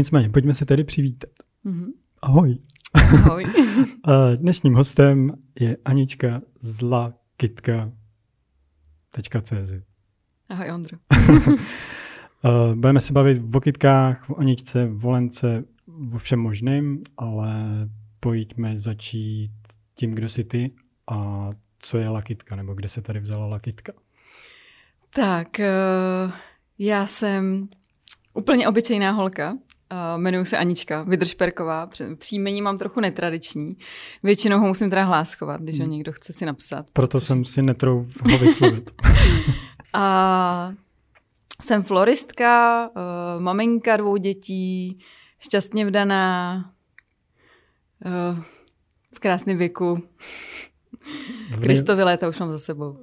Nicméně, pojďme se tedy přivítat. Mhm. Ahoj. Ahoj. Eh, Dnešním hostem je Anička z lakitka.cz. Ahoj, Ondro. Eh, Budeme se bavit o kytkách, o Aničce, o Lence, o všem možným, ale pojďme začít tím, kdo jsi ty a co je lakitka, nebo kde se tady vzala lakitka. Tak, eh, já jsem úplně obyčejná holka. Eh, Jmenuji se Anička Vydržperková. Příjmení mám trochu netradiční. Většinou ho musím teda hláskovat, když ho Hmm. někdo chce si napsat. Proto jsem si netrouf ho vyslovit. A jsem floristka, uh, maminka dvou dětí, šťastně vdaná, uh, v krásném věku. V- Kristovi léta už mám za sebou.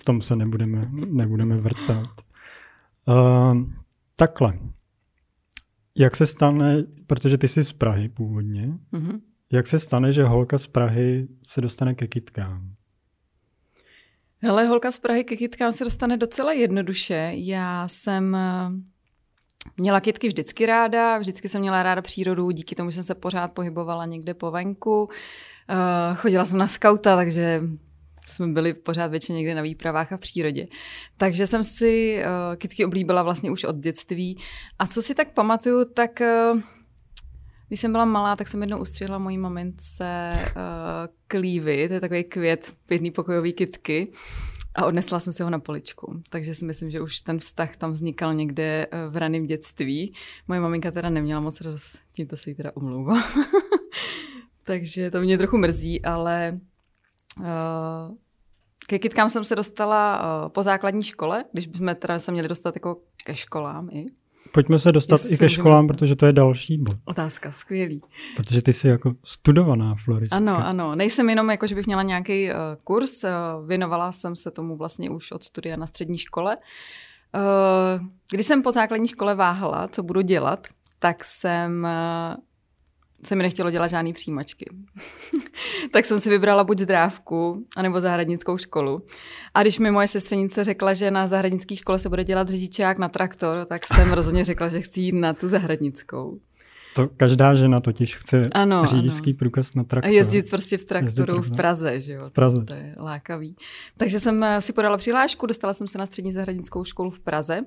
v tom se nebudeme, nebudeme vrtat. Uh, takhle. Jak se stane, protože ty jsi z Prahy původně, Mhm. jak se stane, že holka z Prahy se dostane ke kytkám? Hele, holka z Prahy ke kytkám se dostane docela jednoduše. Já jsem eh, měla kytky vždycky ráda, vždycky jsem měla ráda přírodu, díky tomu jsem se pořád pohybovala někde po venku. Eh, Chodila jsem na skauta, takže jsme byli pořád většině někde na výpravách a v přírodě. Takže jsem si uh, kytky oblíbila vlastně už od dětství. A co si tak pamatuju, tak uh, když jsem byla malá, tak jsem jednou ustřihla mojí mamince uh, klívy, to je takový květ pěkný pokojový kytky. A odnesla jsem si ho na poličku. Takže si myslím, že už ten vztah tam vznikal někde eh, v raném dětství. Moje maminka teda neměla moc radost, tímto se jí teda omlouvá. Takže to mě trochu mrzí, ale ke kytkám jsem se dostala uh, po základní škole, když bychom teda se měli dostat jako ke školám i. Pojďme se dostat Jestli i ke školám, dostat. protože to je další bod. Otázka, skvělý. Protože ty jsi jako studovaná floristka. Ano, ano. Nejsem jenom jako, že bych měla nějaký uh, kurz, uh, věnovala jsem se tomu vlastně už od studia na střední škole. Uh, když jsem po základní škole váhala, co budu dělat, tak jsem uh, se mi nechtělo dělat žádný přijímačky. tak jsem si vybrala buď zdrávku, anebo zahradnickou školu. A když mi moje sestřenice řekla, že na zahradnické škole se bude dělat řidičák na traktor, tak jsem rozhodně řekla, že chci jít na tu zahradnickou. To každá žena totiž chce Ano, řidičský ano. průkaz na A traktor. jezdit prostě v traktoru v. Praze, že jo? V Praze. To je lákavý. Takže jsem eh, si podala přihlášku, dostala jsem se na střední zahradnickou školu v Praze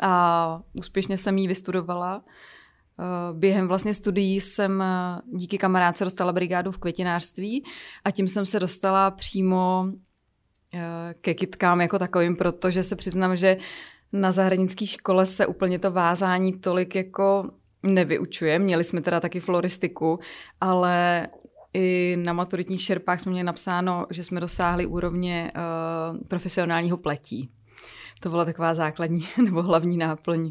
a úspěšně jsem ji vystudovala. Eh, Během vlastně studií jsem eh, díky kamarádce dostala brigádu v květinářství a tím jsem se dostala přímo eh, ke kytkám jako takovým, protože se přiznám, že na zahradnické škole se úplně to vázání tolik jako nevyučuje. Měli jsme teda taky floristiku, ale i na maturitních šerpách jsme měli napsáno, že jsme dosáhli úrovně uh, profesionálního pletí. To byla taková základní nebo hlavní náplň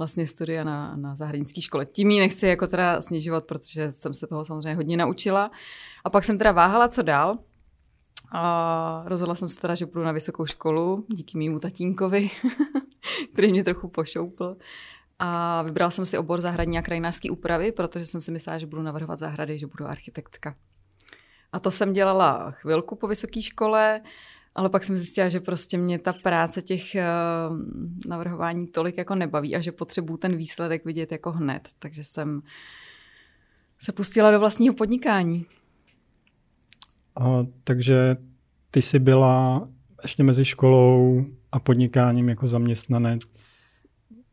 vlastně studia na, na zahradnické škole. Tím ji nechci jako teda snižovat, protože jsem se toho samozřejmě hodně naučila. A pak jsem teda váhala, co dál. A rozhodla jsem se teda, že půjdu na vysokou školu díky mýmu tatínkovi, který mě trochu pošoupl. A vybrala jsem si obor zahradní a krajinářské úpravy, protože jsem si myslela, že budu navrhovat zahrady, že budu architektka. A to jsem dělala chvilku po vysoké škole, ale pak jsem zjistila, že prostě mě ta práce těch uh, navrhování tolik jako nebaví a že potřebuju ten výsledek vidět jako hned. Takže jsem se pustila do vlastního podnikání. A, takže ty jsi byla ještě mezi školou a podnikáním jako zaměstnanec.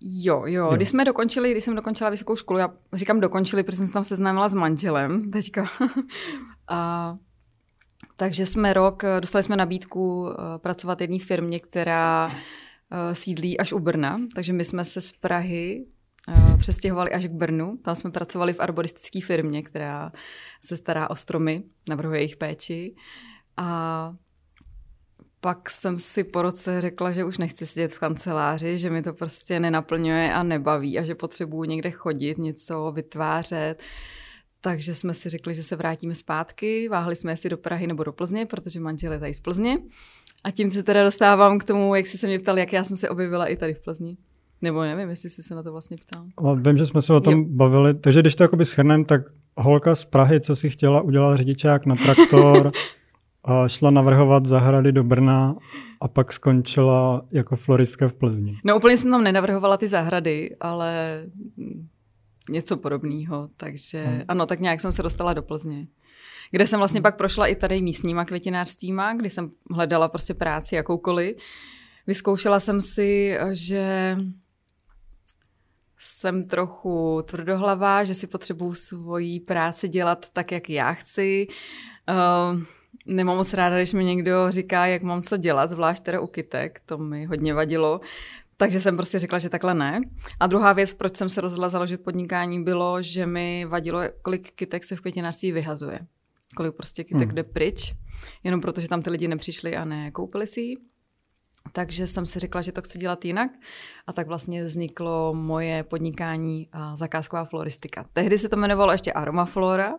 Jo, jo, Jo. když jsme dokončili, když jsem dokončila vysokou školu, já říkám dokončili, protože jsem se tam seznámila s manželem teďka. a takže jsme rok, dostali jsme nabídku eh, pracovat jedné firmě, která eh, sídlí až u Brna, takže my jsme se z Prahy eh, přestěhovali až k Brnu. Tam jsme pracovali v arboristické firmě, která se stará o stromy, navrhuje jejich péči. A pak jsem si po roce řekla, že už nechci sedět v kanceláři, že mi to prostě nenaplňuje a nebaví a že potřebuju někde chodit, něco vytvářet. Takže jsme si řekli, že se vrátíme zpátky. Váhali jsme jestli do Prahy nebo do Plzně, protože manžel je tady z Plzně. A tím se teda dostávám k tomu, jak jsi se mě ptal, jak já jsem se objevila i tady v Plzni. Nebo nevím, jestli jsi se na to vlastně ptal. A vím, že jsme se o tom Jo. bavili, takže když to jakoby shrnem, tak holka z Prahy, co si chtěla udělat řidičák na traktor, a šla navrhovat zahrady do Brna a pak skončila jako floristka v Plzni. No úplně jsem tam nenavrhovala ty zahrady, ale něco podobného. Takže hmm. ano, tak nějak jsem se dostala do Plzně. Kde jsem vlastně hmm. pak prošla i tady místníma květinářstvíma, kdy jsem hledala prostě práci jakoukoliv. Vyzkoušela jsem si, že jsem trochu tvrdohlavá, že si potřebuju svoji práci dělat tak, jak já chci. Uh, nemám moc ráda, když mi někdo říká, jak mám co dělat, zvlášť teda u kytek, to mi hodně vadilo. Takže jsem prostě řekla, že takhle ne. A druhá věc, proč jsem se rozhodla založit podnikání, bylo, že mi vadilo, kolik kytek se v květinářství vyhazuje. Kolik prostě kytek hmm. jde pryč, jenom protože tam ty lidi nepřišli a nekoupili si ji. Takže jsem si řekla, že to chci dělat jinak a tak vlastně vzniklo moje podnikání a zakázková floristika. Tehdy se to jmenovalo ještě Aromaflora,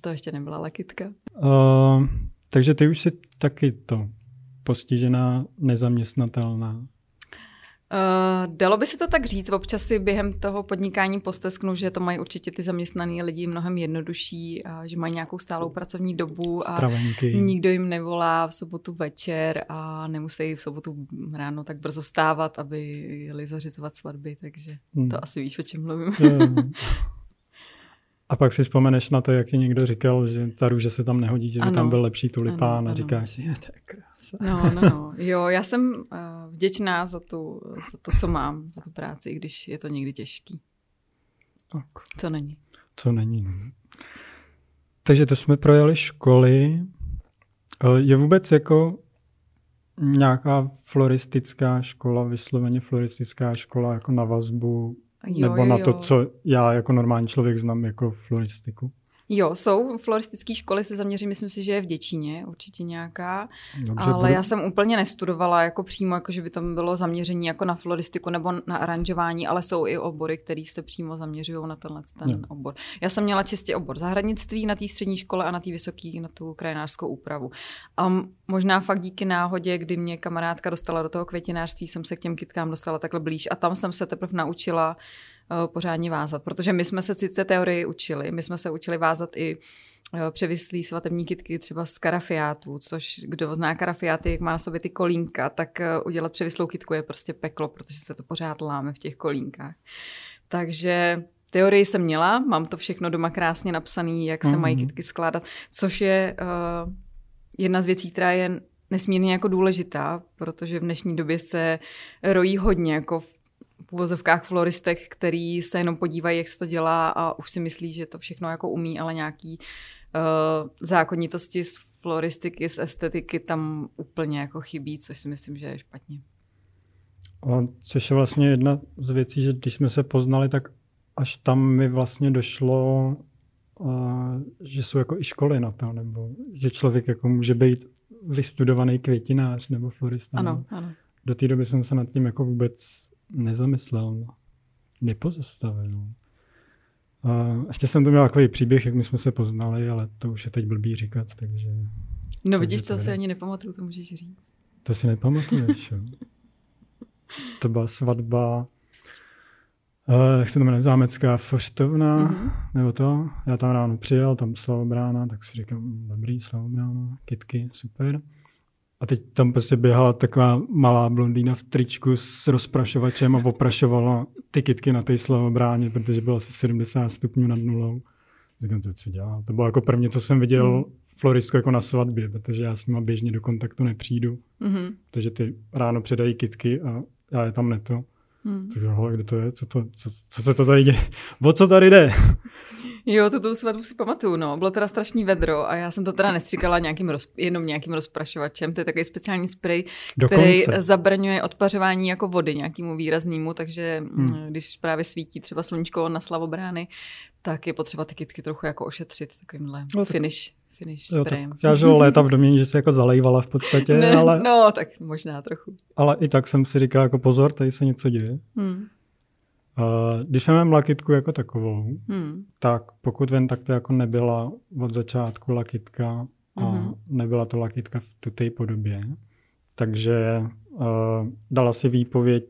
to ještě nebyla lakitka. Uh, takže ty už jsi taky to postižená, nezaměstnatelná. Uh, dalo by se to tak říct, občas si během toho podnikání postesknu, že to mají určitě ty zaměstnaný lidi mnohem jednodušší, a že mají nějakou stálou pracovní dobu Stravenky. a nikdo jim nevolá v sobotu večer a nemusí v sobotu ráno tak brzo stávat, aby jeli zařizovat svatby, takže hmm. to asi víš, o čem mluvím. A pak si vzpomeneš na to, jak ti někdo říkal, že ta růže se tam nehodí, že by ano. tam byl lepší tulipán ano, a říkáš si, je to je krása. No, no, no. Jo, já jsem uh, vděčná za, tu, za to, co mám, za tu práci, i když je to někdy těžký. Tak. Co není. Co není. Takže to jsme projeli školy. Eh, je vůbec jako nějaká floristická škola, vysloveně floristická škola jako na vazbu Jo, Nebo jo, na to, co já jako normální člověk znám jako floristiku? Jo, jsou floristické školy, se zaměřím, myslím si, že je v Děčíně určitě nějaká, Dobře, ale budu... já jsem úplně nestudovala jako přímo, jako že by tam bylo zaměření jako na floristiku nebo na aranžování, ale jsou i obory, které se přímo zaměřují na tenhle ten jo. obor. Já jsem měla čistě obor zahradnictví na té střední škole a na té vysoké, na tu krajinářskou úpravu. A možná fakt díky náhodě, kdy mě kamarádka dostala do toho květinářství, jsem se k těm kytkám dostala takhle blíž a tam jsem se teprve naučila pořádně vázat. Protože my jsme se sice teorii učili, my jsme se učili vázat i eh, převislý svatební kitky třeba z karafiátů, což kdo zná karafiáty, jak má na sobě ty kolínka, tak eh, udělat převislou kitku je prostě peklo, protože se to pořád láme v těch kolínkách. Takže teorii jsem měla, mám to všechno doma krásně napsaný, jak se mm-hmm. mají mhm. kitky skládat, což je uh, jedna z věcí, která je nesmírně jako důležitá, protože v dnešní době se rojí hodně jako v uvozovkách floristek, který se jenom podívají, jak se to dělá a už si myslí, že to všechno jako umí, ale nějaký uh, zákonitosti z floristiky, z estetiky tam úplně jako chybí, což si myslím, že je špatně. A což je vlastně jedna z věcí, že když jsme se poznali, tak až tam mi vlastně došlo, uh, že jsou jako i školy na to, nebo že člověk jako může být vystudovaný květinář nebo florista. Ano, ano. Do té doby jsem se nad tím jako vůbec nezamyslel, nepozastavil. A ještě jsem tu měl takový příběh, jak my jsme se poznali, ale to už je teď blbý říkat, takže... No vidíš, to si ani nepamatuju, to můžeš říct. To si nepamatuješ, jo. To byla svatba, uh, jak se to jmenuje, Zámecká foštovna, mm-hmm. nebo to. Já tam ráno přijel, tam Slavobrána, tak si říkám, dobrý, Slavobrána, kitky, super. A teď tam prostě běhala taková malá blondýna v tričku s rozprašovačem a oprašovala ty kytky na té slavobráně, protože bylo asi 70 stupňů nad nulou. Říkám, to co dělá? To bylo jako první, co jsem viděl mm. floristku jako na svatbě, protože já s nima běžně do kontaktu nepřijdu. Mm-hmm. Takže ty ráno předají kytky a já je tam neto. Hmm. Tak hele, kde to je? Co, to, co, co se to tady děje? O co tady jde? Jo, to tu svatbu si pamatuju, no. Bylo teda strašný vedro a já jsem to teda nestříkala nějakým roz, jenom nějakým rozprašovačem. To je takový speciální sprej, který zabraňuje odpařování jako vody nějakému výraznému, takže hmm. Mm, když právě svítí třeba sluníčko na slavobrány, tak je potřeba ty kytky trochu jako ošetřit takovýmhle no, finish finish jo, sprayem. Já žil léta v domě, že se jako zalejvala v podstatě, ne, ale... No, tak možná trochu. Ale i tak jsem si říkal jako pozor, tady se něco děje. Hmm. Uh, když máme lakitku jako takovou, hmm. tak pokud vím, tak to jako nebyla od začátku lakitka a hmm. nebyla to lakitka v té podobě. Takže uh, dala si výpověď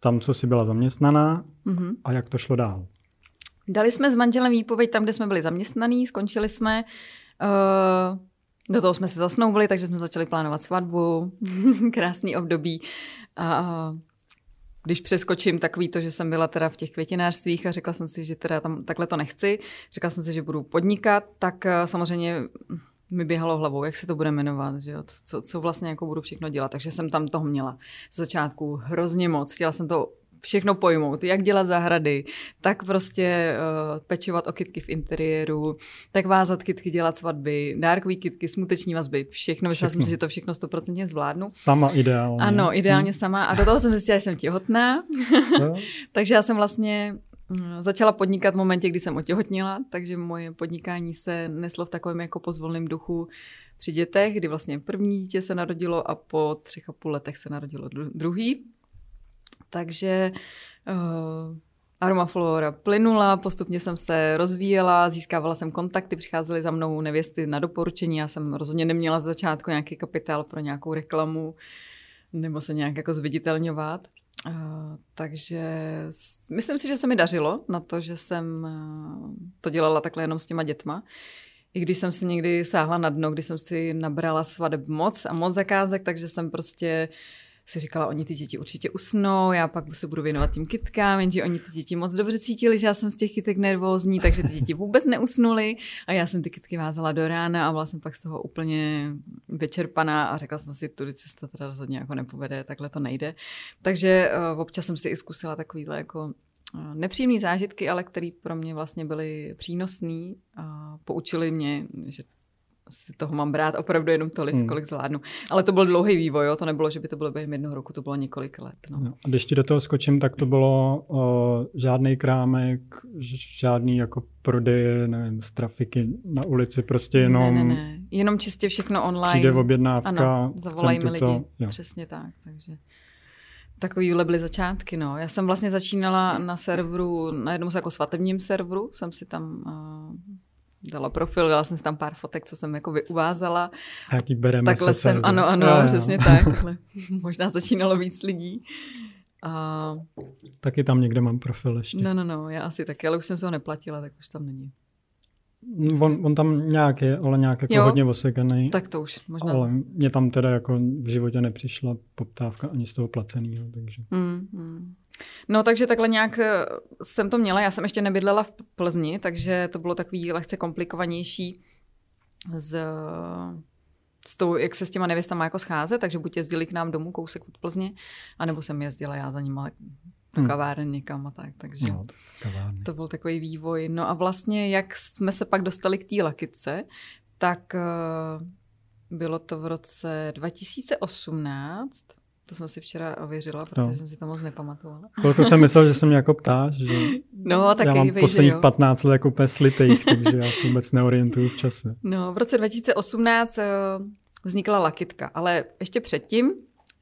tam, co si byla zaměstnaná hmm. a jak to šlo dál. Dali jsme s manželem výpověď tam, kde jsme byli zaměstnaní, skončili jsme. Uh, do toho jsme se zasnoubili, takže jsme začali plánovat svatbu. Krásný období. A když přeskočím takový to, že jsem byla teda v těch květinářstvích a řekla jsem si, že teda tam takhle to nechci, řekla jsem si, že budu podnikat, tak eh, samozřejmě mi běhalo hlavou, jak se to bude jmenovat, že jo? Co, co vlastně jako budu všechno dělat. Takže jsem tam toho měla z začátku hrozně moc. Chtěla jsem to všechno pojmout, jak dělat zahrady, tak prostě uh, pečovat o kytky v interiéru, tak vázat kytky, dělat svatby, dárkový kytky, smuteční vazby, všechno. Myslela jsem si, že to všechno stoprocentně zvládnu. Sama ideálně. Ano, ideálně hmm. sama. A do toho jsem zjistila, že jsem těhotná. Takže já jsem vlastně mm, začala podnikat v momentě, kdy jsem otěhotnila, takže moje podnikání se neslo v takovém jako pozvolném duchu při dětech, kdy vlastně první dítě se narodilo a po třech a půl letech se narodilo druhý. Takže uh, aromaflora plynula, postupně jsem se rozvíjela, získávala jsem kontakty, přicházely za mnou nevěsty na doporučení, já jsem rozhodně neměla z začátku nějaký kapitál pro nějakou reklamu nebo se nějak jako zviditelňovat. Uh, takže myslím si, že se mi dařilo na to, že jsem uh, to dělala takhle jenom s těma dětma. I když jsem si někdy sáhla na dno, když jsem si nabrala svadeb moc a moc zakázek, takže jsem prostě uh, si říkala, oni ty děti určitě usnou, já pak se budu věnovat tím kytkám, jenže oni ty děti moc dobře cítili, že já jsem z těch kytek nervózní, takže ty děti vůbec neusnuly a já jsem ty kytky vázala do rána a byla jsem pak z toho úplně vyčerpaná a řekla jsem si, tudy cesta teda rozhodně jako nepovede, takhle to nejde. Takže uh, občas jsem si i zkusila takovýhle jako uh, nepříjemné zážitky, ale které pro mě vlastně byly přínosné a poučili mě, že si toho mám brát opravdu jenom tolik, hmm. kolik zvládnu. Ale to byl dlouhý vývoj, jo? to nebylo, že by to bylo během jednoho roku, to bylo několik let. No. No, a když ti do toho skočím, tak to bylo o, žádný krámek, žádný jako prodeje, nevím, z trafiky na ulici, prostě jenom... Ne, ne, ne. Jenom čistě všechno online. Přijde objednávka. Ano, zavolají mi lidi, jo. přesně tak, takže... Takovýhle byly začátky, no. Já jsem vlastně začínala na serveru, na jednom jako svatebním serveru, jsem si tam uh, dala profil, dala jsem si tam pár fotek, co jsem jako uvázala. A jaký bereme Takhle jsem, ano, ano, jo, jo. přesně tak. Takhle možná začínalo víc lidí. A... Taky tam někde mám profil ještě. No, no, no, já asi taky, ale už jsem se ho neplatila, tak už tam není. On, on tam nějak je, ale nějak jako jo, hodně osekaný. Tak to už možná. Ale mě tam teda jako v životě nepřišla poptávka ani z toho placeného, takže. Mm, mm. No takže takhle nějak eh, jsem to měla, já jsem ještě nebydlela v Plzni, takže to bylo takový lehce komplikovanější z, s tou, jak se s těma nevěstama jako scházet, takže buď jezdili k nám domů kousek od Plzně, anebo jsem jezdila já za nima do hmm. kaváren někam a tak, takže no, to byl takový vývoj. No a vlastně, jak jsme se pak dostali k té lakice, tak uh, bylo to v roce 2018, to jsem si včera ověřila, protože no. jsem si to moc nepamatovala. Chvilku jsem myslel, že se mě jako ptáš, že no, taky, já mám vej, posledních 15 let jako úplně slitejch, takže já se vůbec neorientuju v čase. No, v roce 2018 uh, eh, vznikla lakitka, ale ještě předtím,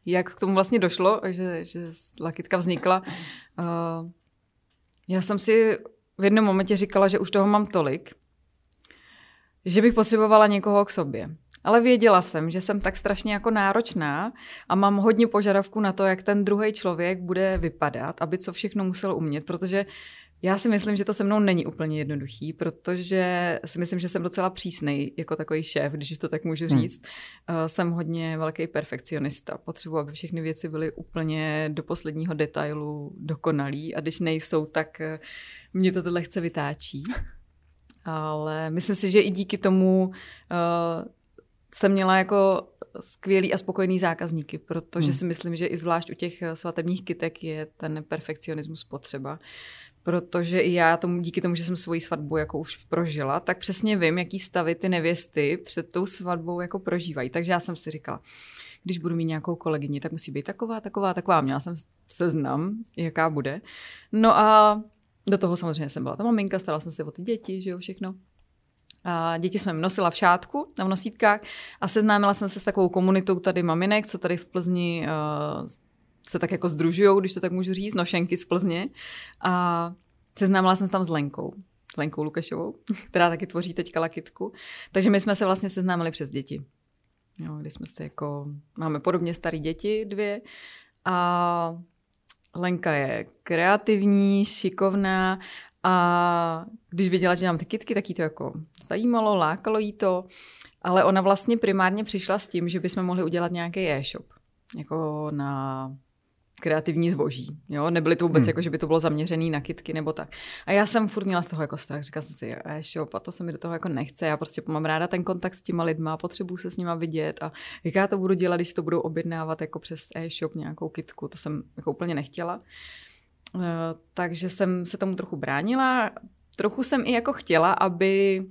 jak k tomu vlastně došlo, že, že lakitka vznikla, uh, já jsem si v jednom momentě říkala, že už toho mám tolik, že bych potřebovala někoho k sobě. Ale věděla jsem, že jsem tak strašně jako náročná a mám hodně požadavků na to, jak ten druhý člověk bude vypadat, aby co všechno musel umět, protože já si myslím, že to se mnou není úplně jednoduchý, protože si myslím, že jsem docela přísný jako takový šéf, když to tak můžu hmm. říct. Hmm. Jsem hodně velký perfekcionista. Potřebuji, aby všechny věci byly úplně do posledního detailu dokonalý a když nejsou, tak eh, mě to lehce vytáčí. Ale myslím si, že i díky tomu uh, jsem měla jako skvělý a spokojený zákazníky, protože hmm. si myslím, že i zvlášť u těch svatebních kytek je ten perfekcionismus potřeba. Protože i já tomu, díky tomu, že jsem svoji svatbu jako už prožila, tak přesně vím, jaký stavy ty nevěsty před tou svatbou jako prožívají. Takže já jsem si říkala, když budu mít nějakou kolegyni, tak musí být taková, taková, taková. Měla jsem seznam, jaká bude. No a do toho samozřejmě jsem byla ta maminka, starala jsem se o ty děti, že jo, všechno. A děti jsme nosila v šátku, v nosítkách a seznámila jsem se s takovou komunitou tady maminek, co tady v Plzni uh, se tak jako združují, když to tak můžu říct, nošenky z Plzně. A seznámila jsem se tam s Lenkou, s Lenkou Lukašovou, která taky tvoří teďka lakitku. Takže my jsme se vlastně seznámili přes děti. Jo, kdy jsme se jako, máme podobně staré děti dvě a Lenka je kreativní, šikovná a když viděla, že mám ty kitky, tak jí to jako zajímalo, lákalo jí to. Ale ona vlastně primárně přišla s tím, že bychom mohli udělat nějaký e-shop. Jako na kreativní zboží. Jo? Nebyly to vůbec Hmm. jako, že by to bylo zaměřené na kitky nebo tak. A já jsem furt měla z toho jako strach. Říkala jsem si, jo, to se mi do toho jako nechce. Já prostě mám ráda ten kontakt s těma lidma, potřebuju se s nima vidět a jak já to budu dělat, když si to budou objednávat jako přes e-shop nějakou kitku. To jsem jako úplně nechtěla. Eh, takže jsem se tomu trochu bránila. Trochu jsem i jako chtěla, aby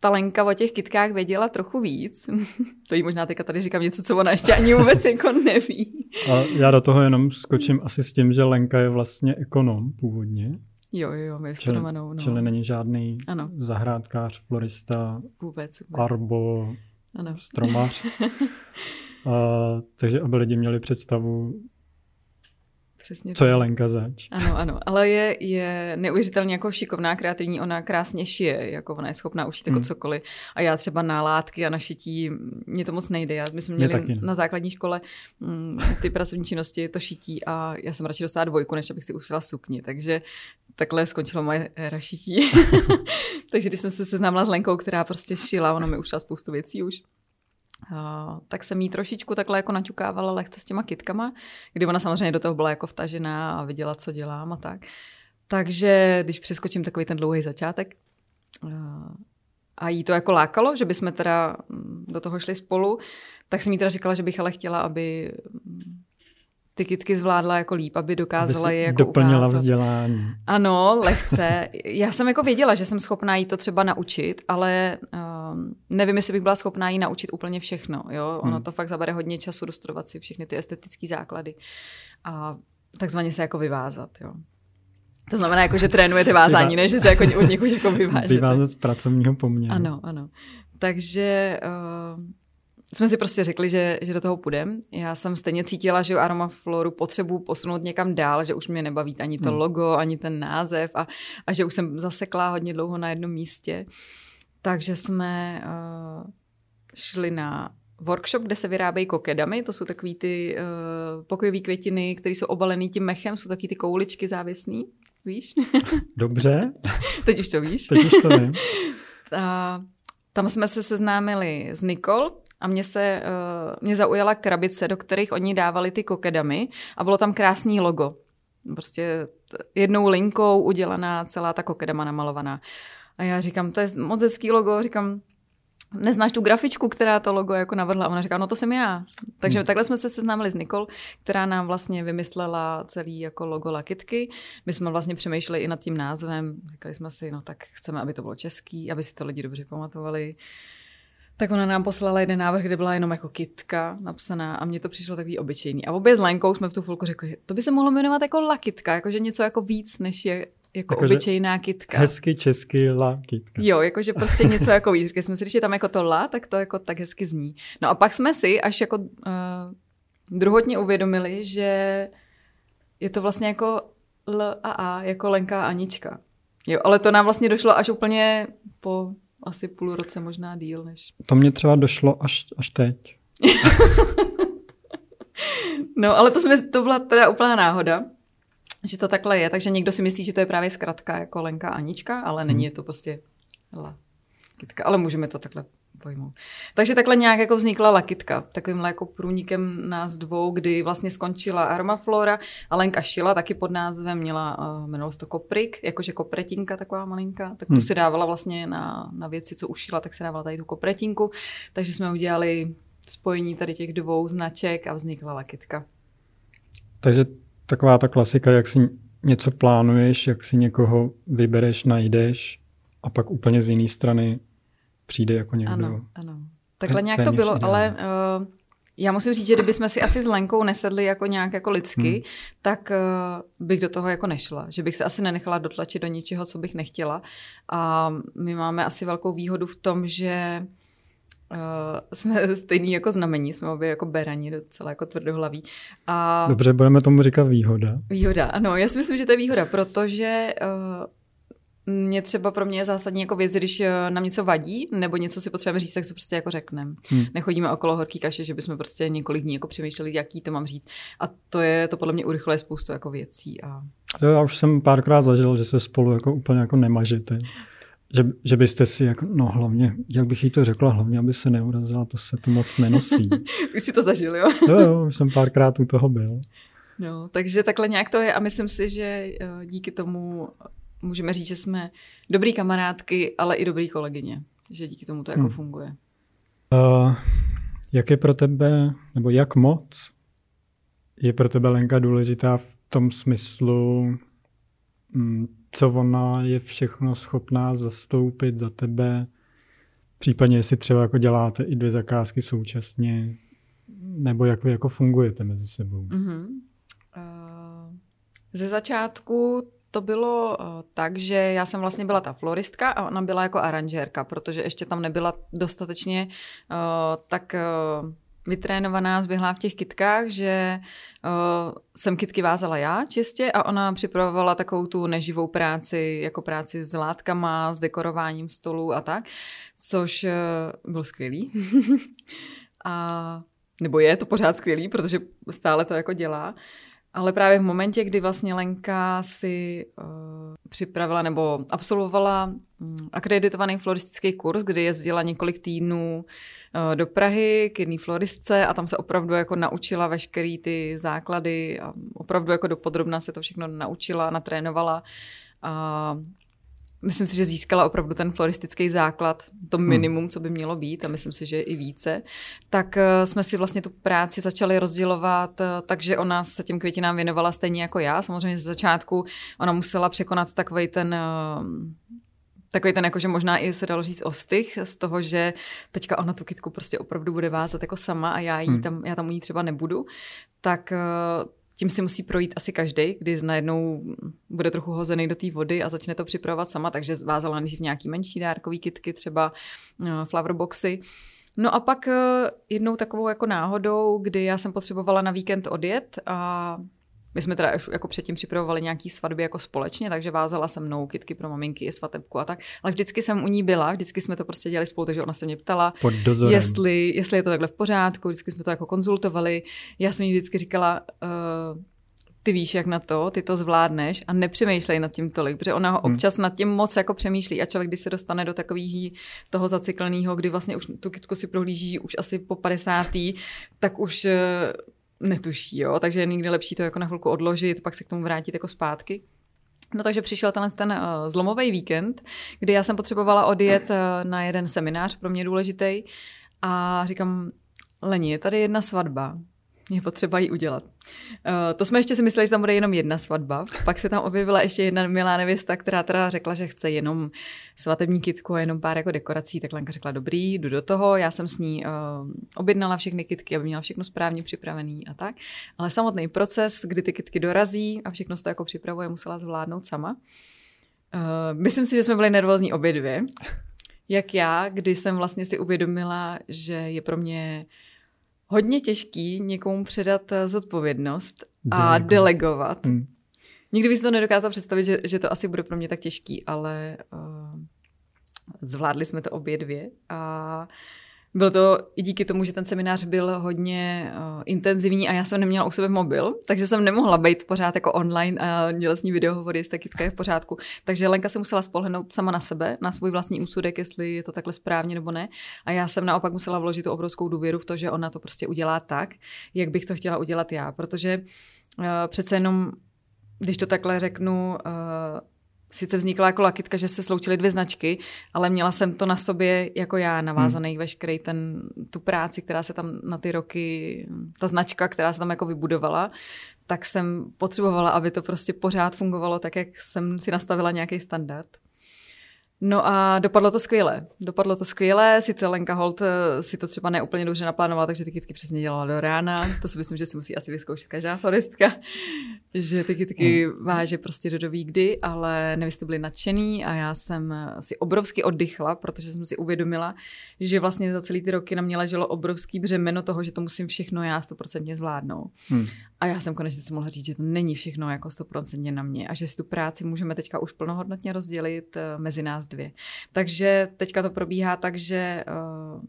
ta Lenka o těch kitkách věděla trochu víc. to jí možná teďka tady říkám něco, co ona ještě ani vůbec jako neví. A já do toho jenom skočím asi s tím, že Lenka je vlastně ekonom původně, Jo, jo, jo, vystudovanou. No. čili není žádný Ano. zahrádkář, florista, Vůbec, vůbec. arbo, Ano. stromař. A, takže aby lidi měli představu, Přesně co tak. je Lenka zač. Ano, ano, ale je, je neuvěřitelně jako šikovná, kreativní, ona krásně šije, jako ona je schopná ušít jako Hmm. cokoliv. A já třeba na látky a na šití, mně to moc nejde. Já, my jsme měli na základní škole mm, ty pracovní činnosti, to šití a já jsem radši dostala dvojku, než abych si ušila sukni, takže takhle skončilo moje éra šití. takže když jsem se seznámila s Lenkou, která prostě šila, ona mi ušila spoustu věcí už, Uh, tak jsem jí trošičku takhle jako naťukávala lehce s těma kitkama, kdy ona samozřejmě do toho byla jako vtažená a viděla, co dělám a tak. Takže když přeskočím takový ten dlouhý začátek uh, a jí to jako lákalo, že bychom teda mm, do toho šli spolu, tak jsem jí teda říkala, že bych ale chtěla, aby mm, ty kitky zvládla jako líp, aby dokázala aby je jako doplnila ukázat. vzdělání. Ano, lehce. Já jsem jako věděla, že jsem schopná jí to třeba naučit, ale um, nevím, jestli bych byla schopná jí naučit úplně všechno. Jo? Ono Hmm. to fakt zabere hodně času dostudovat si všechny ty estetické základy a takzvaně se jako vyvázat. Jo? To znamená, jako, že trénujete vázání, Vyvá- ne, že se jako od někud jako vyvážete. Vyvázat z pracovního poměru. Ano, ano. Takže uh, jsme si prostě řekli, že, že do toho půjdeme. Já jsem stejně cítila, že Aromafloru potřebuji posunout někam dál, že už mě nebaví ani to Hmm. logo, ani ten název a, a že už jsem zasekla hodně dlouho na jednom místě. Takže jsme uh, šli na workshop, kde se vyrábějí kokedamy. To jsou takový ty uh, pokojové květiny, které jsou obalený tím mechem, jsou takový ty kouličky závěsný. Víš? Dobře, Teď už to víš. teď už to vím. A tam jsme se seznámili s Nikol a mě se uh, mě zaujala krabice, do kterých oni dávali ty kokedamy a bylo tam krásný logo. Prostě jednou linkou udělaná celá ta kokedama namalovaná. A já říkám, to je moc hezký logo, říkám, neznáš tu grafičku, která to logo jako navrhla? Ona říká, no to jsem já. Takže Hmm. takhle jsme se seznámili s Nikol, která nám vlastně vymyslela celý jako logo lakitky. My jsme vlastně přemýšleli i nad tím názvem. Říkali jsme si, no tak chceme, aby to bylo český, aby si to lidi dobře pamatovali. Tak ona nám poslala jeden návrh, kde byla jenom jako kitka napsaná a mně to přišlo takový obyčejný. A obě s Lenkou jsme v tu chvilku řekli, to by se mohlo jmenovat jako lakitka, jakože něco jako víc, než je jako Jakože obyčejná kitka. Hezky česky lakitka. Jo, jakože prostě něco jako víc. Říkali jsme si, když je tam jako to la, tak to jako tak hezky zní. No a pak jsme si až jako uh, druhotně uvědomili, že je to vlastně jako L a A, jako Lenka a Anička. Jo, ale to nám vlastně došlo až úplně po asi půl roce, možná díl, než... To mě třeba došlo až, až teď. No, ale to, jsme, to byla teda úplná náhoda, že to takhle je. Takže někdo si myslí, že to je právě zkratka jako Lenka a Anička, ale není, Hmm. je to prostě la kitka. Ale můžeme to takhle pojmout. Takže takhle nějak jako vznikla lakitka, takovým jako průnikem nás dvou, kdy vlastně skončila Aromaflora a Lenka šila taky pod názvem, měla, uh, jmenovalo se to koprik, jakože kopretinka taková malinká, tak to Hmm. si dávala vlastně na, na věci, co ušila, tak se dávala tady tu kopretinku, takže jsme udělali spojení tady těch dvou značek a vznikla lakitka. Takže taková ta klasika, jak si něco plánuješ, jak si někoho vybereš, najdeš a pak úplně z jiné strany přijde jako někdo. Ano, ano. Takhle nějak to bylo, ideální. ale uh, já musím říct, že kdybychom si asi s Lenkou nesedli jako nějak jako lidsky, Hmm. tak uh, bych do toho jako nešla. Že bych se asi nenechala dotlačit do ničeho, co bych nechtěla. A my máme asi velkou výhodu v tom, že uh, jsme stejný jako znamení, jsme obě jako berani, docela jako tvrdohlaví. A Dobře, budeme tomu říkat výhoda. Výhoda, ano, já si myslím, že to je výhoda, protože uh, mě třeba pro mě je zásadní jako věc, když eh, nám něco vadí, nebo něco si potřebujeme říct, tak to prostě jako řekneme. Hmm. Nechodíme okolo horký kaše, že bychom prostě několik dní jako přemýšleli, jaký to mám říct. A to je, to podle mě urychluje spoustu jako věcí. A... Jo, já už jsem párkrát zažil, že se spolu jako úplně jako nemažete. Že, že byste si jako, no hlavně, jak bych jí to řekla, hlavně, aby se neurazila, to se tu moc nenosí. Už si to zažil, jo? Jo, jo, už jsem párkrát u toho byl. No, takže takhle nějak to je a myslím si, že eh, díky tomu můžeme říct, že jsme dobrý kamarádky, ale i dobrý kolegyně. Že díky tomu to jako hmm. funguje. Uh, jak je pro tebe, nebo jak moc je pro tebe Lenka důležitá v tom smyslu, mm, co ona je všechno schopná zastoupit za tebe, případně jestli třeba jako děláte i dvě zakázky současně, nebo jak vy jako fungujete mezi sebou? Mm-hmm. Uh, ze začátku to bylo uh, tak, že já jsem vlastně byla ta floristka a ona byla jako aranžérka, protože ještě tam nebyla dostatečně uh, tak uh, vytrénovaná, zběhlá v těch kitkách, že uh, jsem kitky vázala já čistě a ona připravovala takovou tu neživou práci, jako práci s látkama, s dekorováním stolů a tak, což uh, bylo skvělý. a nebo je to pořád skvělý, protože stále to jako dělá. Ale právě v momentě, kdy vlastně Lenka si uh, připravila nebo absolvovala um, akreditovaný floristický kurz, kdy jezdila několik týdnů uh, do Prahy k jedné floristce a tam se opravdu jako naučila veškerý ty základy a opravdu jako dopodrobna se to všechno naučila, natrénovala. A myslím si, že získala opravdu ten floristický základ, to hmm. minimum, co by mělo být a myslím si, že i více, tak eh, jsme si vlastně tu práci začali rozdělovat, eh, takže ona se těm květinám věnovala stejně jako já. Samozřejmě ze začátku ona musela překonat takový ten eh, takový ten, jakože možná i se dalo říct ostych z toho, že teďka ona tu kitku prostě opravdu bude vázat jako sama a já, jí hmm. tam, já tam u ní třeba nebudu, tak tím si musí projít asi každý, kdy najednou bude trochu hozený do té vody a začne to připravovat sama, takže vázala nejdřív nějaký menší dárkový kitky, třeba uh, flowerboxy. No a pak uh, jednou takovou jako náhodou, kdy já jsem potřebovala na víkend odjet a my jsme teda jako předtím připravovali nějaký svatby jako společně, takže vázala se mnou kitky pro maminky i svatebku a tak. Ale vždycky jsem u ní byla, vždycky jsme to prostě dělali spolu, takže ona se mě ptala, jestli, jestli je to takhle v pořádku, vždycky jsme to jako konzultovali. Já jsem jí vždycky říkala, uh, ty víš, jak na to, ty to zvládneš a nepřemýšlej nad tím tolik, protože ona hmm. občas nad tím moc jako přemýšlí a člověk, když se dostane do takového toho zacykleného, kdy vlastně už tu kitku si prohlíží už asi po 50. tak už eh, netuší, jo? takže je někdy lepší to jako na chvilku odložit, pak se k tomu vrátit jako zpátky. No takže přišel tenhle ten uh, zlomový víkend, kdy já jsem potřebovala odjet uh, na jeden seminář, pro mě důležitý, a říkám, Leni, je tady jedna svatba, je potřeba ji udělat. Uh, to jsme ještě si mysleli, že tam bude jenom jedna svatba. Pak se tam objevila ještě jedna milá nevěsta, která teda řekla, že chce jenom svatební kitku a jenom pár jako dekorací. Tak Lenka řekla, dobrý, jdu do toho. Já jsem s ní uh, objednala všechny kitky, aby měla všechno správně připravený a tak. Ale samotný proces, kdy ty kitky dorazí a všechno se to jako připravuje, musela zvládnout sama. Uh, myslím si, že jsme byli nervózní obě dvě. Jak já, kdy jsem vlastně si uvědomila, že je pro mě hodně těžký někomu předat eh, zodpovědnost a Delego. delegovat. Hmm. Nikdy bych si to nedokázal představit, že, že to asi bude pro mě tak těžký, ale uh, zvládli jsme to obě dvě a bylo to i díky tomu, že ten seminář byl hodně uh, intenzivní a já jsem neměla u sebe mobil, takže jsem nemohla být pořád jako online a měla s ní videohovory, jestli kytka je v pořádku. Takže Lenka se musela spolehnout sama na sebe, na svůj vlastní úsudek, jestli je to takhle správně nebo ne. A já jsem naopak musela vložit tu obrovskou důvěru v to, že ona to prostě udělá tak, jak bych to chtěla udělat já, protože uh, přece jenom, když to takhle řeknu, uh, sice vznikla jako lakitka, že se sloučily dvě značky, ale měla jsem to na sobě jako já, navázaný hmm. veškerý ten, tu práci, která se tam na ty roky, ta značka, která se tam jako vybudovala, tak jsem potřebovala, aby to prostě pořád fungovalo tak, jak jsem si nastavila nějaký standard. No a dopadlo to skvěle. Dopadlo to skvěle, sice Lenka Holt eh, si to třeba neúplně dobře naplánovala, takže ty kytky přesně dělala do rána. To si myslím, že si musí asi vyzkoušet každá floristka, že ty kytky hmm. váže prostě do doví kdy, ale nevy jste byli nadšený a já jsem si obrovsky oddychla, protože jsem si uvědomila, že vlastně za celý ty roky na mě leželo obrovský břemeno toho, že to musím všechno já stoprocentně zvládnout. Hmm. A já jsem konečně si mohla říct, že to není všechno jako stoprocentně na mě a že si tu práci můžeme teďka už plnohodnotně rozdělit eh, mezi nás dvě. Takže teďka to probíhá tak, že uh,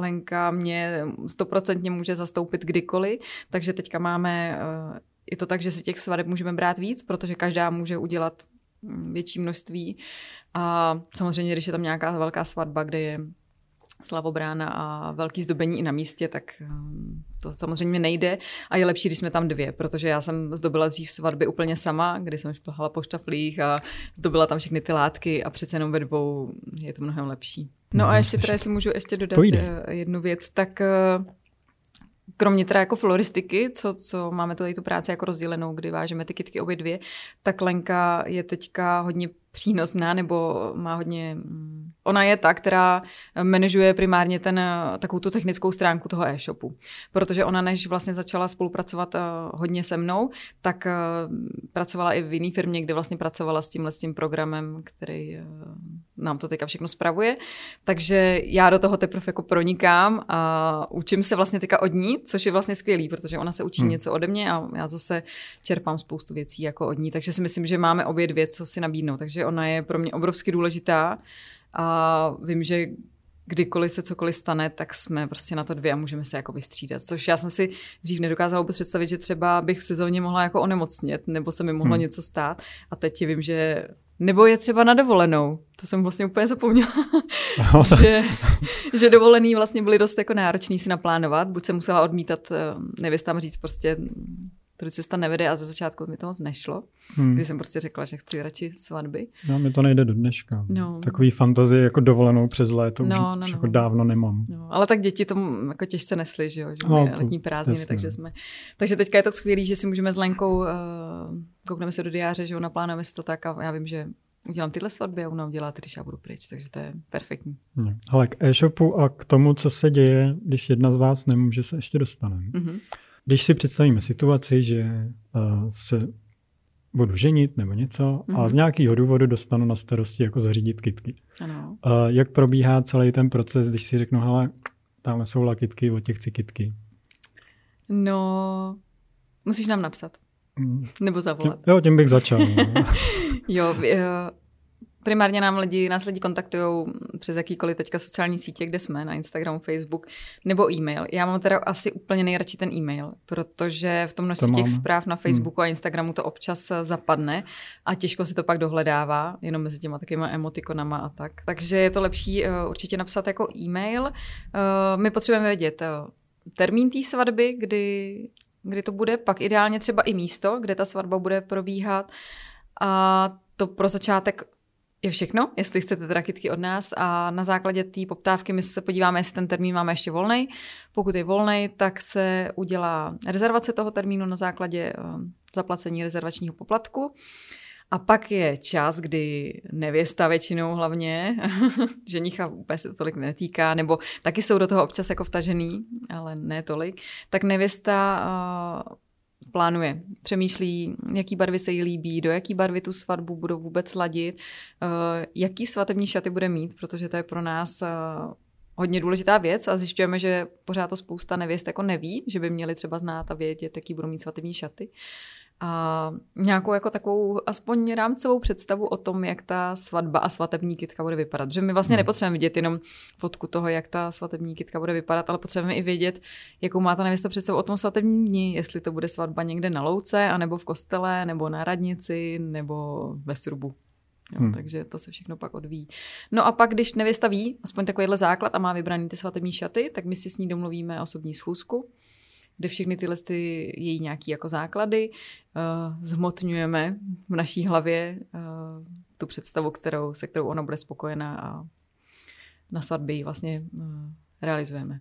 Lenka mě stoprocentně může zastoupit kdykoliv, takže teďka máme, uh, je to tak, že si těch svadeb můžeme brát víc, protože každá může udělat mm, větší množství a samozřejmě, když je tam nějaká velká svatba, kde je slavobrána a velký zdobení i na místě, tak ehm, to samozřejmě nejde a je lepší, když jsme tam dvě, protože já jsem zdobila dřív svatby úplně sama, kdy jsem šplhala po štaflích a zdobila tam všechny ty látky a přece jenom ve dvou je to mnohem lepší. No, no a ještě teda, jestli můžu ještě dodat Pojde. Eh, jednu věc, tak eh, kromě teda jako floristiky, co, co máme tady tu práci jako rozdělenou, kdy vážeme ty kytky obě dvě, tak Lenka je teďka hodně přínosná nebo má hodně... Ona je ta, která manažuje primárně ten, takovou tu technickou stránku toho e-shopu. Protože ona, než vlastně začala spolupracovat eh, hodně se mnou, tak eh, pracovala i v jiné firmě, kde vlastně pracovala s tímhle s tím programem, který eh, nám to teďka všechno spravuje. Takže já do toho teprve jako pronikám a učím se vlastně teďka od ní, což je vlastně skvělý, protože ona se učí hmm. něco ode mě a já zase čerpám spoustu věcí jako od ní. Takže si myslím, že máme obě dvě, co si nabídnout. Takže ona je pro mě obrovsky důležitá a vím, že kdykoliv se cokoliv stane, tak jsme prostě na to dvě a můžeme se jako vystřídat. Což já jsem si dřív nedokázala vůbec představit, že třeba bych v sezóně mohla jako onemocnět, nebo se mi mohlo hmm. něco stát. A teď vím, že nebo je třeba na dovolenou. To jsem vlastně úplně zapomněla. No, že, že dovolený vlastně byly dost jako náročný si naplánovat. Buď se musela odmítat, eh, nevěstám říct prostě tudy cesta nevede a ze začátku mi to moc nešlo, hmm. když jsem prostě řekla, že chci radši svatby. No, mi to nejde do dneška. No. Takový fantazie jako dovolenou přes léto no, už, no, už no. jako dávno nemám. No, ale tak děti tomu jako těžce nesly, že jo, že no, letní prázdniny, jasně. takže jsme. Takže teďka je to skvělé, že si můžeme s Lenkou, uh, koukneme se do diáře, že jo, naplánujeme si to tak a já vím, že udělám tyhle svatby a ona udělá ty, když já budu pryč, takže to je perfektní. Ale k e-shopu a k tomu, co se děje, když jedna z vás nemůže, se ještě dostaneme. Mm-hmm. Když si představíme situaci, že uh, se budu ženit nebo něco mm-hmm. a z mhm. nějakého důvodu dostanu na starosti jako zařídit kitky. Ano. Uh, jak probíhá celý ten proces, když si řeknu, hele, tamhle jsou lakitky, od těch chci kitky? No, musíš nám napsat. Mm. Nebo zavolat. Jo, tím bych začal. No. jo, primárně nám lidi, nás lidi kontaktují přes jakýkoliv teďka sociální sítě, kde jsme, na Instagramu, Facebook, nebo e-mail. Já mám teda asi úplně nejradši ten e-mail, protože v tom množství těch zpráv na Facebooku hmm. a Instagramu to občas zapadne a těžko se to pak dohledává, jenom mezi těma takovými emotikonama a tak. Takže je to lepší uh, určitě napsat jako e-mail. Uh, my potřebujeme vědět uh, termín té svatby, kdy, kdy to bude, pak ideálně třeba i místo, kde ta svatba bude probíhat. A to pro začátek je všechno, jestli chcete teda kytky od nás a na základě té poptávky my se podíváme, jestli ten termín máme ještě volný. Pokud je volný, tak se udělá rezervace toho termínu na základě uh, zaplacení rezervačního poplatku. A pak je čas, kdy nevěsta většinou hlavně, ženicha úplně se to tolik netýká, nebo taky jsou do toho občas jako vtažený, ale ne tolik, tak nevěsta uh, plánuje, přemýšlí, jaký barvy se jí líbí, do jaký barvy tu svatbu budou vůbec ladit, eh, jaký svatební šaty bude mít, protože to je pro nás eh, hodně důležitá věc a zjišťujeme, že pořád to spousta nevěst jako neví, že by měli třeba znát a vědět, jaký budou mít svatební šaty a nějakou jako takovou aspoň rámcovou představu o tom, jak ta svatba a svatební kytka bude vypadat. Že my vlastně hmm. nepotřebujeme vidět jenom fotku toho, jak ta svatební kytka bude vypadat, ale potřebujeme i vědět, jakou má ta nevěsta představu o tom svatebním dni, jestli to bude svatba někde na louce, anebo v kostele, nebo na radnici, nebo ve srubu. Jo, hmm. Takže to se všechno pak odvíjí. No a pak, když nevěsta ví, aspoň takovýhle základ a má vybraný ty svatební šaty, tak my si s ní domluvíme osobní schůzku kde všechny tyhle ty její nějaký jako základy uh, zhmotňujeme v naší hlavě uh, tu představu, kterou, se kterou ona bude spokojená a na svatbě ji vlastně uh, realizujeme.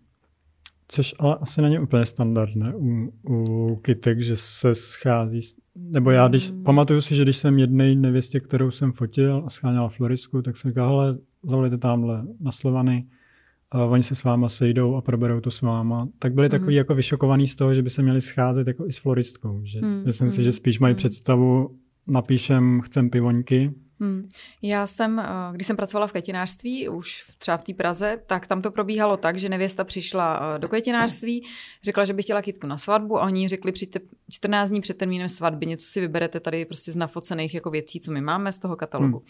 Což ale asi není úplně standardné u, u kytek, že se schází, nebo já když, mm. pamatuju si, že když jsem jednej nevěstě, kterou jsem fotil a scháněla florisku, tak jsem říkal, hele, zavolejte tamhle na Slovany, a oni se s váma sejdou a proberou to s váma, tak byli mm. takový jako vyšokovaný z toho, že by se měli scházet jako i s floristkou. Že mm. Myslím mm. si, že spíš mají mm. představu, napíšem, chcem pivoňky. Hmm. Já jsem, eh, když jsem pracovala v květinářství, už třeba v té Praze, tak tam to probíhalo tak, že nevěsta přišla eh, do květinářství, řekla, že by chtěla kytku na svatbu a oni řekli, přijďte 14 dní před termínem svatby, něco si vyberete tady prostě z nafocených jako věcí, co my máme z toho katalogu. Hmm.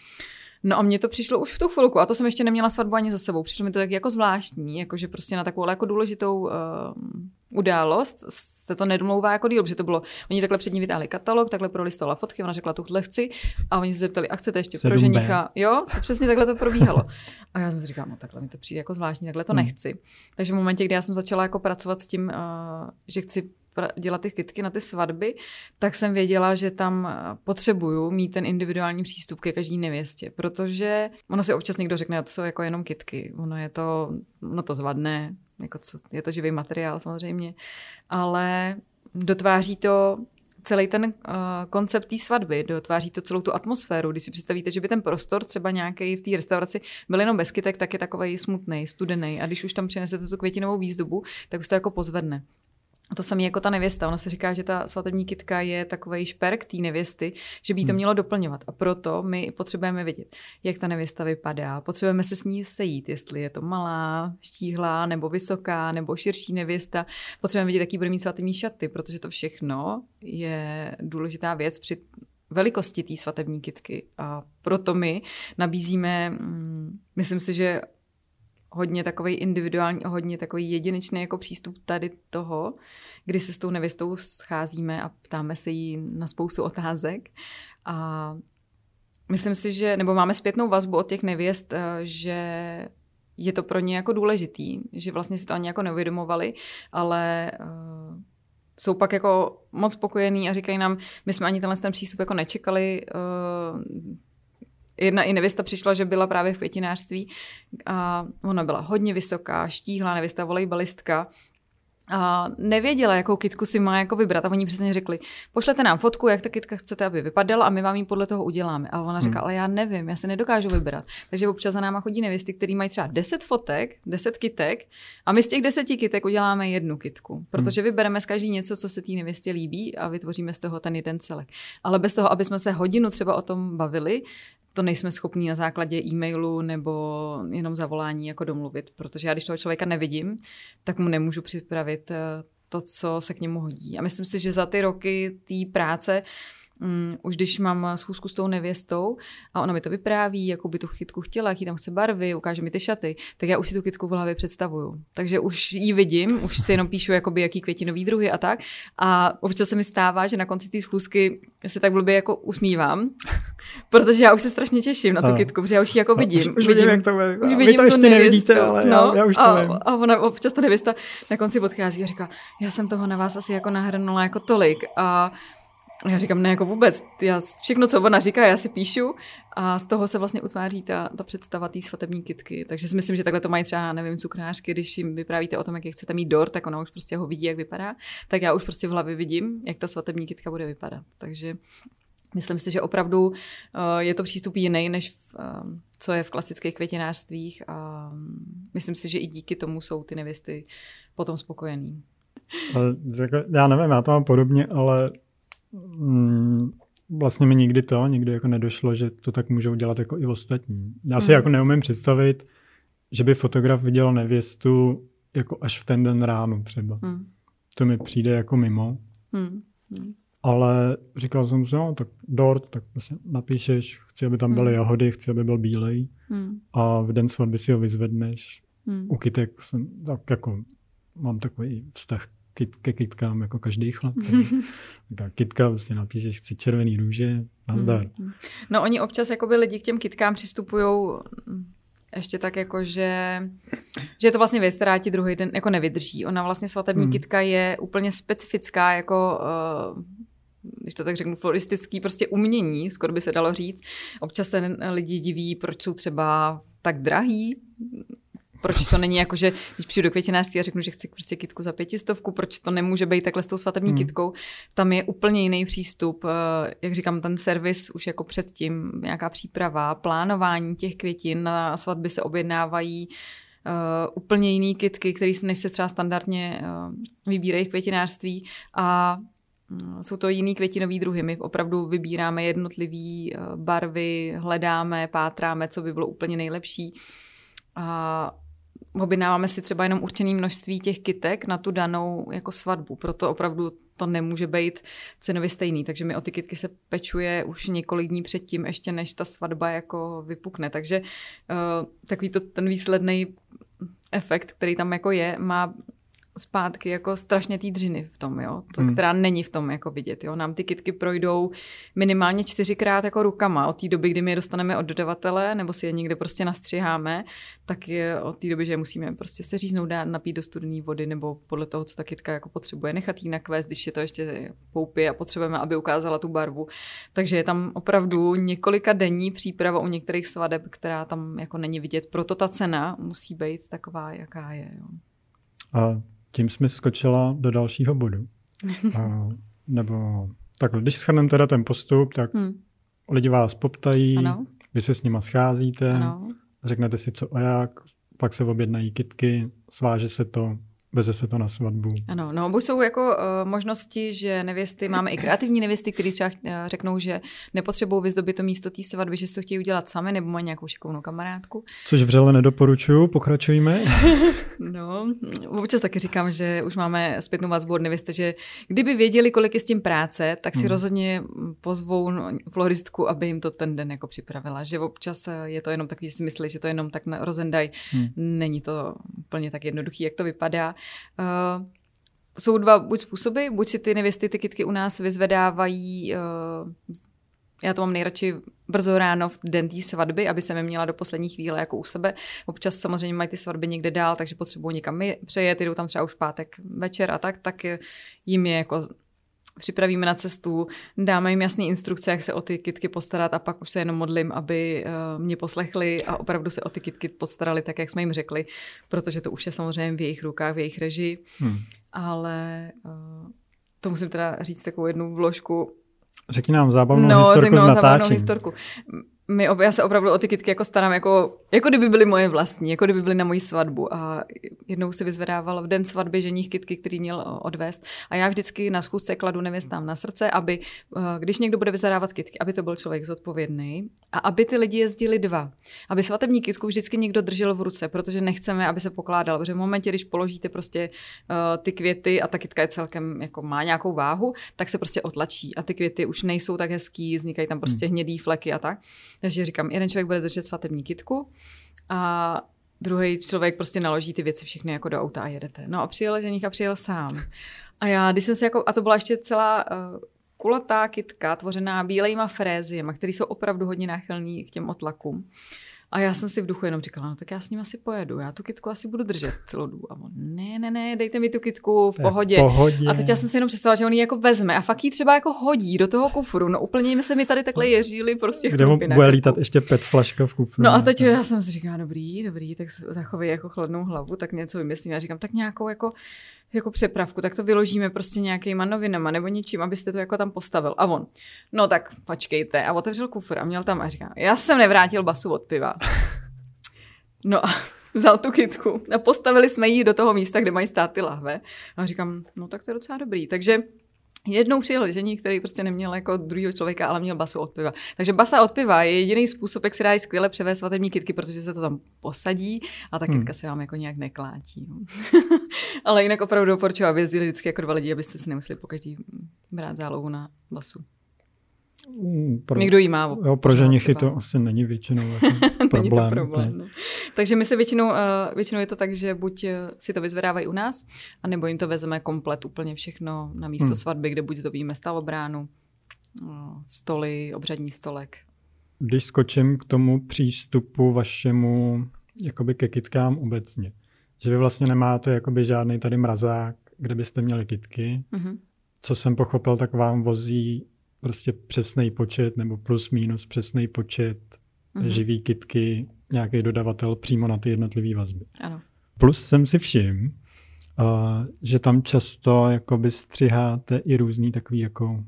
No a mně to přišlo už v tu chvilku, a to jsem ještě neměla svatbu ani za sebou. Přišlo mi to tak jako zvláštní, jakože prostě na takovou jako důležitou uh, událost se to nedomlouvá jako díl, protože to bylo, oni takhle před ní vytáhli katalog, takhle prolistovala fotky, ona řekla, tuhle chci a oni se zeptali, a chcete ještě pro ženicha? Jo, přesně takhle to probíhalo. A já jsem si říkala, no takhle mi to přijde jako zvláštní, takhle to hmm. nechci. Takže v momentě, kdy já jsem začala jako pracovat s tím, uh, že chci dělat ty kytky na ty svatby, tak jsem věděla, že tam potřebuju mít ten individuální přístup ke každý nevěstě, protože ono si občas někdo řekne, to jsou jako jenom kytky, ono je to, ono to zvadne, jako co, je to živý materiál samozřejmě, ale dotváří to celý ten uh, koncept té svatby, dotváří to celou tu atmosféru. Když si představíte, že by ten prostor třeba nějaký v té restauraci byl jenom bez kytek, tak je takový smutný, studený. A když už tam přinesete tu květinovou výzdobu, tak už to jako pozvedne. A to samé jako ta nevěsta. Ono se říká, že ta svatební kitka je takový šperk té nevěsty, že by jí to hmm. mělo doplňovat. A proto my potřebujeme vědět, jak ta nevěsta vypadá. Potřebujeme se s ní sejít, jestli je to malá, štíhlá, nebo vysoká, nebo širší nevěsta. Potřebujeme vědět, jaký bude mít svatební šaty, protože to všechno je důležitá věc při velikosti té svatební kitky. A proto my nabízíme, mm, myslím si, že hodně takový individuální, hodně takový jedinečný jako přístup tady toho, kdy se s tou nevěstou scházíme a ptáme se jí na spoustu otázek. A myslím si, že, nebo máme zpětnou vazbu od těch nevěst, eh, že je to pro ně jako důležitý, že vlastně si to ani jako neuvědomovali, ale uh, jsou pak jako moc spokojení a říkají nám, my jsme ani tenhle ten přístup jako nečekali, uh, jedna i nevěsta přišla, že byla právě v květinářství a ona byla hodně vysoká, štíhlá nevěsta, volejbalistka a nevěděla, jakou kitku si má jako vybrat. A oni přesně řekli, pošlete nám fotku, jak ta kitka chcete, aby vypadala a my vám ji podle toho uděláme. A ona říká, hmm. ale já nevím, já se nedokážu vybrat. Takže občas za náma chodí nevěsty, které mají třeba 10 fotek, 10 kitek a my z těch 10 kitek uděláme jednu kitku. Protože hmm. vybereme z každý něco, co se té nevěstě líbí a vytvoříme z toho ten jeden celek. Ale bez toho, aby jsme se hodinu třeba o tom bavili, to nejsme schopní na základě e-mailu nebo jenom zavolání jako domluvit, protože já když toho člověka nevidím, tak mu nemůžu připravit eh, to, co se k němu hodí. A myslím si, že za ty roky té práce um, už když mám schůzku s tou nevěstou a ona mi to vypráví, jakou by tu chytku chtěla, jaký tam chce barvy, ukáže mi ty šaty, tak já už si tu kytku v hlavě představuju. Takže už ji vidím, už si jenom píšu, jakoby, jaký květinový druhy a tak. A občas se mi stává, že na konci té schůzky se tak blbě jako usmívám, protože já už se strašně těším na tu a. kytku, protože já už ji jako vidím. Už, už vidím, jak to bude. Už vidím Vy to ještě nevidíte, ale no, já, já už to a, vím. A ona občas ta nevěsta na konci odchází a říká, já jsem toho na vás asi jako nahrnula jako tolik a já říkám, ne, jako vůbec. Já všechno, co ona říká, já si píšu a z toho se vlastně utváří ta, ta představa té svatební kitky. Takže si myslím, že takhle to mají třeba, nevím, cukrářky, když jim vyprávíte o tom, jak je chcete mít dort, tak ona už prostě ho vidí, jak vypadá. Tak já už prostě v hlavě vidím, jak ta svatební kitka bude vypadat. Takže myslím si, že opravdu uh, je to přístup jiný, než v, uh, co je v klasických květinářstvích a myslím si, že i díky tomu jsou ty nevěsty potom spokojený. Jako, já nevím, já to mám podobně, ale mm, vlastně mi nikdy to, nikdy jako nedošlo, že to tak můžou dělat jako i ostatní. Já si mm. jako neumím představit, že by fotograf viděl nevěstu jako až v ten den ráno třeba. Mm. To mi přijde jako mimo. Mm. Mm. Ale říkal jsem si, no, tak dort, tak prostě napíšeš, chci, aby tam byly mm. jahody, chci, aby byl bílej. Mm. A v den svatby si ho vyzvedneš. Mm. U kytek jsem tak jako mám takový vztah kit, ke kitkám jako každý chlap. Tak kitka prostě napíšeš, chci červený růže, nazdar. Mm-hmm. No oni občas jakoby lidi k těm kitkám přistupují ještě tak jako, že, že je to vlastně věc, která ti druhý den jako nevydrží. Ona vlastně svatební hmm. kitka je úplně specifická jako uh, když to tak řeknu, floristický prostě umění, skoro by se dalo říct. Občas se lidi diví, proč jsou třeba tak drahý, proč to není jako, že když přijdu do květinářství a řeknu, že chci prostě kitku za pětistovku, proč to nemůže být takhle s tou svatební hmm. kitkou. Tam je úplně jiný přístup, eh, jak říkám, ten servis už jako předtím, nějaká příprava, plánování těch květin na svatby se objednávají uh, úplně jiný kitky, které než se třeba standardně uh, vybírají v květinářství a mm, jsou to jiný květinový druhy. My opravdu vybíráme jednotlivé barvy, hledáme, pátráme, co by bylo úplně nejlepší. A objednáváme si třeba jenom určené množství těch kytek na tu danou jako svatbu, proto opravdu to nemůže být cenově stejný, takže mi o ty kytky se pečuje už několik dní předtím, ještě než ta svatba jako vypukne, takže uh, takový to ten výsledný efekt, který tam jako je, má zpátky jako strašně té dřiny v tom, jo, to, hmm. která není v tom jako vidět, jo. Nám ty kitky projdou minimálně čtyřikrát jako rukama od té doby, kdy my je dostaneme od dodavatele, nebo si je někde prostě nastřiháme, tak je od té doby, že musíme prostě se říznout, dát napít do studené vody, nebo podle toho, co ta kytka jako potřebuje, nechat jí nakvést, když je to ještě poupy a potřebujeme, aby ukázala tu barvu. Takže je tam opravdu několika denní příprava u některých svadeb, která tam jako není vidět. Proto ta cena musí být taková, jaká je. Jo. A tím jsme skočila do dalšího bodu. A, nebo takhle, když schrneme teda ten postup, tak hmm. lidi vás poptají, ano. vy se s nima scházíte, ano. řeknete si co a jak, pak se objednají kitky, sváže se to, Veze se to na svatbu. Ano, no, buď jsou jako uh, možnosti, že nevěsty, máme i kreativní nevěsty, které třeba uh, řeknou, že nepotřebují vyzdobit to místo té svatby, že si to chtějí udělat sami, nebo mají nějakou šikovnou kamarádku. Což vřele nedoporučuju, pokračujeme. no, občas taky říkám, že už máme zpětnou vazbu od nevěsty, že kdyby věděli, kolik je s tím práce, tak si hmm. rozhodně pozvou no, floristku, aby jim to ten den jako připravila. Že občas eh, je to jenom takový, že si myslí, že to jenom tak rozendaj. Hmm. Není to úplně tak jednoduchý, jak to vypadá. Uh, jsou dva buď způsoby, buď si ty nevěsty ty kytky u nás vyzvedávají, uh, já to mám nejradši brzo ráno v den té svatby, aby se mi měla do poslední chvíle jako u sebe. Občas samozřejmě mají ty svatby někde dál, takže potřebují někam přejet, jdou tam třeba už pátek večer a tak, tak jim je jako připravíme na cestu, dáme jim jasné instrukce, jak se o ty kitky postarat a pak už se jenom modlím, aby uh, mě poslechli a opravdu se o ty kitky postarali tak, jak jsme jim řekli, protože to už je samozřejmě v jejich rukách, v jejich režii. Hmm. Ale uh, to musím teda říct takovou jednu vložku. Řekni nám zábavnou no, historku z natáčení. zábavnou historku my, já se opravdu o ty kytky jako starám, jako, jako kdyby byly moje vlastní, jako kdyby byly na moji svatbu. A jednou si vyzvedával v den svatby ženích kytky, který měl odvést. A já vždycky na schůzce kladu nevěstám na srdce, aby, eh, když někdo bude vyzadávat kytky, aby to byl člověk zodpovědný a aby ty lidi jezdili dva. Aby svatební kytku vždycky někdo držel v ruce, protože nechceme, aby se pokládal. Protože v momentě, když položíte prostě uh, ty květy a ta kytka je celkem, jako má nějakou váhu, tak se prostě otlačí a ty květy už nejsou tak hezký, vznikají tam prostě hmm. hnědý fleky a tak. Takže říkám, jeden člověk bude držet svatební kitku a druhý člověk prostě naloží ty věci všechny jako do auta a jedete. No a přijel ženich a přijel sám. A já, když jsem se jako, a to byla ještě celá uh, kulatá kitka, tvořená bílejma fréziema, které jsou opravdu hodně náchylný k těm otlakům. A já jsem si v duchu jenom říkala, no tak já s ním asi pojedu, já tu kitku asi budu držet celou dobu. A on, ne, ne, ne, dejte mi tu kitku v pohodě. v pohodě. A teď já jsem si jenom představila, že on ji jako vezme a fakt ji třeba jako hodí do toho kufru. No úplně se mi tady takhle ježíli prostě Kde mu bude lítat ještě pet flaška v kufru. No a teď já jsem si říkala, dobrý, dobrý, tak zachovej jako chladnou hlavu, tak něco vymyslím. Já říkám, tak nějakou jako jako přepravku, tak to vyložíme prostě nějakýma novinama nebo něčím, abyste to jako tam postavil. A on, no tak počkejte. A otevřel kufr a měl tam a říká, já jsem nevrátil basu od piva. No a vzal tu kitku a postavili jsme ji do toho místa, kde mají stát ty lahve. A říkám, no tak to je docela dobrý. Takže Jednou přijel žení, který prostě neměl jako druhého člověka, ale měl basu od piva. Takže basa od piva je jediný způsob, jak se dají skvěle převést svatební kitky, protože se to tam posadí a ta hmm. kytka hmm. se vám jako nějak neklátí. No. ale jinak opravdu doporučuji, aby jezdili vždycky jako dva lidi, abyste si nemuseli po každý brát zálohu na basu. Pro, Někdo jí má. Jo, pro ženichy to asi není většinou jako problém. není to problém. No. Takže my se většinou, uh, většinou je to tak, že buď eh, si to vyzvedávají u nás, anebo jim to vezeme komplet úplně všechno na místo hmm. svatby, kde buď to víme stalobránu, uh, stoly, obřadní stolek. Když skočím k tomu přístupu vašemu jakoby ke kytkám obecně, že vy vlastně nemáte jakoby žádný tady mrazák, kde byste měli kytky, mm-hmm. co jsem pochopil, tak vám vozí prostě přesný počet nebo plus minus přesný počet mm-hmm. živý kitky nějaký dodavatel přímo na ty jednotlivé vazby. Ano. Plus jsem si všiml, uh, že tam často jakoby střiháte i různý takový jako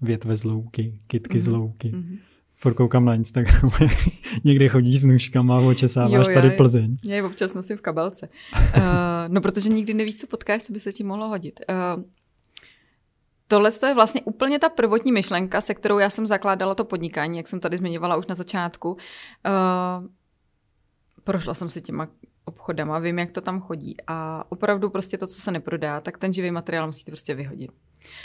větve z louky, kitky mm-hmm. z louky. Mm-hmm. Furt koukám na Instagram, někde chodíš s nůžkama a očesáváš jo, tady já, Plzeň. Já je občas nosím v kabelce. uh, no protože nikdy nevíš, co potkáš, co by se ti mohlo hodit. Uh, Tohle je vlastně úplně ta prvotní myšlenka, se kterou já jsem zakládala to podnikání, jak jsem tady zmiňovala už na začátku. Uh, prošla jsem si těma obchodama, vím, jak to tam chodí a opravdu prostě to, co se neprodá, tak ten živý materiál musíte prostě vyhodit.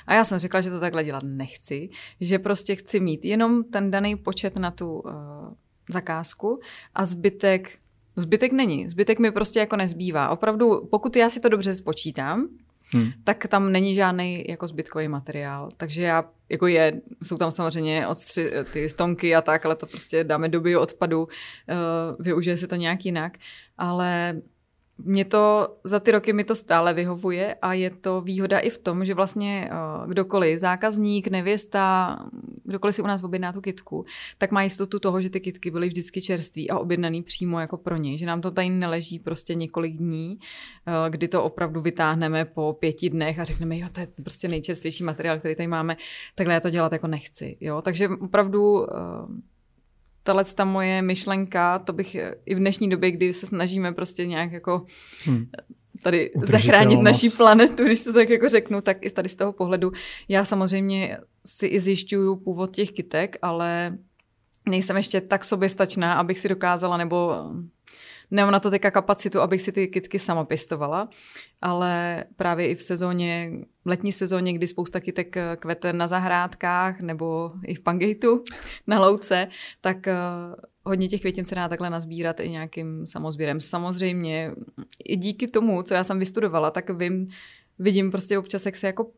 A já jsem řekla, že to takhle dělat nechci, že prostě chci mít jenom ten daný počet na tu uh, zakázku a zbytek Zbytek není. Zbytek mi prostě jako nezbývá. Opravdu, pokud já si to dobře spočítám, hmm. tak tam není žádný jako zbytkový materiál. Takže já, jako je, jsou tam samozřejmě odstři, ty stonky a tak, ale to prostě dáme do bioodpadu, uh, využije se to nějak jinak. Ale mě to, za ty roky mi to stále vyhovuje a je to výhoda i v tom, že vlastně uh, kdokoliv, zákazník, nevěsta, kdokoliv si u nás objedná tu kitku, tak má jistotu toho, že ty kitky byly vždycky čerství a objednaný přímo jako pro něj, že nám to tady neleží prostě několik dní, uh, kdy to opravdu vytáhneme po pěti dnech a řekneme, jo, to je prostě nejčerstvější materiál, který tady máme, takhle já to dělat jako nechci. Jo? Takže opravdu uh, tahle ta moje myšlenka, to bych i v dnešní době, kdy se snažíme prostě nějak jako hmm. tady zachránit naší planetu, když to tak jako řeknu, tak i tady z toho pohledu. Já samozřejmě si i zjišťuju původ těch kytek, ale nejsem ještě tak soběstačná, abych si dokázala, nebo Nemám na to teďka kapacitu, abych si ty kitky sama pěstovala, ale právě i v sezóně, v letní sezóně, kdy spousta kytek kvete na zahrádkách nebo i v Pangejtu na louce, tak eh, hodně těch květin se dá takhle nazbírat i nějakým samozběrem. Samozřejmě i díky tomu, co já jsem vystudovala, tak vím, vidím prostě občas, jak se jako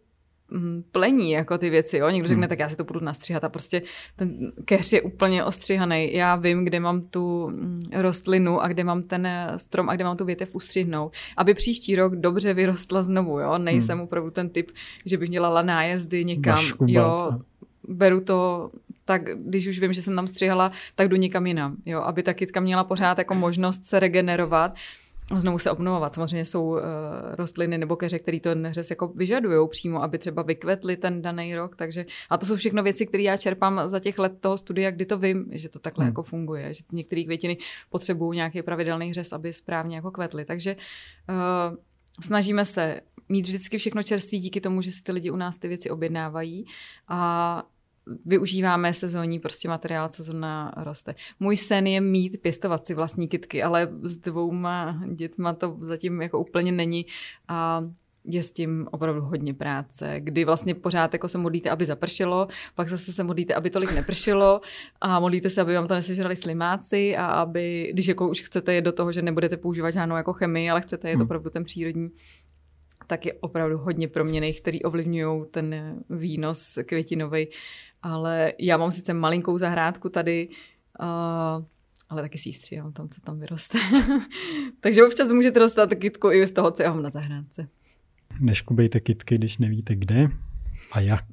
plení jako ty věci, jo. Někdo řekne, hmm. tak já si to budu nastříhat a prostě ten keř je úplně ostříhaný. Já vím, kde mám tu mm, rostlinu a kde mám ten eh, strom a kde mám tu větev ustřihnout, aby příští rok dobře vyrostla znovu, jo. Nejsem hmm. opravdu ten typ, že bych dělala nájezdy někam, Baškubat. jo. Beru to tak když už vím, že jsem tam střihala, tak jdu někam jinam, jo, aby ta kytka měla pořád jako možnost se regenerovat znovu se obnovovat. Samozřejmě jsou uh, rostliny nebo keře, které to neřez jako vyžadují přímo, aby třeba vykvetly ten daný rok. Takže, a to jsou všechno věci, které já čerpám za těch let toho studia, kdy to vím, že to takhle hmm. jako funguje, že některé květiny potřebují nějaký pravidelný řez, aby správně jako kvetly. Takže uh, snažíme se mít vždycky všechno čerství díky tomu, že si ty lidi u nás ty věci objednávají a využíváme sezónní prostě materiál, co zrovna roste. Můj sen je mít, pěstovat si vlastní kitky, ale s dvouma dětma to zatím jako úplně není a je s tím opravdu hodně práce, kdy vlastně pořád jako se modlíte, aby zapršelo, pak zase se modlíte, aby tolik nepršelo a modlíte se, aby vám to nesežrali slimáci a aby, když jako už chcete je do toho, že nebudete používat žádnou jako chemii, ale chcete je to hmm. opravdu ten přírodní, tak je opravdu hodně proměných, který ovlivňují ten výnos květinový ale já mám sice malinkou zahrádku tady, uh, ale taky si stříhám tam, co tam vyroste. Takže občas můžete dostat kytku i z toho, co já mám na zahrádce. Neškubejte kytky, když nevíte kde a jak.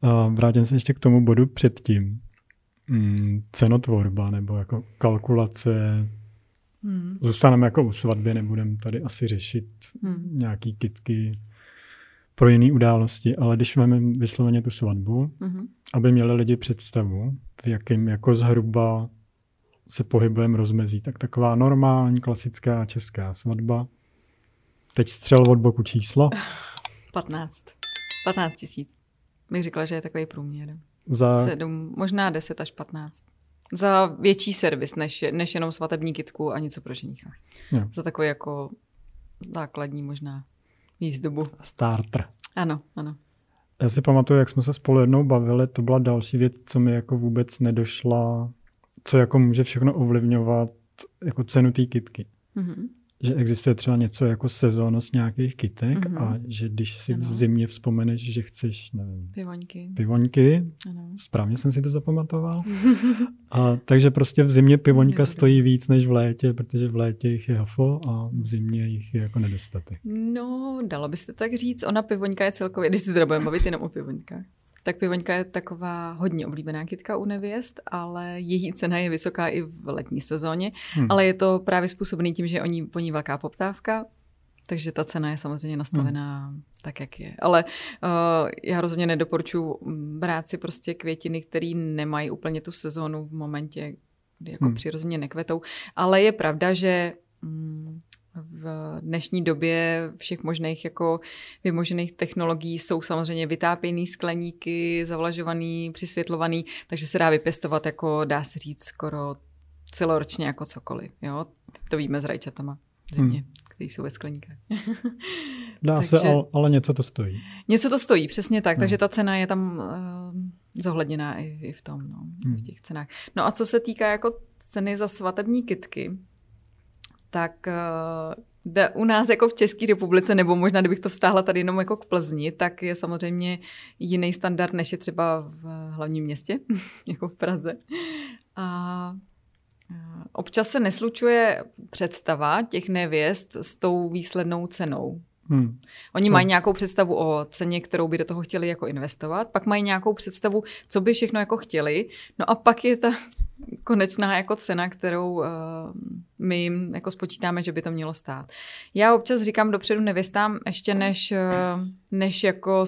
Uh, vrátím se ještě k tomu bodu předtím. Hmm, cenotvorba nebo jako kalkulace. Hmm. Zůstaneme jako u svatby, nebudeme tady asi řešit hmm. nějaký kytky pro jiné události, ale když máme vysloveně tu svatbu, mm-hmm. aby měli lidi představu, v jakém jako zhruba se pohybujeme rozmezí, tak taková normální, klasická česká svatba. Teď střel od boku číslo. 15. 15 tisíc. Bych řekla, že je takový průměr. Za... 7, možná 10 až 15. Za větší servis, než, než jenom svatební kitku a něco pro ženicha. Za takový jako základní možná výzdobu. Starter. Ano, ano. Já si pamatuju, jak jsme se spolu jednou bavili, to byla další věc, co mi jako vůbec nedošla, co jako může všechno ovlivňovat jako cenu té kitky. Mm-hmm že existuje třeba něco jako sezónnost nějakých kytek mm-hmm. a že když si ano. v zimě vzpomeneš, že chceš, nevím, pivoňky, pivoňky ano. správně jsem si to zapamatoval, a takže prostě v zimě pivoňka stojí víc než v létě, protože v létě jich je hafo a v zimě jich je jako nedostatek. No, dalo by se tak říct, ona pivoňka je celkově, když si teda budeme bavit jenom o pivoňkách, tak pivoňka je taková hodně oblíbená kytka u nevěst, ale její cena je vysoká i v letní sezóně, hmm. ale je to právě způsobený tím, že oni po ní velká poptávka, takže ta cena je samozřejmě nastavená hmm. tak, jak je. Ale uh, já rozhodně nedoporučuji brát si prostě květiny, které nemají úplně tu sezónu v momentě, kdy jako hmm. přirozeně nekvetou. Ale je pravda, že um, v dnešní době všech možných jako vymožených technologií jsou samozřejmě vytápěný skleníky, zavlažovaný, přisvětlovaný, takže se dá vypěstovat jako dá se říct skoro celoročně jako cokoliv. Jo? To víme s rajčatama země, hmm. který jsou ve skleníkách. Dá takže, se, ale, ale něco to stojí. Něco to stojí, přesně tak. Hmm. Takže ta cena je tam uh, zohledněná i, i v tom, no, hmm. v těch cenách. No a co se týká jako ceny za svatební kitky, tak uh, jde u nás jako v České republice, nebo možná kdybych to vztáhla tady jenom jako k Plzni, tak je samozřejmě jiný standard, než je třeba v hlavním městě, jako v Praze. A občas se neslučuje představa těch nevěst s tou výslednou cenou. Hmm. Oni to... mají nějakou představu o ceně, kterou by do toho chtěli jako investovat, pak mají nějakou představu, co by všechno jako chtěli, no a pak je ta konečná jako cena, kterou uh, my jim jako spočítáme, že by to mělo stát. Já občas říkám dopředu nevěstám, ještě než, uh, než jako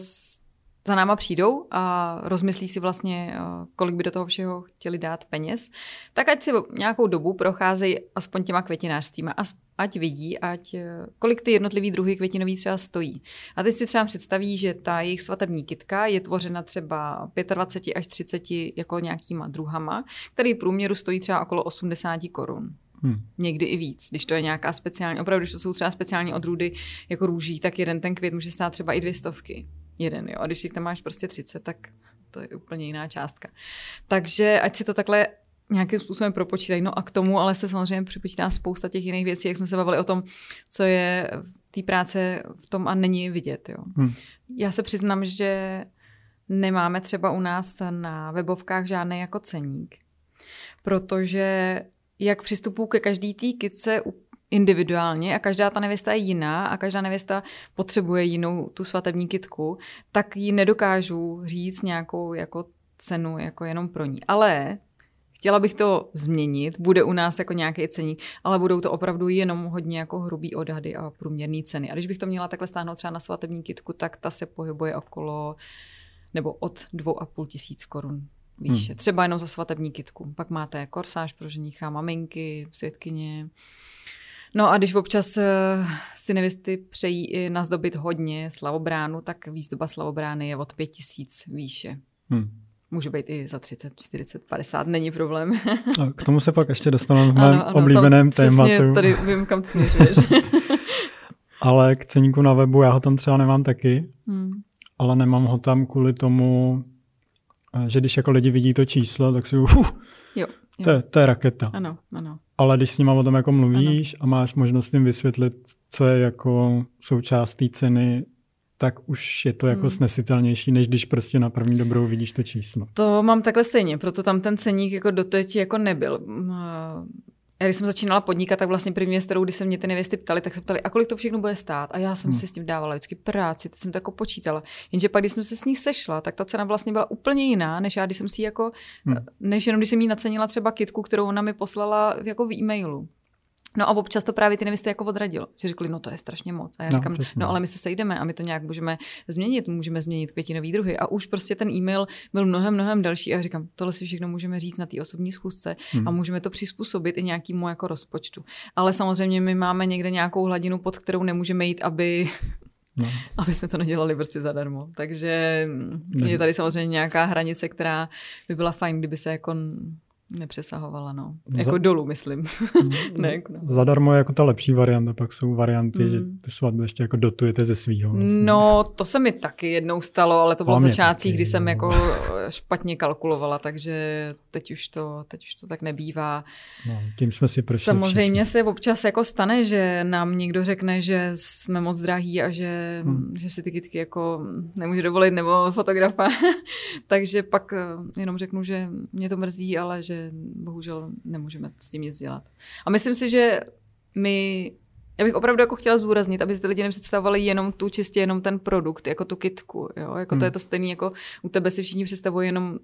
za náma přijdou a rozmyslí si vlastně, kolik by do toho všeho chtěli dát peněz, tak ať si nějakou dobu procházejí aspoň těma květinářstvíma, ať vidí, ať, e, kolik ty jednotlivý druhy květinový třeba stojí. A teď si třeba představí, že ta jejich svatební kitka je tvořena třeba 25 až 30 jako nějakýma druhama, který průměru stojí třeba okolo 80 korun. Hmm. Někdy i víc, když to je nějaká speciální, opravdu, když to jsou třeba speciální odrůdy jako růží, tak jeden ten květ může stát třeba i dvě stovky jeden, jo. A když jich tam máš prostě 30, tak to je úplně jiná částka. Takže ať si to takhle nějakým způsobem propočítají. No a k tomu ale se samozřejmě připočítá spousta těch jiných věcí, jak jsme se bavili o tom, co je té práce v tom a není vidět. Jo. Hmm. Já se přiznám, že nemáme třeba u nás na webovkách žádný jako ceník, protože jak přistupuji ke každý té kice individuálně a každá ta nevěsta je jiná a každá nevěsta potřebuje jinou tu svatební kitku, tak ji nedokážu říct nějakou jako cenu jako jenom pro ní. Ale chtěla bych to změnit, bude u nás jako nějaký ceník, ale budou to opravdu jenom hodně jako hrubý odhady a průměrné ceny. A když bych to měla takhle stáhnout třeba na svatební kitku, tak ta se pohybuje okolo nebo od dvou a půl tisíc korun výše. Hmm. Třeba jenom za svatební kitku. Pak máte korsáž pro ženicha, maminky, světkyně, No a když občas uh, si nevěsty přejí i nazdobit hodně slavobránu, tak výzdoba slavobrány je od pět tisíc výše. Hmm. Může být i za 30, 40, 50, není problém. A k tomu se pak ještě dostaneme v mém ano, ano, oblíbeném tématu. tady vím, kam směřuješ. ale k ceníku na webu já ho tam třeba nemám taky, hmm. ale nemám ho tam kvůli tomu, eh, že když jako lidi vidí to číslo, tak si uh, jo. To, je, to je raketa. Ano, ano. Ale když s nima o tom jako mluvíš ano. a máš možnost jim vysvětlit, co je jako součást té ceny, tak už je to jako hmm. snesitelnější, než když prostě na první dobrou vidíš to číslo. To mám takhle stejně, proto tam ten ceník jako doteď jako nebyl já když jsem začínala podnikat, tak vlastně první věc, kterou, když se mě ty nevěsty ptali, tak se ptali, a kolik to všechno bude stát? A já jsem hmm. si s tím dávala vždycky práci, teď jsem to jako počítala. Jenže pak, když jsem se s ní sešla, tak ta cena vlastně byla úplně jiná, než já, když jsem si jako, hmm. než jenom když jsem jí nacenila třeba kitku, kterou ona mi poslala jako v e-mailu. No a občas to právě ty nevěsty jako odradilo, že řekli, no to je strašně moc. A já no, říkám, přesně. no ale my se sejdeme a my to nějak můžeme změnit, můžeme změnit květinový druhy. A už prostě ten e-mail byl mnohem, mnohem další a já říkám, tohle si všechno můžeme říct na té osobní schůzce hmm. a můžeme to přizpůsobit i nějakému jako rozpočtu. Ale samozřejmě my máme někde nějakou hladinu, pod kterou nemůžeme jít, aby No. Aby jsme to nedělali prostě zadarmo. Takže ne. je tady samozřejmě nějaká hranice, která by byla fajn, kdyby se jako Nepřesahovala, no. Jako Za... dolů, myslím. ne, jako no. Zadarmo je jako ta lepší varianta, pak jsou varianty, mm. že tu svatbu ještě jako dotujete ze svýho. Vlastně. No, to se mi taky jednou stalo, ale to bylo v začátcích, kdy jsem jako špatně kalkulovala, takže teď už to, teď už to tak nebývá. No, tím jsme si prošli Samozřejmě všichni. se občas jako stane, že nám někdo řekne, že jsme moc drahý a že, hmm. že si ty kytky jako nemůže dovolit, nebo fotografa. takže pak eh, jenom řeknu, že mě to mrzí, ale že bohužel nemůžeme s tím nic dělat. A myslím si, že my já bych opravdu jako chtěla zdůraznit, aby si ty lidi nepředstavovali jenom tu, čistě jenom ten produkt, jako tu kitku, jo? Jako hmm. to je to stejné, jako u tebe si všichni představují jenom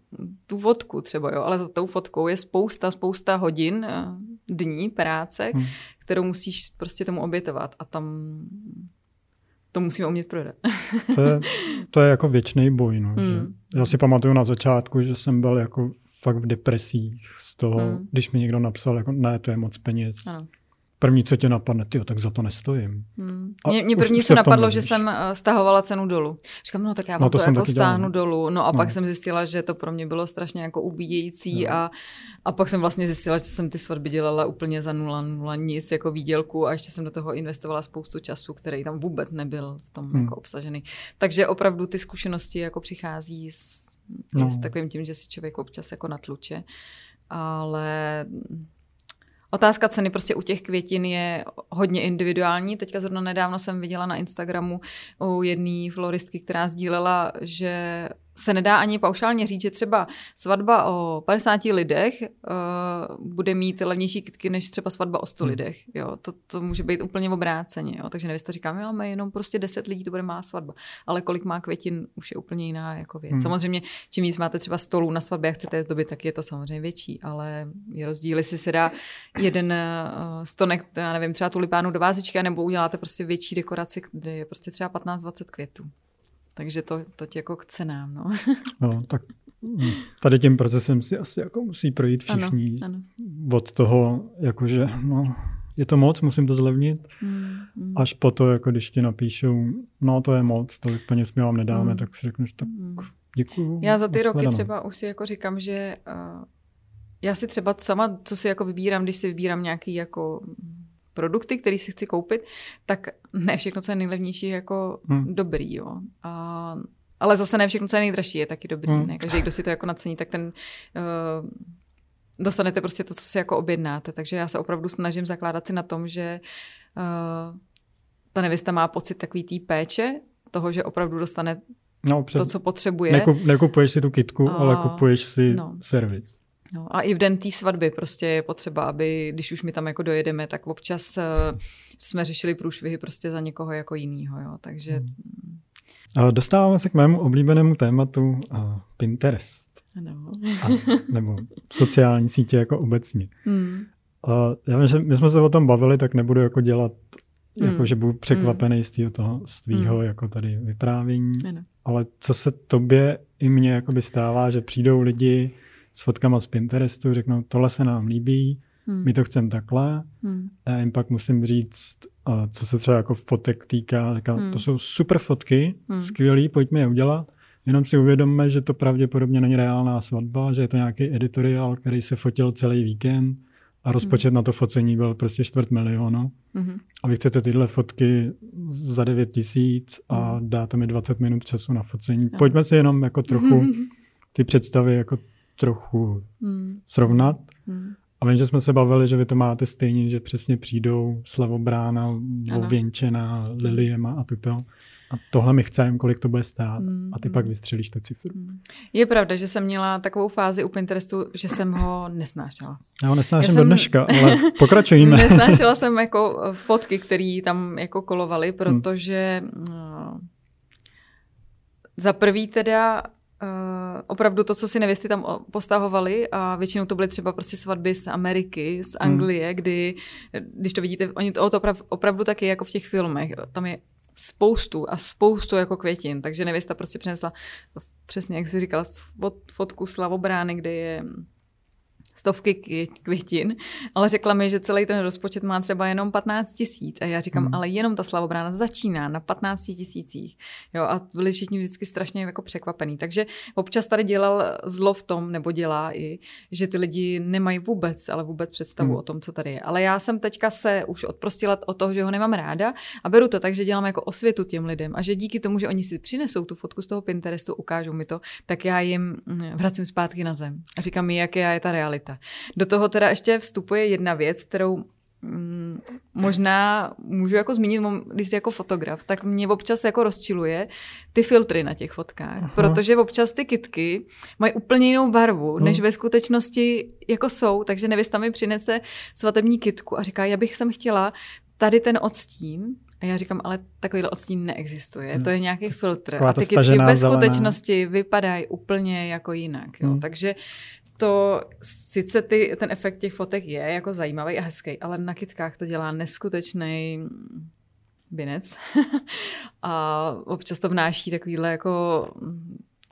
tu fotku třeba, jo? Ale za tou fotkou je spousta, spousta hodin, eh, dní práce, hmm. kterou musíš prostě tomu obětovat a tam to musíme umět prodat. to, je, to je jako věčný boj, no, hmm. že já si pamatuju na začátku, že jsem byl jako fakt v depresích z toho, hmm. když mi někdo napsal, jako ne, to je moc peněz. Ano. první, co tě napadne, ty, tak za to nestojím. Hmm. Mě, mě první, co napadlo, že jsem eh, stahovala cenu dolů. Říkám, no tak já vám no, to, to jako stáhnu dělal. dolů. No a no. pak jsem zjistila, že to pro mě bylo strašně jako ubíjející no. a, a pak jsem vlastně zjistila, že jsem ty svatby dělala úplně za nula, nula nic jako výdělku a ještě jsem do toho investovala spoustu času, který tam vůbec nebyl v tom hmm. jako obsažený. Takže opravdu ty zkušenosti jako přichází s, no. s takovým tím, že si člověk občas jako natluče. Ale Otázka ceny prostě u těch květin je hodně individuální. Teďka zrovna nedávno jsem viděla na Instagramu u jedné floristky, která sdílela, že se nedá ani paušálně říct, že třeba svatba o 50 lidech uh, bude mít levnější kytky než třeba svatba o 100 hmm. lidech. Jo, to, to může být úplně obráceně. Jo. Takže nevěsta říká, my máme jenom prostě 10 lidí, to bude má svatba. Ale kolik má květin, už je úplně jiná jako věc. Hmm. Samozřejmě, čím víc máte třeba stolů na svatbě a chcete je zdobit, tak je to samozřejmě větší, ale je rozdíl, jestli se dá jeden uh, stonek, já nevím, třeba tulipánu do vázičky, nebo uděláte prostě větší dekoraci, kde je prostě třeba 15-20 květů. Takže to, to tě jako k cenám. No. no, tak tady tím procesem si asi jako musí projít všichni. Ano, ano. Od toho, jakože no, je to moc, musím to zlevnit, mm, mm. až po to, jako když ti napíšou, no to je moc, tolik peněz my vám nedáme, mm. tak si řekneš, tak mm. děkuju. Já za ty roky třeba už si jako říkám, že uh, já si třeba sama, co si jako vybírám, když si vybírám nějaký jako produkty, které si chci koupit, tak ne všechno, co je nejlevnější, je jako hmm. dobrý, jo. A, ale zase ne všechno, co je nejdražší, je taky dobrý. Hmm. Ne? Každý, kdo si to jako nacení, tak ten uh, dostanete prostě to, co si jako objednáte. Takže já se opravdu snažím zakládat si na tom, že uh, ta nevěsta má pocit takový té péče, toho, že opravdu dostane no, přes... to, co potřebuje. Nekup, nekupuješ si tu kitku, a... ale kupuješ si no. servis. No, a i v den té svatby prostě je potřeba, aby, když už my tam jako dojedeme, tak občas uh, jsme řešili průšvihy prostě za někoho jako jinýho, jo, takže... Hmm. A dostáváme se k mému oblíbenému tématu uh, Pinterest. Ano. a, nebo sociální sítě jako obecně. Hmm. Uh, já vím, že my jsme se o tom bavili, tak nebudu jako dělat, hmm. jako že budu překvapený hmm. z toho, toho svýho hmm. jako tady vyprávění, ano. ale co se tobě i mně jakoby stává, že přijdou lidi, s fotkama z Pinterestu, řeknou, tohle se nám líbí, hmm. my to chceme takhle. Hmm. A já jim pak musím říct, co se třeba jako fotek týká, říká, hmm. to jsou super fotky, hmm. skvělý, pojďme je udělat. Jenom si uvědomme, že to pravděpodobně není reálná svatba, že je to nějaký editoriál, který se fotil celý víkend a rozpočet hmm. na to focení byl prostě čtvrt milionu. Hmm. A vy chcete tyhle fotky za 9 tisíc a hmm. dáte mi 20 minut času na focení. Pojďme si jenom jako trochu ty představy jako trochu hmm. srovnat. Hmm. A vím, že jsme se bavili, že vy to máte stejně, že přesně přijdou slavobrána, ověnčená liliema a tuto. A tohle my chceme, kolik to bude stát. Mm, a ty mm. pak vystřelíš tu cifru. Mm. Je pravda, že jsem měla takovou fázi u Pinterestu, že jsem ho nesnášela. Já ho nesnáším Já do dneška, ale pokračujeme. nesnášela jsem jako fotky, které tam jako kolovaly, protože mm. za prvý teda Uh, opravdu to, co si nevěsty tam postahovali a většinou to byly třeba prostě svatby z Ameriky, z hmm. Anglie, hmm. kdy, když to vidíte, oni to, to oprav, opravdu taky jako v těch filmech, tam je spoustu a spoustu jako květin, takže nevěsta prostě přinesla přesně, jak jsi říkala, fotku slavobrány, kde je stovky květin, ale řekla mi, že celý ten rozpočet má třeba jenom 15 tisíc. A já říkám, hmm. ale jenom ta slavobrána začíná na 15 tisících. Jo, a byli všichni vždycky strašně jako překvapení. Takže občas tady dělal zlo v tom, nebo dělá i, že ty lidi nemají vůbec, ale vůbec představu hmm. o tom, co tady je. Ale já jsem teďka se už odprostila od toho, že ho nemám ráda a beru to tak, že dělám jako osvětu těm lidem a že díky tomu, že oni si přinesou tu fotku z toho Pinterestu, ukážou mi to, tak já jim mm, vracím zpátky na zem a říkám mi, jaká je ta realita realita. Do toho teda ještě vstupuje jedna věc, kterou mm, možná můžu jako zmínit, když jsi jako fotograf, tak mě občas jako rozčiluje ty filtry na těch fotkách, Aha. protože občas ty kitky mají úplně jinou barvu, hmm. než ve skutečnosti jako jsou, takže nevěsta mi přinese svatební kitku a říká, já bych sem chtěla tady ten odstín, a já říkám, ale takovýhle odstín neexistuje, hmm. to je nějaký filtr. Taková a ty kytky ve skutečnosti vypadají úplně jako jinak. Jo. Hmm. Takže to sice ty, ten efekt těch fotek je jako zajímavý a hezký, ale na kytkách to dělá neskutečný binec. a občas to vnáší takovýhle jako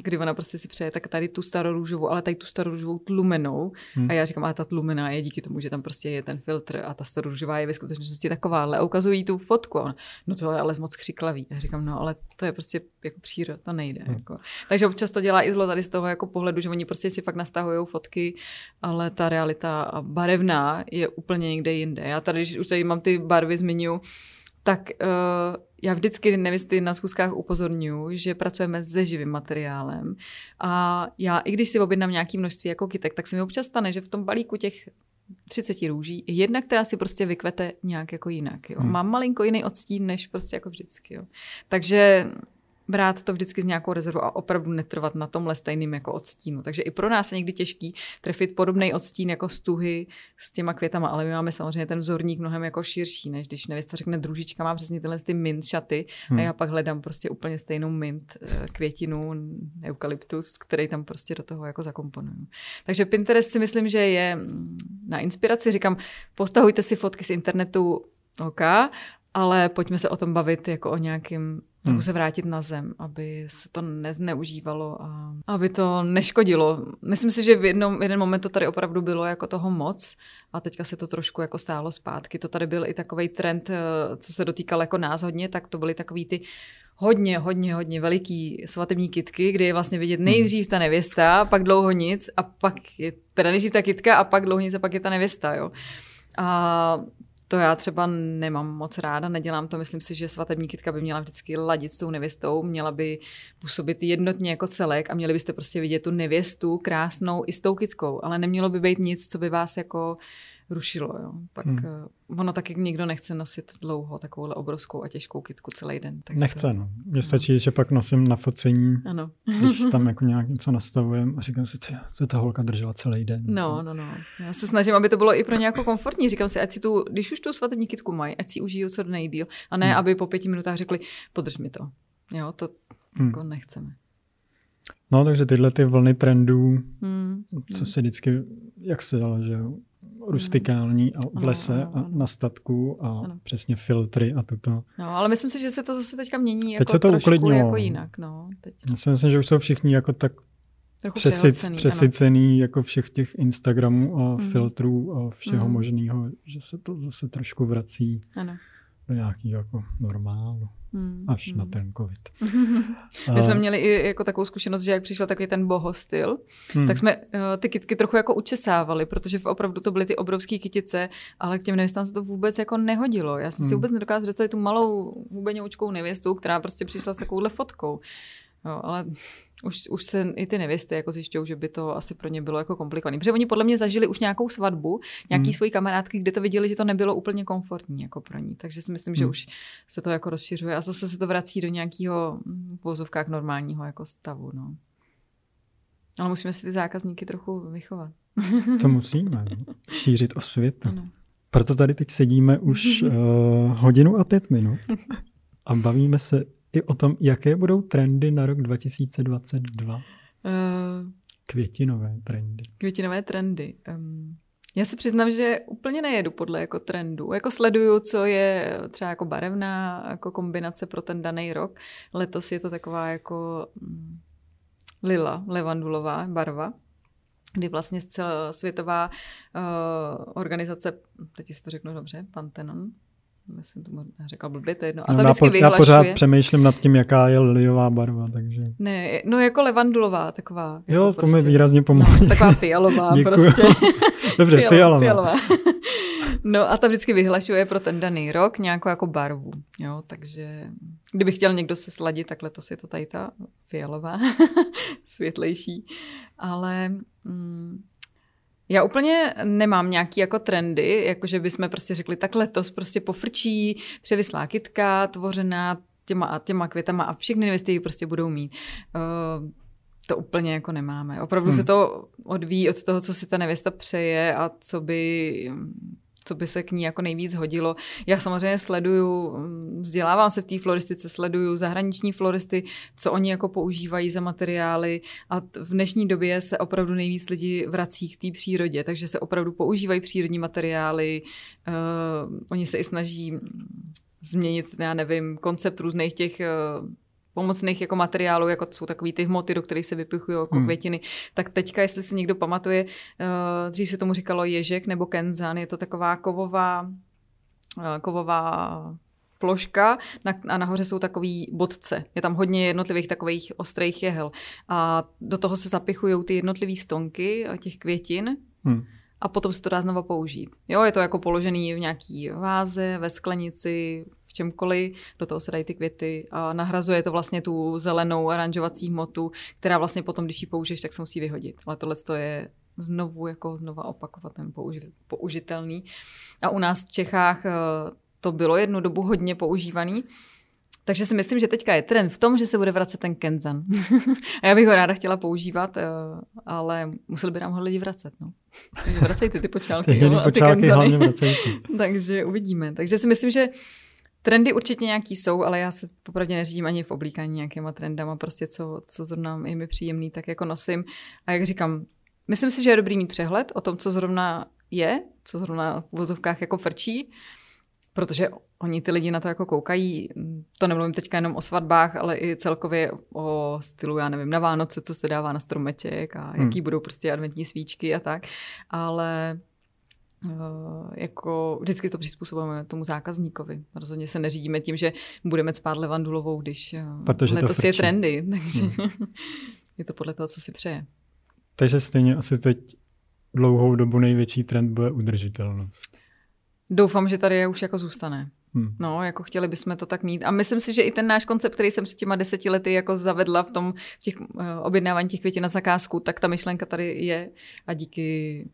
kdy ona prostě si přeje tak tady tu starorůžovou, ale tady tu starorůžovou tlumenou. Hmm. A já říkám, ale ta tlumená je díky tomu, že tam prostě je ten filtr a ta starorůžová je ve skutečnosti taková, ale ukazují tu fotku. On, no to je ale moc křiklavý. Já říkám, no ale to je prostě jako příroda, to nejde. Hmm. Jako. Takže občas to dělá i zlo tady z toho jako pohledu, že oni prostě si fakt nastahují fotky, ale ta realita barevná je úplně někde jinde. Já tady, když už tady mám ty barvy zmiňu, tak uh, já vždycky nevisty na schůzkách upozorňuji, že pracujeme se živým materiálem. A já, i když si objednám nějaké množství jako kytek, tak se mi občas stane, že v tom balíku těch 30 růží je jedna, která si prostě vykvete nějak jako jinak. Jo. Hmm. Mám malinko jiný odstín, než prostě jako vždycky. Jo. Takže brát to vždycky s nějakou rezervou a opravdu netrvat na tomhle stejným jako odstínu. Takže i pro nás je někdy těžký trefit podobný odstín jako stuhy s těma květama, ale my máme samozřejmě ten vzorník mnohem jako širší, než když nevěsta řekne družička má přesně tyhle ty mint šaty hmm. a já pak hledám prostě úplně stejnou mint eh, květinu, eukalyptus, který tam prostě do toho jako zakomponuju. Takže Pinterest si myslím, že je mm, na inspiraci. Říkám, postahujte si fotky z internetu, OK, ale pojďme se o tom bavit jako o nějakým hmm. se vrátit na zem, aby se to nezneužívalo a aby to neškodilo. Myslím si, že v jednom, jeden moment to tady opravdu bylo jako toho moc a teďka se to trošku jako stálo zpátky. To tady byl i takový trend, eh, co se dotýkal jako nás hodně, tak to byly takový ty hodně, hodně, hodně veliký svatební kitky, kdy je vlastně vidět nejdřív ta nevěsta, pak dlouho nic a pak je teda nejdřív ta kitka a pak dlouho nic a pak je ta nevěsta, jo. A to já třeba nemám moc ráda, nedělám to. Myslím si, že svatební kytka by měla vždycky ladit s tou nevěstou, měla by působit jednotně jako celek a měli byste prostě vidět tu nevěstu krásnou i s tou kytkou, ale nemělo by být nic, co by vás jako rušilo. Jo. Tak hmm. uh, ono taky nikdo nechce nosit dlouho takovouhle obrovskou a těžkou kitku celý den. Tak nechce, to, no. Mně stačí, no. že pak nosím na focení, ano. když tam jako nějak něco nastavujem a říkám si, co ta holka držela celý den. No, no, no. Já se snažím, aby to bylo i pro nějakou komfortní. Říkám si, ať si tu, když už tu svatební kitku mají, ať si užijou co nejdíl a ne, hmm. aby po pěti minutách řekli, podrž mi to. Jo, to hmm. jako nechceme. No, takže tyhle ty vlny trendů, hmm. co se vždycky, jak se dalo, že rustikální a v lese a na statku a ano. přesně filtry a toto. No, ale myslím si, že se to zase teďka mění jako teď se to trošku uklidnilo. jako jinak. No, teď. Já si myslím, že už jsou všichni jako tak přesyc, přesycený ano. jako všech těch Instagramů a mm. filtrů a všeho mm. možného, že se to zase trošku vrací ano. do nějakého jako normálu. Hmm, až hmm. na ten covid. My jsme měli i jako takovou zkušenost, že jak přišel takový ten bohostyl, hmm. tak jsme uh, ty kytky trochu jako učesávali, protože opravdu to byly ty obrovské kytice, ale k těm nevěstám se to vůbec jako nehodilo. Já jsem hmm. si vůbec nedokázala představit tu malou hubeňoučkou nevěstu, která prostě přišla s takovouhle fotkou. Jo, ale už, už se i ty nevěsty jako zjišťují, že by to asi pro ně bylo jako komplikované. Protože oni podle mě zažili už nějakou svatbu, nějaký hmm. svoji kamarádky, kde to viděli, že to nebylo úplně komfortní jako pro ní. Takže si myslím, hmm. že už se to jako rozšiřuje a zase se to vrací do nějakého v vozovkách normálního jako stavu. No. Ale musíme si ty zákazníky trochu vychovat. To musíme. No. Šířit osvětu. Ano. Proto tady teď sedíme už uh, hodinu a pět minut a bavíme se i o tom, jaké budou trendy na rok 2022? Uh, eh, květinové trendy. Květinové trendy. Um, já se přiznám, že úplně nejedu podle jako trendu. Jako sleduju, co je třeba jako barevná jako kombinace pro ten daný rok. Letos je to taková jako um, lila, levandulová barva kdy vlastně světová uh, organizace, teď si to řeknu dobře, Pantheon, myslím, to řekla blbě, to je jedno. A no, já, po, já pořád přemýšlím nad tím, jaká je liliová barva, takže... Ne, no jako levandulová taková. Jo, jako to prostě, mi výrazně pomohlo. No, taková fialová prostě. Dobře, fialová. fialová. no a ta vždycky vyhlašuje pro ten daný rok nějakou jako barvu, jo, takže kdyby chtěl někdo se sladit, tak letos je to tady ta fialová, světlejší, ale... Mm, já úplně nemám nějaký jako trendy, jakože bychom prostě řekli, tak letos prostě pofrčí převislá kytka, tvořená těma, těma květama a všechny nevěsty prostě budou mít. Uh, to úplně jako nemáme. Opravdu hmm. se to odvíjí od toho, co si ta nevěsta přeje a co by co by se k ní jako nejvíc hodilo. Já samozřejmě sleduju, vzdělávám se v té floristice, sleduju zahraniční floristy, co oni jako používají za materiály a v dnešní době se opravdu nejvíc lidi vrací k té přírodě, takže se opravdu používají přírodní materiály, uh, oni se i snaží změnit, já nevím, koncept různých těch uh, pomocných jako materiálů, jako jsou takový ty hmoty, do kterých se vypichují jako Hmm. květiny. Tak teďka, jestli si někdo pamatuje, uh, dřív se tomu říkalo ježek nebo kenzan, je to taková kovová, uh, kovová ploška na, a nahoře jsou takový bodce. Je tam hodně jednotlivých takových ostrých jehel. A do toho se zapichují ty jednotlivé stonky a těch květin Hm. a potom se to dá znova použít. Jo, je to jako položený v nějaký váze, ve sklenici, čemkoliv, do toho se dají ty květy a nahrazuje to vlastně tu zelenou aranžovací hmotu, která vlastně potom, když ji použiješ, tak se musí vyhodit. Ale tohle to je znovu jako znova opakovat ten použi- použitelný. A u nás v Čechách eh, to bylo jednu dobu hodně používaný, takže si myslím, že teďka je trend v tom, že se bude vracet ten Kenzan. a já bych ho ráda chtěla používat, eh, ale museli by nám ho lidi vracet. No. Takže vracejte ty počálky. Ty jo, a ty počálky Kenzany. hlavně vracejte. Takže uvidíme. Takže si myslím, že trendy určitě nějaký jsou, ale já se popravdě neřídím ani v oblíkání nějakýma trendama, prostě co, co zrovna je mi příjemný, tak jako nosím. A jak říkám, myslím si, že je dobrý mít přehled o tom, co zrovna je, co zrovna v uvozovkách jako frčí, protože oni ty lidi na to jako koukají. To nemluvím teďka jenom o svatbách, ale i celkově o stylu, já nevím, na Vánoce, co se dává na stromeček a jaký budou prostě adventní svíčky a tak. Ale jako vždycky to přizpůsobujeme tomu zákazníkovi. Rozhodně se neřídíme tím, že budeme spát levandulovou, když eh, Protože to letos je frčí. trendy. Takže je to podle toho, co si přeje. Takže stejně asi teď dlouhou dobu největší trend bude udržitelnost. Doufám, že tady je už jako zůstane. Hm. No, jako chtěli bychom to tak mít. A myslím si, že i ten náš koncept, který jsem před těma deseti lety jako zavedla v tom v těch uh, objednávání těch květin na zakázku, tak ta myšlenka tady je a díky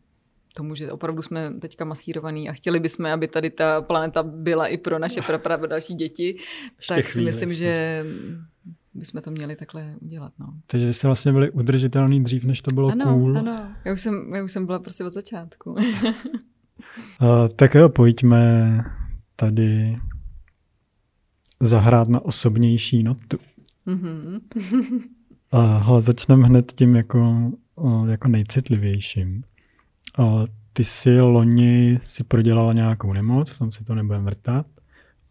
tomu, že opravdu jsme teďka masírovaný a chtěli bychom, aby tady ta planeta byla i pro naše pro další děti, Ještě tak si myslím, že bychom to měli takhle udělat. No. Takže vy jste vlastně byli udržitelný dřív, než to bylo Ano, cool. ano. Já už, jsem, já už jsem byla prostě od začátku. Uh, tak jo, pojďme tady zahrát na osobnější notu. Mhm. Uh, začneme hned tím jako, uh, jako nejcitlivějším. Uh, ty si loni si prodělala nějakou nemoc, tam si to nebudeme vrtat.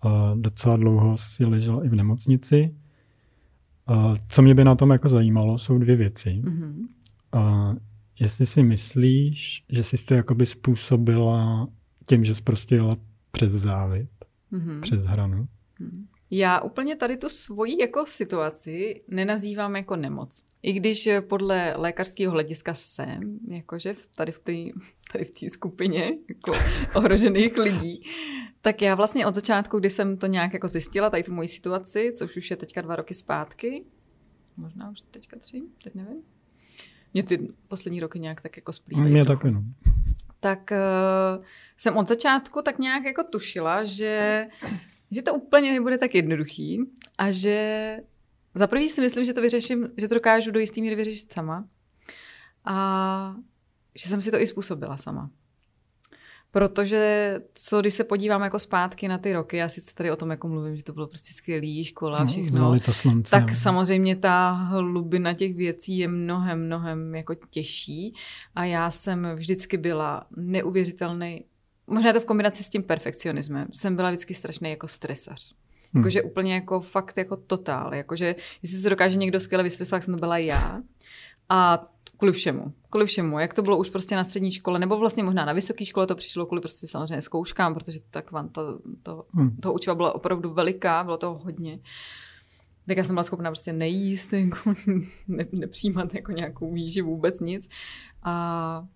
Uh, docela dlouho si ležela i v nemocnici. Uh, co mě by na tom jako zajímalo, jsou dvě věci. Mhm. Uh, jestli si myslíš, že jsi to jakoby způsobila tím, že jsi prostě jela přes závit, Mhm. přes hranu. Já úplně tady tu svoji jako situaci nenazývám jako nemoc. I když eh, podle lékařského hlediska jsem, jakože v- tady v té tady v té skupině jako ohrožených lidí, tak já vlastně od začátku, kdy jsem to nějak jako zjistila, tady tu moji situaci, což už je teďka dva roky zpátky, možná už teďka tři, teď nevím. Mě ty poslední roky nějak tak jako splývají. Mě taky, no. tak uh, jsem od začátku tak nějak jako tušila, že, že to úplně nebude tak jednoduchý a že za prvý si myslím, že to vyřeším, že to dokážu do jistý míry vyřešit sama a že jsem si to i způsobila sama. Protože co když se podívám jako zpátky na ty roky, já sice tady o tom jako mluvím, že to bylo prostě skvělý, škola no všechno, to slunce. tak no. samozřejmě ta hlubina těch věcí je mnohem, mnohem jako těžší a já jsem vždycky byla neuvěřitelný, možná to v kombinaci s tím perfekcionismem, jsem byla vždycky strašný jako stresař. Hmm. Jakože úplně jako fakt jako totál, jakože jestli se dokáže někdo skvěle vystresovat, tak jsem to byla já. A kvůli všemu, kvůli všemu, jak to bylo už prostě na střední škole, nebo vlastně možná na vysoké škole to přišlo kvůli prostě samozřejmě zkouškám, protože ta kvanta to, Hmm. toho učiva byla opravdu veliká, bylo toho hodně. Tak já jsem byla schopná prostě nejíst, jako ne, nepřijímat jako nějakou výživu, vůbec nic. A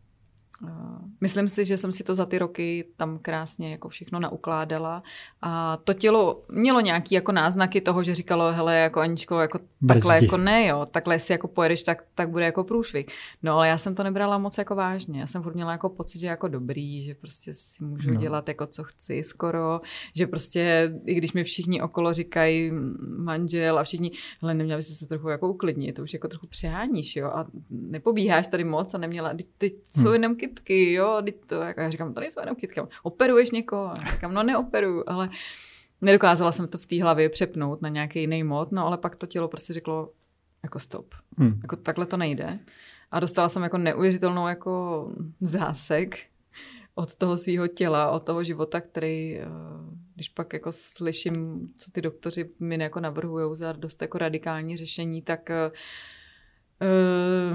myslím si, že jsem si to za ty roky tam krásně jako všechno naukládala a to tělo mělo nějaký jako náznaky toho, že říkalo, hele, jako Aničko, jako takhle Brzdi. jako ne, jo, takhle si jako pojedeš, tak, tak bude jako průšvih. No ale já jsem to nebrala moc jako vážně, já jsem furt měla jako pocit, že jako dobrý, že prostě si můžu No. dělat jako co chci skoro, že prostě i když mi všichni okolo říkají manžel a všichni, hele, neměla bys se trochu jako uklidnit, to už jako trochu přeháníš, jo, a nepobíháš tady moc a neměla, teď, teď jsou Hmm. jenom kytky, jo, to, jako já říkám, to nejsou jenom kytky, operuješ někoho, já říkám, no neoperuju, ale nedokázala jsem to v té hlavě přepnout na nějaký jiný mod, no ale pak to tělo prostě řeklo, jako stop, Hmm. jako takhle to nejde. A dostala jsem jako neuvěřitelnou jako zásek od toho svého těla, od toho života, který, eh, když pak jako slyším, co ty doktoři mi jako navrhují za dost jako radikální řešení, tak uh,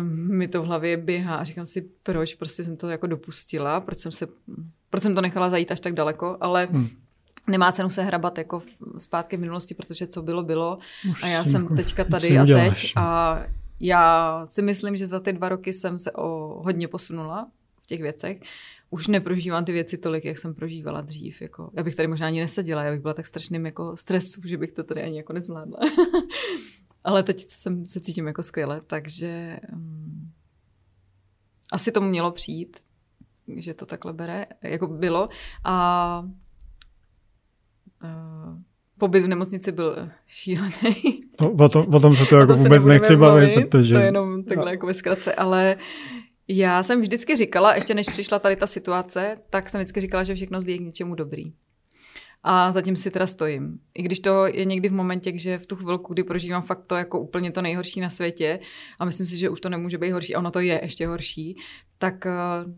mi to v hlavě běhá a říkám si, proč prostě jsem to jako dopustila, proč jsem, se, proč jsem to nechala zajít až tak daleko, ale hmm. nemá cenu se hrabat jako zpátky v minulosti, protože co bylo, bylo Už a já jsem jako, teďka tady a teď a já si myslím, že za ty dva roky jsem se o hodně posunula v těch věcech. Už neprožívám ty věci tolik, jak jsem prožívala dřív. Jako, já bych tady možná ani neseděla, já bych byla tak strašným jako stresu, že bych to tady ani jako nezvládla. Ale teď jsem, se cítím jako skvěle, takže um, asi tomu mělo přijít, že to takhle bere, jako bylo. A uh, pobyt v nemocnici byl šílený. No, o, tom, o tom se to jako vůbec nechci bavit, bavit, protože... To je jenom takhle no. jako ve zkratce, ale já jsem vždycky říkala, ještě než přišla tady ta situace, tak jsem vždycky říkala, že všechno zlí k něčemu dobrý. A zatím si teda stojím. I když to je někdy v momentě, že v tu chvilku, kdy prožívám fakt to jako úplně to nejhorší na světě a myslím si, že už to nemůže být horší a ono to je ještě horší, tak eh,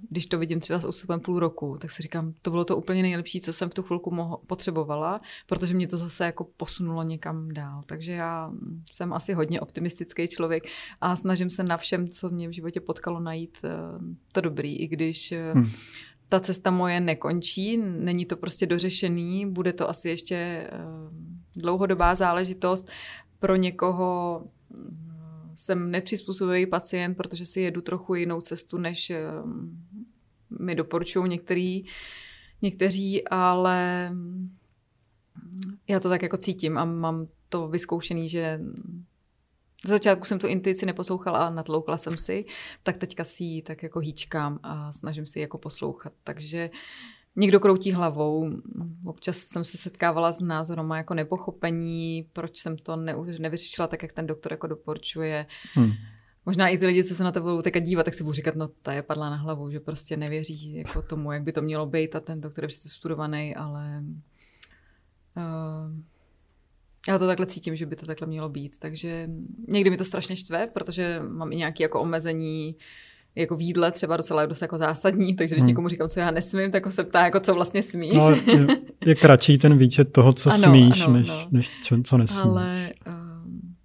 když to vidím třeba s ústupem půl roku, tak si říkám, to bylo to úplně nejlepší, co jsem v tu chvilku moho- potřebovala, protože mě to zase jako posunulo někam dál. Takže já jsem asi hodně optimistický člověk a snažím se na všem, co mě v životě potkalo, najít eh, to dobrý, i když hmm ta cesta moje nekončí, není to prostě dořešený, bude to asi ještě eh, dlouhodobá záležitost. Pro někoho eh, jsem nepřizpůsobivý pacient, protože si jedu trochu jinou cestu, než eh, mi doporučují některý, někteří, ale já to tak jako cítím a mám to vyzkoušený, že z začátku jsem tu intuici neposlouchala a natloukla jsem si, tak teďka si ji tak jako hýčkám a snažím si ji jako poslouchat. Takže někdo kroutí hlavou. Občas jsem se setkávala s názorem a jako nepochopení, proč jsem to ne, nevyřešila tak, jak ten doktor jako doporučuje. Hmm. Možná i ty lidi, co se na to budou teďka dívat, tak si budou říkat, no ta je padla na hlavu, že prostě nevěří jako tomu, jak by to mělo být a ten doktor je prostě studovaný, ale uh, já to takhle cítím, že by to takhle mělo být. Takže někdy mi to strašně štve, protože mám i nějaké jako omezení jako výdle třeba docela dost jako zásadní, takže když hmm. někomu říkám, co já nesmím, tak se ptá, jako co vlastně smíš. No, je, je kratší ten výčet toho, co ano, smíš, ano, než, no. než čo, co nesmíš. Ale um,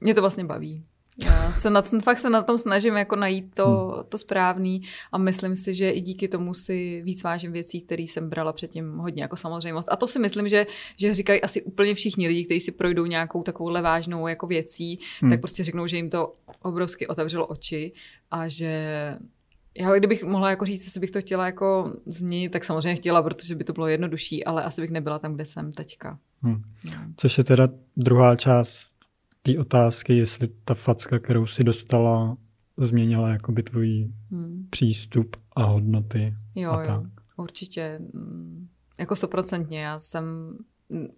mě to vlastně baví. Já se na, fakt se na tom snažím jako najít to, hmm. to správný a myslím si, že i díky tomu si víc vážím věcí, které jsem brala předtím hodně jako samozřejmost. A to si myslím, že, že říkají asi úplně všichni lidi, kteří si projdou nějakou takovouhle vážnou jako věcí, hmm. tak prostě řeknou, že jim to obrovsky otevřelo oči a že já kdybych mohla jako říct, jestli bych to chtěla jako změnit, tak samozřejmě chtěla, protože by to bylo jednodušší, ale asi bych nebyla tam, kde jsem teďka. Hmm. No. Což je teda druhá část té otázky, jestli ta facka, kterou si dostala, změnila jakoby tvůj hmm. přístup a hodnoty. Jo, a tak. jo, určitě. Jako stoprocentně. Já jsem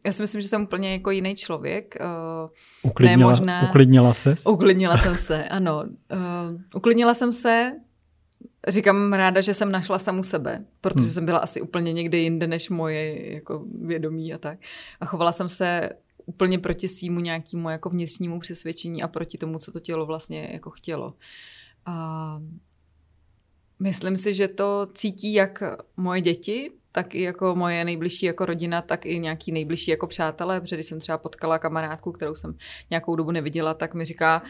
já si myslím, že jsem úplně jako jiný člověk. Uh, uklidnila, možná... uklidnila ses? Uklidnila jsem se, ano. Uh, uklidnila jsem se, říkám ráda, že jsem našla samu sebe, protože hmm. jsem byla asi úplně někde jinde než moje jako vědomí a tak. A chovala jsem se úplně proti svýmu nějakému jako vnitřnímu přesvědčení a proti tomu, co to tělo vlastně jako chtělo. A myslím si, že to cítí jak moje děti, tak i jako moje nejbližší jako rodina, tak i nějaký nejbližší jako přátelé, protože když jsem třeba potkala kamarádku, kterou jsem nějakou dobu neviděla, tak mi říká,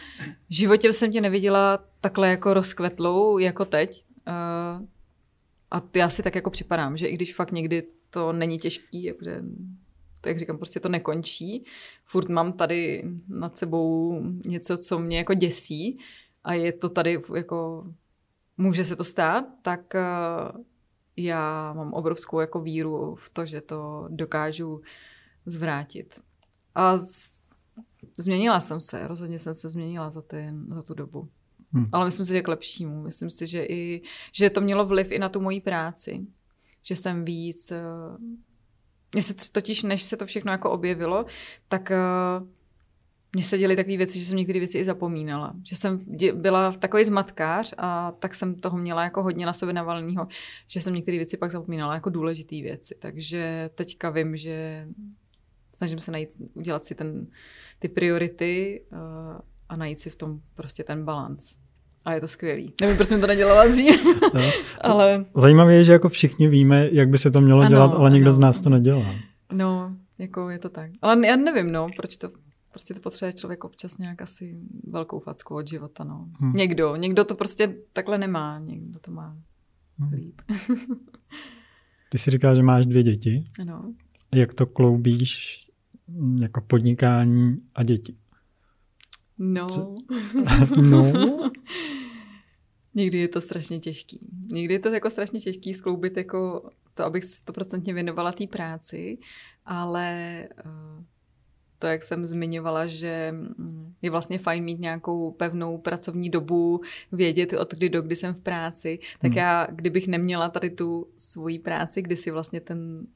v životě jsem tě neviděla takhle jako rozkvetlou jako teď. A já si tak jako připadám, že i když fakt někdy to není těžký, protože jak říkám, prostě to nekončí. Furt mám tady nad sebou něco, co mě jako děsí a je to tady jako, může se to stát, tak eh, já mám obrovskou jako víru v to, že to dokážu zvrátit. A z, změnila jsem se, rozhodně jsem se změnila za, ten, za tu dobu. Hmm. Ale myslím si, že k lepšímu. Myslím si, že, i, že to mělo vliv i na tu moji práci. Že jsem víc eh, mně se totiž, než se to všechno jako objevilo, tak uh, mně se děly takové věci, že jsem některé věci i zapomínala. Že jsem byla takový zmatkář a tak jsem toho měla jako hodně na sebe navalného, že jsem některé věci pak zapomínala jako důležité věci. Takže teďka vím, že snažím se najít, udělat si ten, ty priority uh, a najít si v tom prostě ten balans. A je to skvělý. Nevím, proč jsem to nedělala dřív, ale... Zajímavé je, že jako všichni víme, jak by se to mělo ano, dělat, ale nikdo ano. z nás to nedělá. No, jako je to tak. Ale já nevím, no, proč to, prostě to potřebuje člověk občas nějak asi velkou facku od života, no. Hmm. Někdo, někdo to prostě takhle nemá, někdo to má hmm. líp. Ty si říká, že máš dvě děti. Ano. Jak to kloubíš jako podnikání a děti? No. Co? no. Někdy je to strašně těžký. Někdy je to jako strašně těžký skloubit jako to, abych stoprocentně věnovala té práci, ale eh, to, jak jsem zmiňovala, že mm, je vlastně fajn mít nějakou pevnou pracovní dobu, vědět od kdy do kdy jsem v práci, tak hmm. já, kdybych neměla tady tu svoji práci, kdy si vlastně ten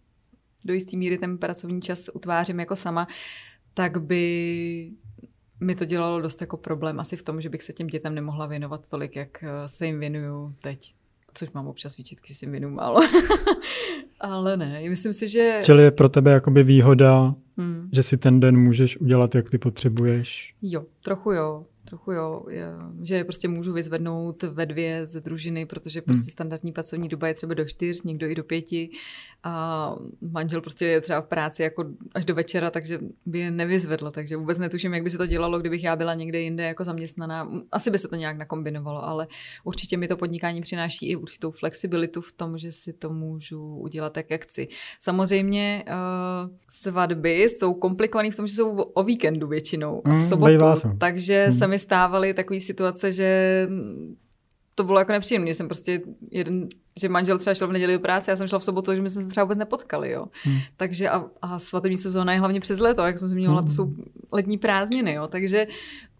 do jisté míry ten pracovní čas utvářím jako sama, tak by mi to dělalo dost jako problém asi v tom, že bych se těm dětem nemohla věnovat tolik, jak eh, se jim věnuju teď. Což mám občas výčitky, že si jim věnuju málo. Ale ne, myslím si, že... Čili je pro tebe jakoby výhoda, hmm. že si ten den můžeš udělat, jak ty potřebuješ? Jo, trochu jo trochu jo, že je prostě můžu vyzvednout ve dvě ze družiny, protože prostě hmm. standardní pracovní doba je třeba do čtyř, někdo i do pěti a manžel prostě je třeba v práci jako až do večera, takže by je nevyzvedl, takže vůbec netuším, jak by se to dělalo, kdybych já byla někde jinde jako zaměstnaná. Asi by se to nějak nakombinovalo, ale určitě mi to podnikání přináší i určitou flexibilitu v tom, že si to můžu udělat tak, jak chci. Samozřejmě uh, svatby jsou komplikované v tom, že jsou o víkendu většinou, v hmm, sobotu, mm, takže mm. se mi stávaly takové situace, že to bylo jako nepříjemné, jsem prostě jeden, že manžel třeba šel v neděli do práce, já jsem šla v sobotu, takže my jsme se třeba vůbec nepotkali, jo. Hmm. Takže a, a svatební sezóna je hlavně přes léto, jak jsem zmiňovala, hmm. to jsou letní prázdniny, jo. Takže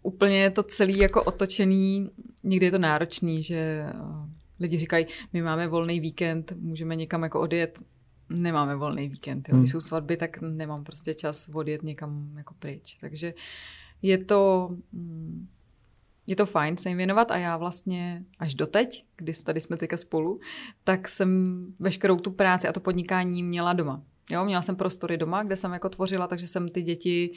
úplně je to celý jako otočený, někdy je to náročný, že eh, lidi říkají, my máme volný víkend, můžeme někam jako odjet, nemáme volný víkend, jo. Když hmm. jsou svatby, tak nemám prostě čas odjet někam jako pryč, takže je to, mm, je to fajn se jim věnovat a já vlastně až doteď, kdy tady jsme teďka spolu, tak jsem veškerou tu práci a to podnikání měla doma. Jo, měla jsem prostory doma, kde jsem jako tvořila, takže jsem ty děti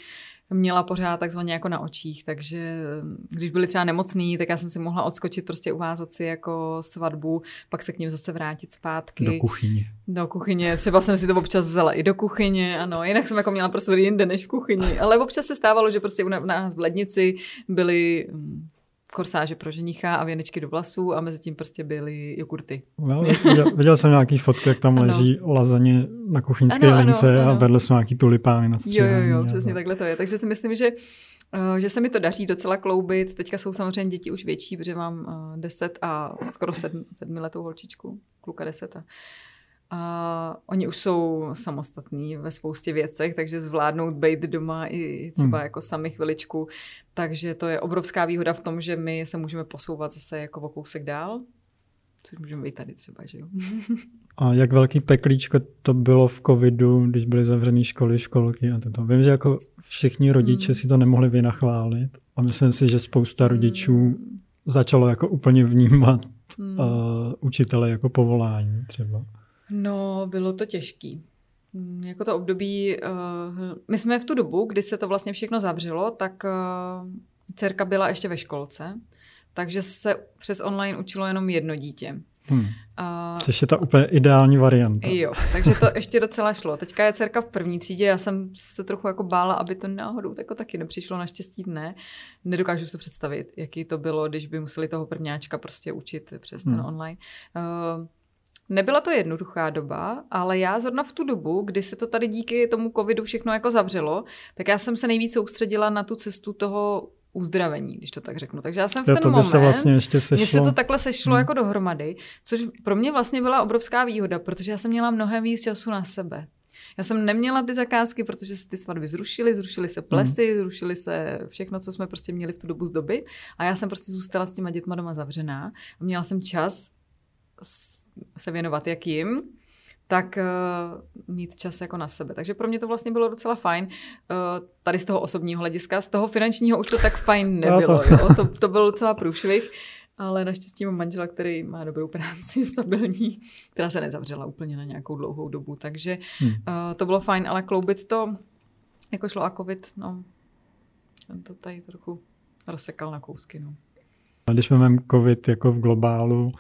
měla pořád takzvaně jako na očích, takže když byli třeba nemocní, tak já jsem si mohla odskočit, prostě uvázat si jako svatbu, pak se k ním zase vrátit zpátky. Do kuchyně. Do kuchyně, třeba jsem si to občas vzala i do kuchyně, ano, jinak jsem jako měla prostě jinde než v kuchyni, ale občas se stávalo, že prostě u nás v lednici byly hm, korsáže pro ženicha a věnečky do vlasů a mezi tím prostě byly jogurty. No, viděl, viděl jsem nějaký fotky, jak tam ano. leží lazaně na kuchyňské ano, lince ano, ano. a vedle jsou nějaký tulipány na Jo, jo, jo, přesně takhle to je. Takže si myslím, že eh, že se mi to daří docela kloubit. Teďka jsou samozřejmě děti už větší, protože mám 10 eh, a skoro 7, 7 letou holčičku, kluka 10. A a oni už jsou samostatní ve spoustě věcech, takže zvládnout být doma i třeba hmm. jako sami chviličku. Takže to je obrovská výhoda v tom, že my se můžeme posouvat zase jako o kousek dál. Což můžeme být tady třeba, že jo. A jak velký peklíčko to bylo v covidu, když byly zavřené školy, školky a toto. Vím, že jako všichni rodiče hmm. si to nemohli vynachválit a myslím si, že spousta rodičů hmm. začalo jako úplně vnímat hmm. uh, učitele jako povolání třeba. No, bylo to těžký. Mm, jako to období, uh, my jsme v tu dobu, kdy se to vlastně všechno zavřelo, tak uh, dcerka byla ještě ve školce, takže se přes online učilo jenom jedno dítě. Hmm. Uh, Což je ta úplně ideální varianta. Jo, takže to ještě docela šlo. Teďka je dcerka v první třídě, já jsem se trochu jako bála, aby to náhodou tako taky nepřišlo, naštěstí ne. Nedokážu si představit, jaký to bylo, když by museli toho prvňáčka prostě učit přes hmm. ten online. Uh, Nebyla to jednoduchá doba, ale já zrovna v tu dobu, kdy se to tady díky tomu covidu všechno jako zavřelo, tak já jsem se nejvíc soustředila na tu cestu toho uzdravení, když to tak řeknu. Takže já jsem v ten to moment, se vlastně ještě sešlo. mně se to takhle sešlo hmm. jako dohromady, což pro mě vlastně byla obrovská výhoda, protože já jsem měla mnohem víc času na sebe. Já jsem neměla ty zakázky, protože se ty svatby zrušily, zrušily se plesy, hmm. zrušily se všechno, co jsme prostě měli v tu dobu zdobit. A já jsem prostě zůstala s těma dětma doma zavřená a měla jsem čas se věnovat jak jim, tak uh, mít čas jako na sebe. Takže pro mě to vlastně bylo docela fajn. Uh, tady z toho osobního hlediska, z toho finančního už to tak fajn nebylo. to... Jo? To, to byl docela průšvih, ale naštěstí mám manžela, který má dobrou práci, stabilní, která se nezavřela úplně na nějakou dlouhou dobu. Takže hmm. uh, to bylo fajn, ale kloubit to, jako šlo a covid, no, ten to tady trochu rozsekal na kousky. No. Když máme covid jako v globálu,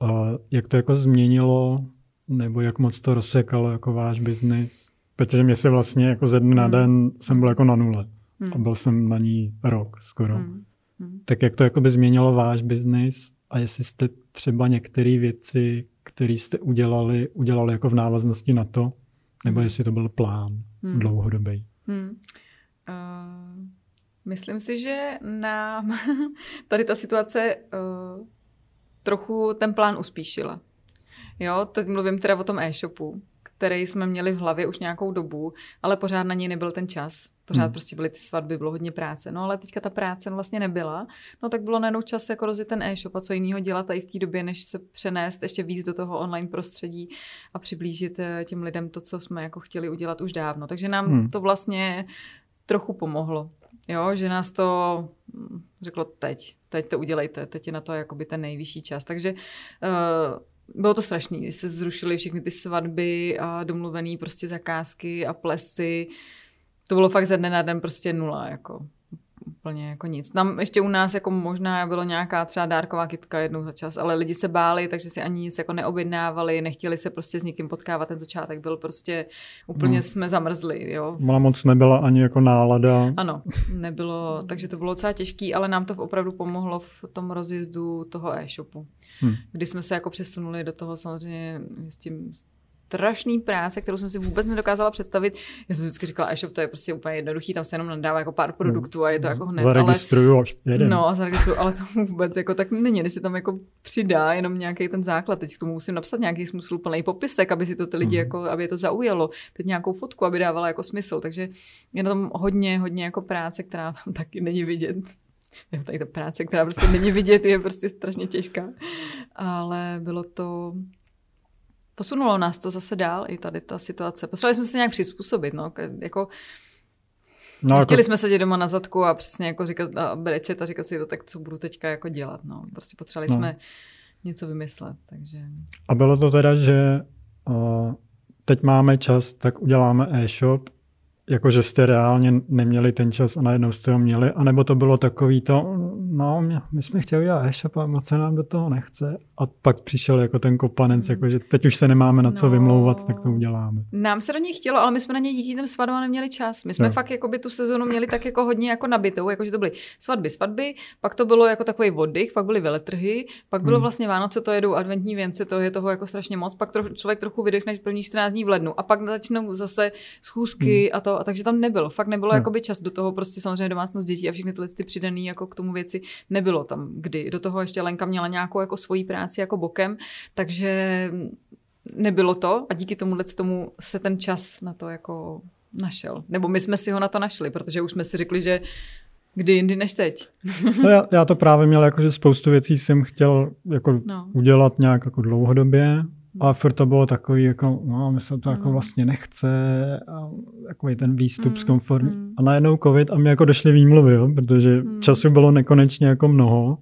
a jak to jako změnilo, nebo jak moc to rozsekalo jako váš biznis? Protože mě se vlastně jako ze dne na den jsem byl jako na nule. Hmm. A byl jsem na ní rok skoro. Hmm. Hmm. Tak jak to jakoby změnilo váš biznis a jestli jste třeba některé věci, které jste udělali, udělali jako v návaznosti na to, nebo hmm. jestli to byl plán hmm. dlouhodobý? Hmm. Uh, myslím si, že nám tady ta situace uh, trochu ten plán uspíšila. Jo, teď mluvím teda o tom e-shopu který jsme měli v hlavě už nějakou dobu, ale pořád na něj nebyl ten čas. Pořád hmm. prostě byly ty svatby, bylo hodně práce. No ale teďka ta práce vlastně nebyla. No tak bylo najednou čas jako rozjet ten e-shop a co jiného dělat i v té době, než se přenést ještě víc do toho online prostředí a přiblížit eh, těm lidem to, co jsme jako chtěli udělat už dávno. Takže nám hmm. to vlastně trochu pomohlo. Jo, že nás to hm, řeklo teď, teď to udělejte, teď je na to jakoby ten nejvyšší čas. Takže uh, bylo to strašný, když se zrušily všechny ty svatby a domluvený prostě zakázky a plesy. To bylo fakt ze dne na den prostě nula, jako úplně jako nic. Tam ještě u nás jako možná bylo nějaká třeba dárková kytka jednou za čas, ale lidi se báli, takže si ani nic jako neobjednávali, nechtěli se prostě s někým potkávat. Ten začátek byl prostě, úplně hmm. jsme zamrzli, jo. Ona moc nebyla ani jako nálada. Ano, nebylo, takže to bylo docela těžký, ale nám to opravdu pomohlo v tom rozjezdu toho e-shopu, hmm. kdy jsme se jako přesunuli do toho samozřejmě s tím strašný práce, kterou jsem si vůbec nedokázala představit. Já jsem vždycky říkala, e-shop to je prostě úplně jednoduchý, tam se jenom nadává jako pár produktů a je to jako hned. Zaregistruju ale, jeden. No a zaregistruju, ale to vůbec jako tak není, když se tam jako přidá jenom nějaký ten základ. Teď k tomu musím napsat nějaký smysluplný popisek, aby si to ty lidi, mm. jako, aby je to zaujalo. Teď nějakou fotku, aby dávala jako smysl. Takže je na tom hodně, hodně jako práce, která tam taky není vidět. Tady ta práce, která prostě není vidět, je prostě strašně těžká. Ale bylo to, posunulo nás to zase dál, i tady ta situace. Potřebovali jsme se nějak přizpůsobit, no, jako No, Chtěli jako... jsme sedět doma na zadku a přesně jako říkat a brečet a říkat si to, tak co budu teďka jako dělat. No. Prostě potřebovali no. jsme něco vymyslet. Takže... A bylo to teda, že uh, teď máme čas, tak uděláme e-shop jako že jste reálně neměli ten čas a najednou jste ho měli, anebo to bylo takový to, no, my jsme chtěli dělat e-shop a moc se nám do toho nechce. A pak přišel jako ten kopanec, jako že teď už se nemáme na co no, vymlouvat, tak to uděláme. Nám se do něj chtělo, ale my jsme na něj díky těm svatbám neměli čas. My jsme no. fakt jako by tu sezonu měli tak jako hodně jako nabitou, jako že to byly svatby, svatby, pak to bylo jako takový oddych, pak byly veletrhy, pak bylo hmm. vlastně Vánoce, to jedou adventní věnce, to je toho jako strašně moc, pak troch, člověk trochu vydechne první 14 dní v lednu a pak začnou zase schůzky hmm. a to a takže tam nebylo. Fakt nebylo hmm. jakoby čas do toho prostě samozřejmě domácnost dětí a všechny tyhle ty přidaný jako k tomu věci nebylo tam kdy. Do toho ještě Lenka měla nějakou jako svoji práci jako bokem, takže nebylo to a díky tomu tomu se ten čas na to jako našel. Nebo my jsme si ho na to našli, protože už jsme si řekli, že kdy jindy než teď. no já, já to právě měl jako, že spoustu věcí jsem chtěl jako no. udělat nějak jako dlouhodobě a furt to bylo takový, jako, no, my se to jako mm. vlastně nechce, a takový ten výstup mm. z komfortní. Mm. A najednou covid a mi jako došly výmluvy, jo, protože mm. času bylo nekonečně jako mnoho.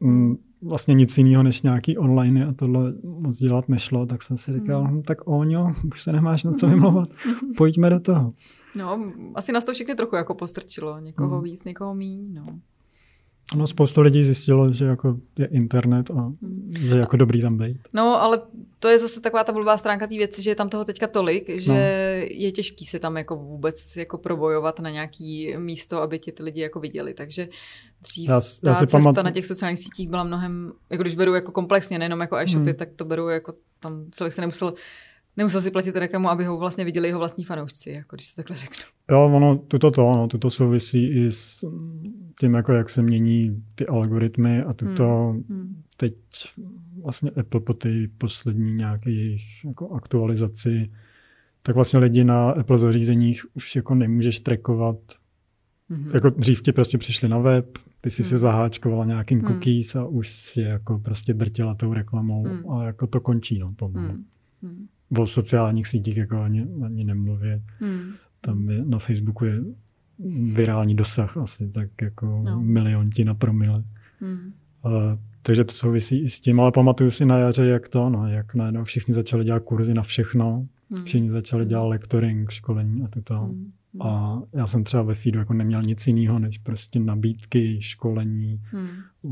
Mm, vlastně nic jiného než nějaký online a tohle moc dělat nešlo, tak jsem si říkal, mm. hm, tak jo, už se nemáš na co vymlouvat, pojďme do toho. No, asi nás to všechny trochu jako postrčilo, někoho mm. víc, někoho míň, no. No, spoustu lidí zjistilo, že jako je internet a že je jako dobrý tam být. No, ale to je zase taková ta blbá stránka té věci, že je tam toho teďka tolik, že no. je těžký se tam jako vůbec jako probojovat na nějaký místo, aby ti ty lidi jako viděli. Takže dřív já, ta já si cesta pamat... na těch sociálních sítích byla mnohem, jako když beru jako komplexně, nejenom jako e-shopy, hmm. tak to beru jako tam člověk se nemusel nemusel si platit reklamu, aby ho vlastně viděli jeho vlastní fanoušci, jako když se takhle řeknu. Jo, ono, tuto to, no, tuto souvisí i s tím, jako jak se mění ty algoritmy a tuto hmm. Hmm. teď vlastně Apple po té poslední nějaké jejich jako aktualizaci, tak vlastně lidi na Apple zařízeních už jako nemůžeš trackovat. Hmm. Jako dřív ti prostě přišli na web, ty jsi hmm. se zaháčkovala nějakým hmm. cookies a už si jako prostě drtila tou reklamou hmm. a jako to končí, no, Hmm. Hmm o sociálních sítích jako ani, ani nemluvě. Hmm. Tam je, na Facebooku je virální dosah asi tak jako no. milionti na promile. Hmm. A, takže to souvisí i s tím, ale pamatuju si na jaře, jak to, no, jak najednou všichni začali dělat kurzy na všechno, hmm. všichni začali hmm. dělat lectoring, školení a to. Hmm. A já jsem třeba ve feedu jako neměl nic jiného, než prostě nabídky, školení hmm.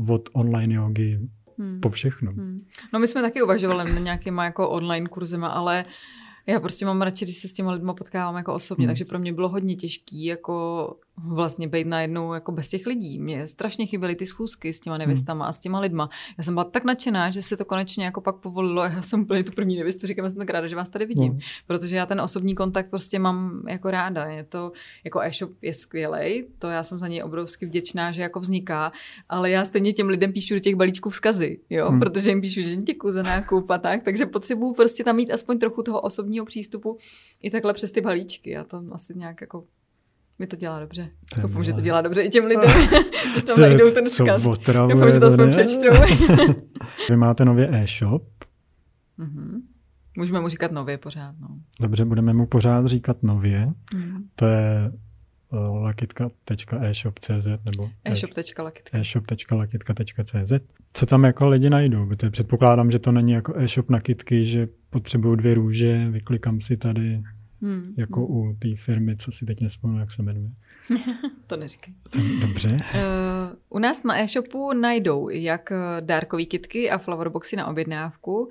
od online jogy, hmm. po všechno. Hmm. No my jsme taky uvažovali na nějakýma jako online kurzema, ale Já prostě mám radši, když se s těma lidma potkávám jako osobně, hmm. takže pro mě bylo hodně těžký jako vlastně být najednou jako bez těch lidí. Mě strašně chyběly ty schůzky s těma hmm. nevěstama hmm. a s těma lidma. Já jsem byla tak nadšená, že se to konečně jako pak povolilo. Já jsem úplně tu první nevěstu, říkám, jsem tak ráda, že vás tady vidím. Hmm. Protože já ten osobní kontakt prostě mám jako ráda. Je to, jako e-shop je skvělý, to já jsem za něj obrovsky vděčná, že jako vzniká, ale já stejně těm lidem píšu do těch balíčků vzkazy, jo, hmm. protože jim píšu, že děkuji za nákup a tak, takže potřebuju prostě tam mít aspoň trochu toho osobního přístupu i takhle přes ty balíčky. Já to asi nějak jako mi to dělá dobře. Doufám, že to dělá dobře i těm lidem, že tam najdou ten vzkaz. Doufám, že to aspoň přečtou. Vy máte nově e-shop. Mm-hmm. Můžeme mu říkat nově pořád. No. Dobře, budeme mu pořád říkat nově. Mm. To je uh, lakitka.eshop.cz nebo e-shop.lakitka. e-shop.lakitka.cz. Co tam jako lidi najdou? Protože předpokládám, že to není jako e-shop na kitky, že potřebuju dvě růže, vyklikám si tady Hmm. Jako hmm. u té firmy, co si teď nespomínám, jak se jmenuje. to neříkej. Dobře. Uh, u nás na e-shopu najdou jak dárkové kitky a flowerboxy na objednávku.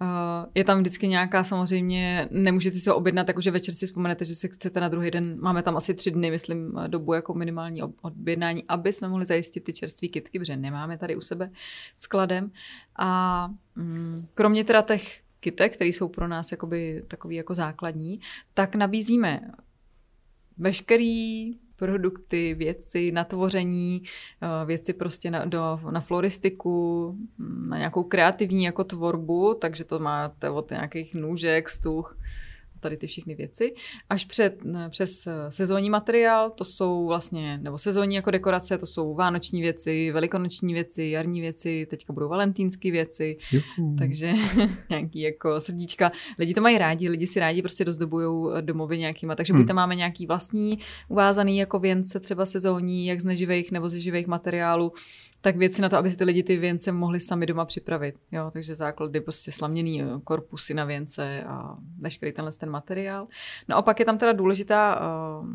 Uh, je tam vždycky nějaká samozřejmě, nemůžete si to objednat, takže večer si vzpomenete, že se chcete na druhý den, máme tam asi tři dny, myslím, dobu jako minimální objednání, aby jsme mohli zajistit ty čerstvé kitky, protože nemáme tady u sebe skladem. A mm, kromě teda těch kitek, které jsou pro nás jakoby takový jako základní, tak nabízíme veškerý produkty, věci na tvoření, eh, věci prostě na, do, na floristiku, na nějakou kreativní jako tvorbu, takže to máte od nějakých nůžek, stuch, tady ty všechny věci, až před, přes sezónní materiál, to jsou vlastně, nebo sezónní jako dekorace, to jsou vánoční věci, velikonoční věci, jarní věci, teďka budou valentýnské věci, Juhu. takže nějaký jako srdíčka. Lidi to mají rádi, lidi si rádi prostě dozdobují domovy nějakýma, takže hmm. buď tam máme nějaký vlastní uvázaný jako věnce, třeba sezónní, jak z neživých nebo ze živých materiálů, tak věci na to, aby si ty lidi ty věnce mohli sami doma připravit. Jo, takže základy prostě slaměný eh, korpusy na věnce a veškerý tenhle ten materiál. No a pak je tam teda důležitá, uh,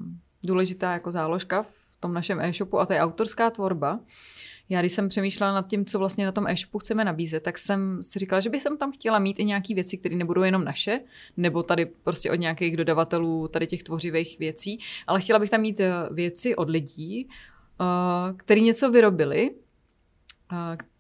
důležitá jako záložka v tom našem e-shopu a to je autorská tvorba. Já když jsem přemýšlela nad tím, co vlastně na tom e-shopu chceme nabízet, tak jsem si říkala, že bych tam chtěla mít i nějaké věci, které nebudou jenom naše, nebo tady prostě od nějakých dodavatelů tady těch tvořivých věcí, ale chtěla bych tam mít eh, věci od lidí, který něco vyrobili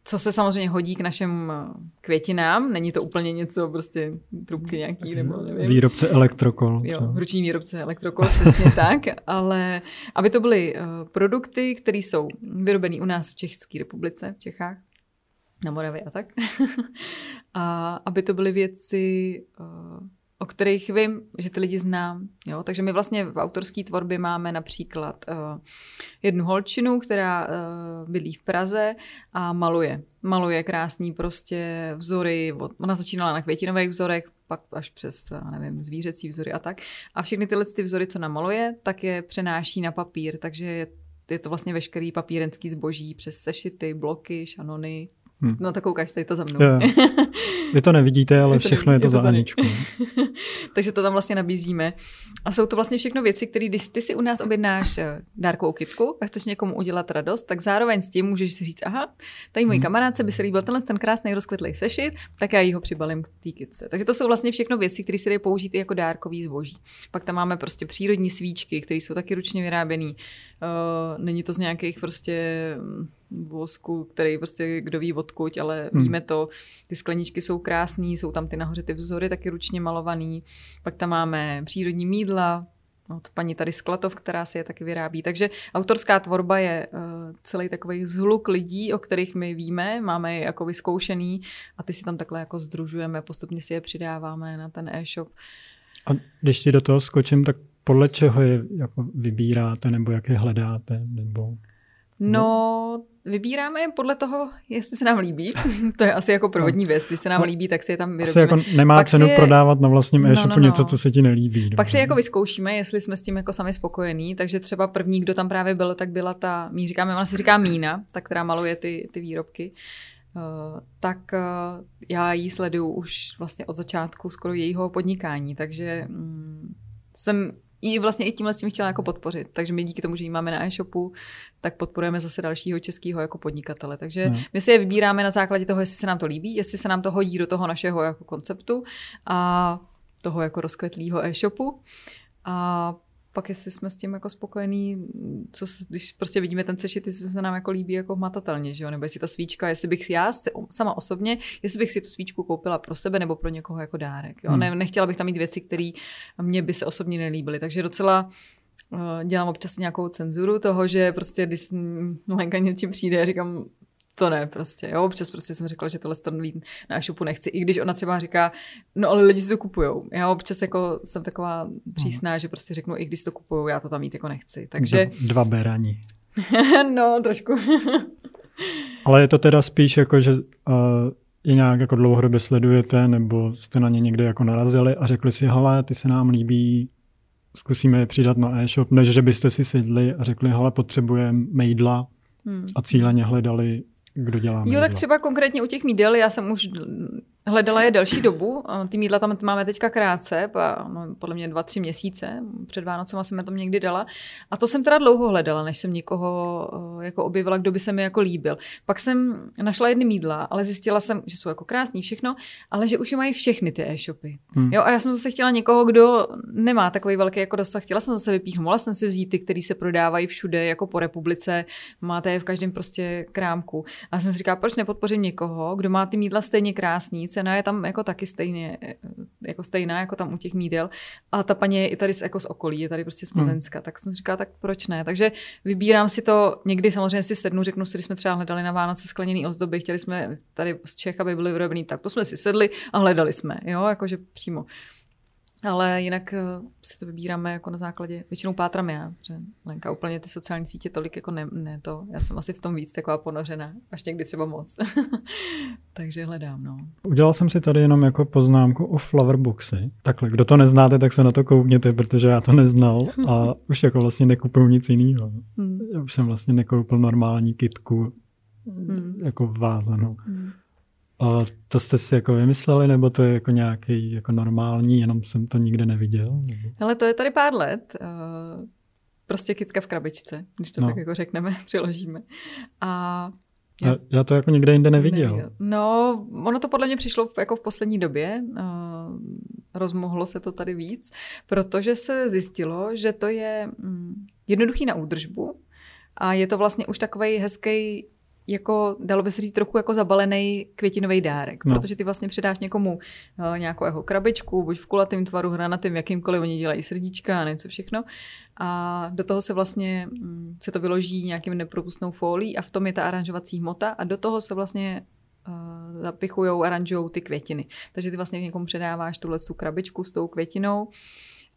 co se samozřejmě hodí k našim eh, květinám. Není to úplně něco, prostě trubky nějaký, nebo nevím. Výrobce elektrokol. Jo, ruční výrobce elektrokol, přesně tak. Ale aby to byly uh, produkty, které jsou vyrobené u nás v České republice, v Čechách, na Moravě a tak. a aby to byly věci uh, o kterých vím, že ty lidi znám. Jo? Takže my vlastně v autorské tvorbě máme například uh, jednu holčinu, která uh, bydlí v Praze a maluje. Maluje krásný prostě vzory. Ona začínala na květinových vzorech, pak až přes, nevím, zvířecí vzory a tak. A všechny tyhle ty vzory, co namaluje, tak je přenáší na papír, takže je, je to vlastně veškerý papírenský zboží přes sešity, bloky, šanony, Hmm. No tak koukáš tady to za mnou. Jo. Vy to nevidíte, ale to všechno nevidí, je to, je to za Aničku. Takže to tam vlastně nabízíme. A jsou to vlastně všechno věci, které když ty si u nás objednáš eh, dárkovou kitku a chceš někomu udělat radost, tak zároveň s tím můžeš si říct, aha, tady můj hmm. kamarádce by se líbil tenhle ten krásný rozkvetlý sešit, tak já ji ho přibalím k té kitce. Takže to jsou vlastně všechno věci, které se dají použít i jako dárkový zboží. Pak tam máme prostě přírodní svíčky, které jsou taky ručně vyráběné. Uh, není to z nějakých prostě mm, vosku, který prostě kdo ví odkuď, ale hmm. víme to. Ty skleničky jsou krásné, jsou tam ty nahoře ty vzory taky ručně malovaný. Pak tam máme přírodní mídla, od paní tady Sklatov, která si je taky vyrábí. Takže autorská tvorba je uh, celý takový zhluk lidí, o kterých my víme, máme je jako vyzkoušený a ty si tam takhle jako združujeme, postupně si je přidáváme na ten e-shop. A když ti do toho skočím, tak podle čeho je jako vybíráte nebo jak je hledáte? Nebo... No, vybíráme je podle toho, jestli se nám líbí. to je asi jako provodní věc. Když se nám no, líbí, tak si je tam vyrobíme. Asi jako nemá Pak cenu je... prodávat na vlastním e-shopu no, no, no. něco, co se ti nelíbí. Pak si jako vyzkoušíme, jestli jsme s tím jako sami spokojení. Takže třeba první, kdo tam právě byl, tak byla ta, my říkáme, ona se říká Mína, ta, která maluje ty, ty výrobky. Uh, tak uh, já ji sleduju už vlastně od začátku skoro jejího podnikání, takže um, jsem i vlastně i tímhle s tím chtěla jako podpořit. Takže my díky tomu, že ji máme na e-shopu, tak podporujeme zase dalšího českého jako podnikatele. Takže hmm. my si je vybíráme na základě toho, jestli se nám to líbí, jestli se nám to hodí do toho našeho jako konceptu a toho jako rozkvetlého e-shopu. A pak jestli jsme s tím jako spokojení, co se, když prostě vidíme ten sešit, jestli se nám jako líbí jako hmatatelně, že jo? nebo jestli ta svíčka, jestli bych já sama osobně, jestli bych si tu svíčku koupila pro sebe nebo pro někoho jako dárek. Jo? Hmm. Ne, nechtěla bych tam mít věci, které mě by se osobně nelíbily. Takže docela uh, dělám občas nějakou cenzuru toho, že prostě když Lenka něčím přijde, říkám, to ne prostě, jo, občas prostě jsem řekla, že tohle to na e-shopu nechci, i když ona třeba říká, no ale lidi si to kupujou. Já občas jako jsem taková přísná, že prostě řeknu, i když si to kupujou, já to tam mít jako nechci. Takže... Dva, dva beraní. no, trošku. ale je to teda spíš jako, že uh, je nějak jako dlouhodobě sledujete, nebo jste na ně někde jako narazili a řekli si, hele, ty se nám líbí, zkusíme je přidat na e-shop, než že byste si sedli a řekli, hele, potřebujeme mejdla hmm. a cíleně hledali kdo dělá Jo, tak třeba konkrétně u těch mídel, já jsem už Hledala je delší dobu. Ty mídla tam máme teďka krátce, no, podle mě dva, tři měsíce. Před Vánocema jsem je tam někdy dala. A to jsem teda dlouho hledala, než jsem někoho eh, jako objevila, kdo by se mi jako líbil. Pak jsem našla jedny mídla, ale zjistila jsem, že jsou jako krásný všechno, ale že už je mají všechny ty e-shopy. Hmm. Jo, a já jsem zase chtěla někoho, kdo nemá takový velký jako dosah. Chtěla jsem zase vypíchnout, mohla jsem si vzít ty, které se prodávají všude, jako po republice. Máte je v každém prostě krámku. A já jsem si říkala, proč nepodpořím někoho, kdo má ty mídla stejně krásný, cena je tam jako taky stejně, jako stejná, jako tam u těch mídel. A ta paní je i tady jako z okolí, je tady prostě z hmm. Plzeňska. Hmm. Tak jsem říkala, tak proč ne? Takže vybírám si to, někdy samozřejmě si sednu, řeknu si, když jsme třeba hledali na Vánoce skleněný ozdoby, chtěli jsme tady z Čech, aby byly vyrobený, tak to jsme si sedli a hledali jsme, jo, jakože přímo. Ale jinak uh, si to vybíráme jako na základě, většinou pátram já, protože Lenka úplně ty sociální sítě tolik jako ne, ne to, já jsem asi v tom víc taková ponořená, až někdy třeba moc. Takže hledám, no. Udělal jsem si tady jenom jako poznámku o flowerboxy. Takhle, kdo to neznáte, tak se na to koukněte, protože já to neznal a už jako vlastně nekupuju nic jiného. Hmm. Já už jsem vlastně nekoupil normální kitku hmm. jako vázanou. Hmm. A to jste si jako vymysleli, nebo to je jako nějaký jako normální, jenom jsem to nikde neviděl? Ale to je tady pár let. Uh, prostě kytka v krabičce, když to no. tak jako řekneme, přiložíme. A já, já to jako nikde jinde neviděl. neviděl. No, ono to podle mě přišlo v, jako v poslední době. Uh, rozmohlo se to tady víc, protože se zjistilo, že to je um, jednoduchý na údržbu a je to vlastně už takový hezký jako, dalo by se říct, trochu jako zabalený květinový dárek, no. protože ty vlastně předáš někomu uh, nějakou jeho krabičku, buď v kulatém tvaru, hranatým, jakýmkoliv, oni dělají srdíčka a něco všechno. A do toho se vlastně um, se to vyloží nějakým nepropustnou fólí a v tom je ta aranžovací hmota a do toho se vlastně uh, zapichujou, aranžujou ty květiny. Takže ty vlastně někomu předáváš tuhle tu krabičku s tou květinou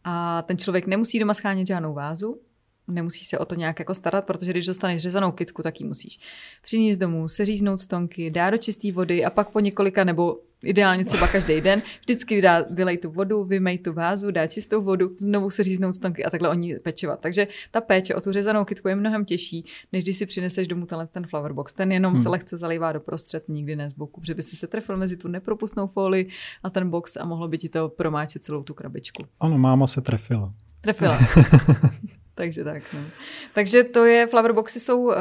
a ten člověk nemusí doma schánět žádnou vázu, nemusíš se o to nějak jako starat, protože když dostaneš řezanou kitku, tak ji musíš přinést domů, seříznout stonky, dát do čisté vody a pak po několika nebo ideálně třeba každý den vždycky dá, vylej tu vodu, vymej tu vázu, dá čistou vodu, znovu se říznout stonky a takhle oni pečovat. Takže ta péče o tu řezanou kitku je mnohem těžší, než když si přineseš domů tenhle ten flower box. Ten jenom hmm. se lehce zalívá do prostřed, nikdy ne z boku, protože by si se trefil mezi tu nepropustnou folii a ten box a mohlo by ti to promáčet celou tu krabičku. Ano, máma se trefila. Trefila. Takže tak, no. Takže to je, flowerboxy jsou uh,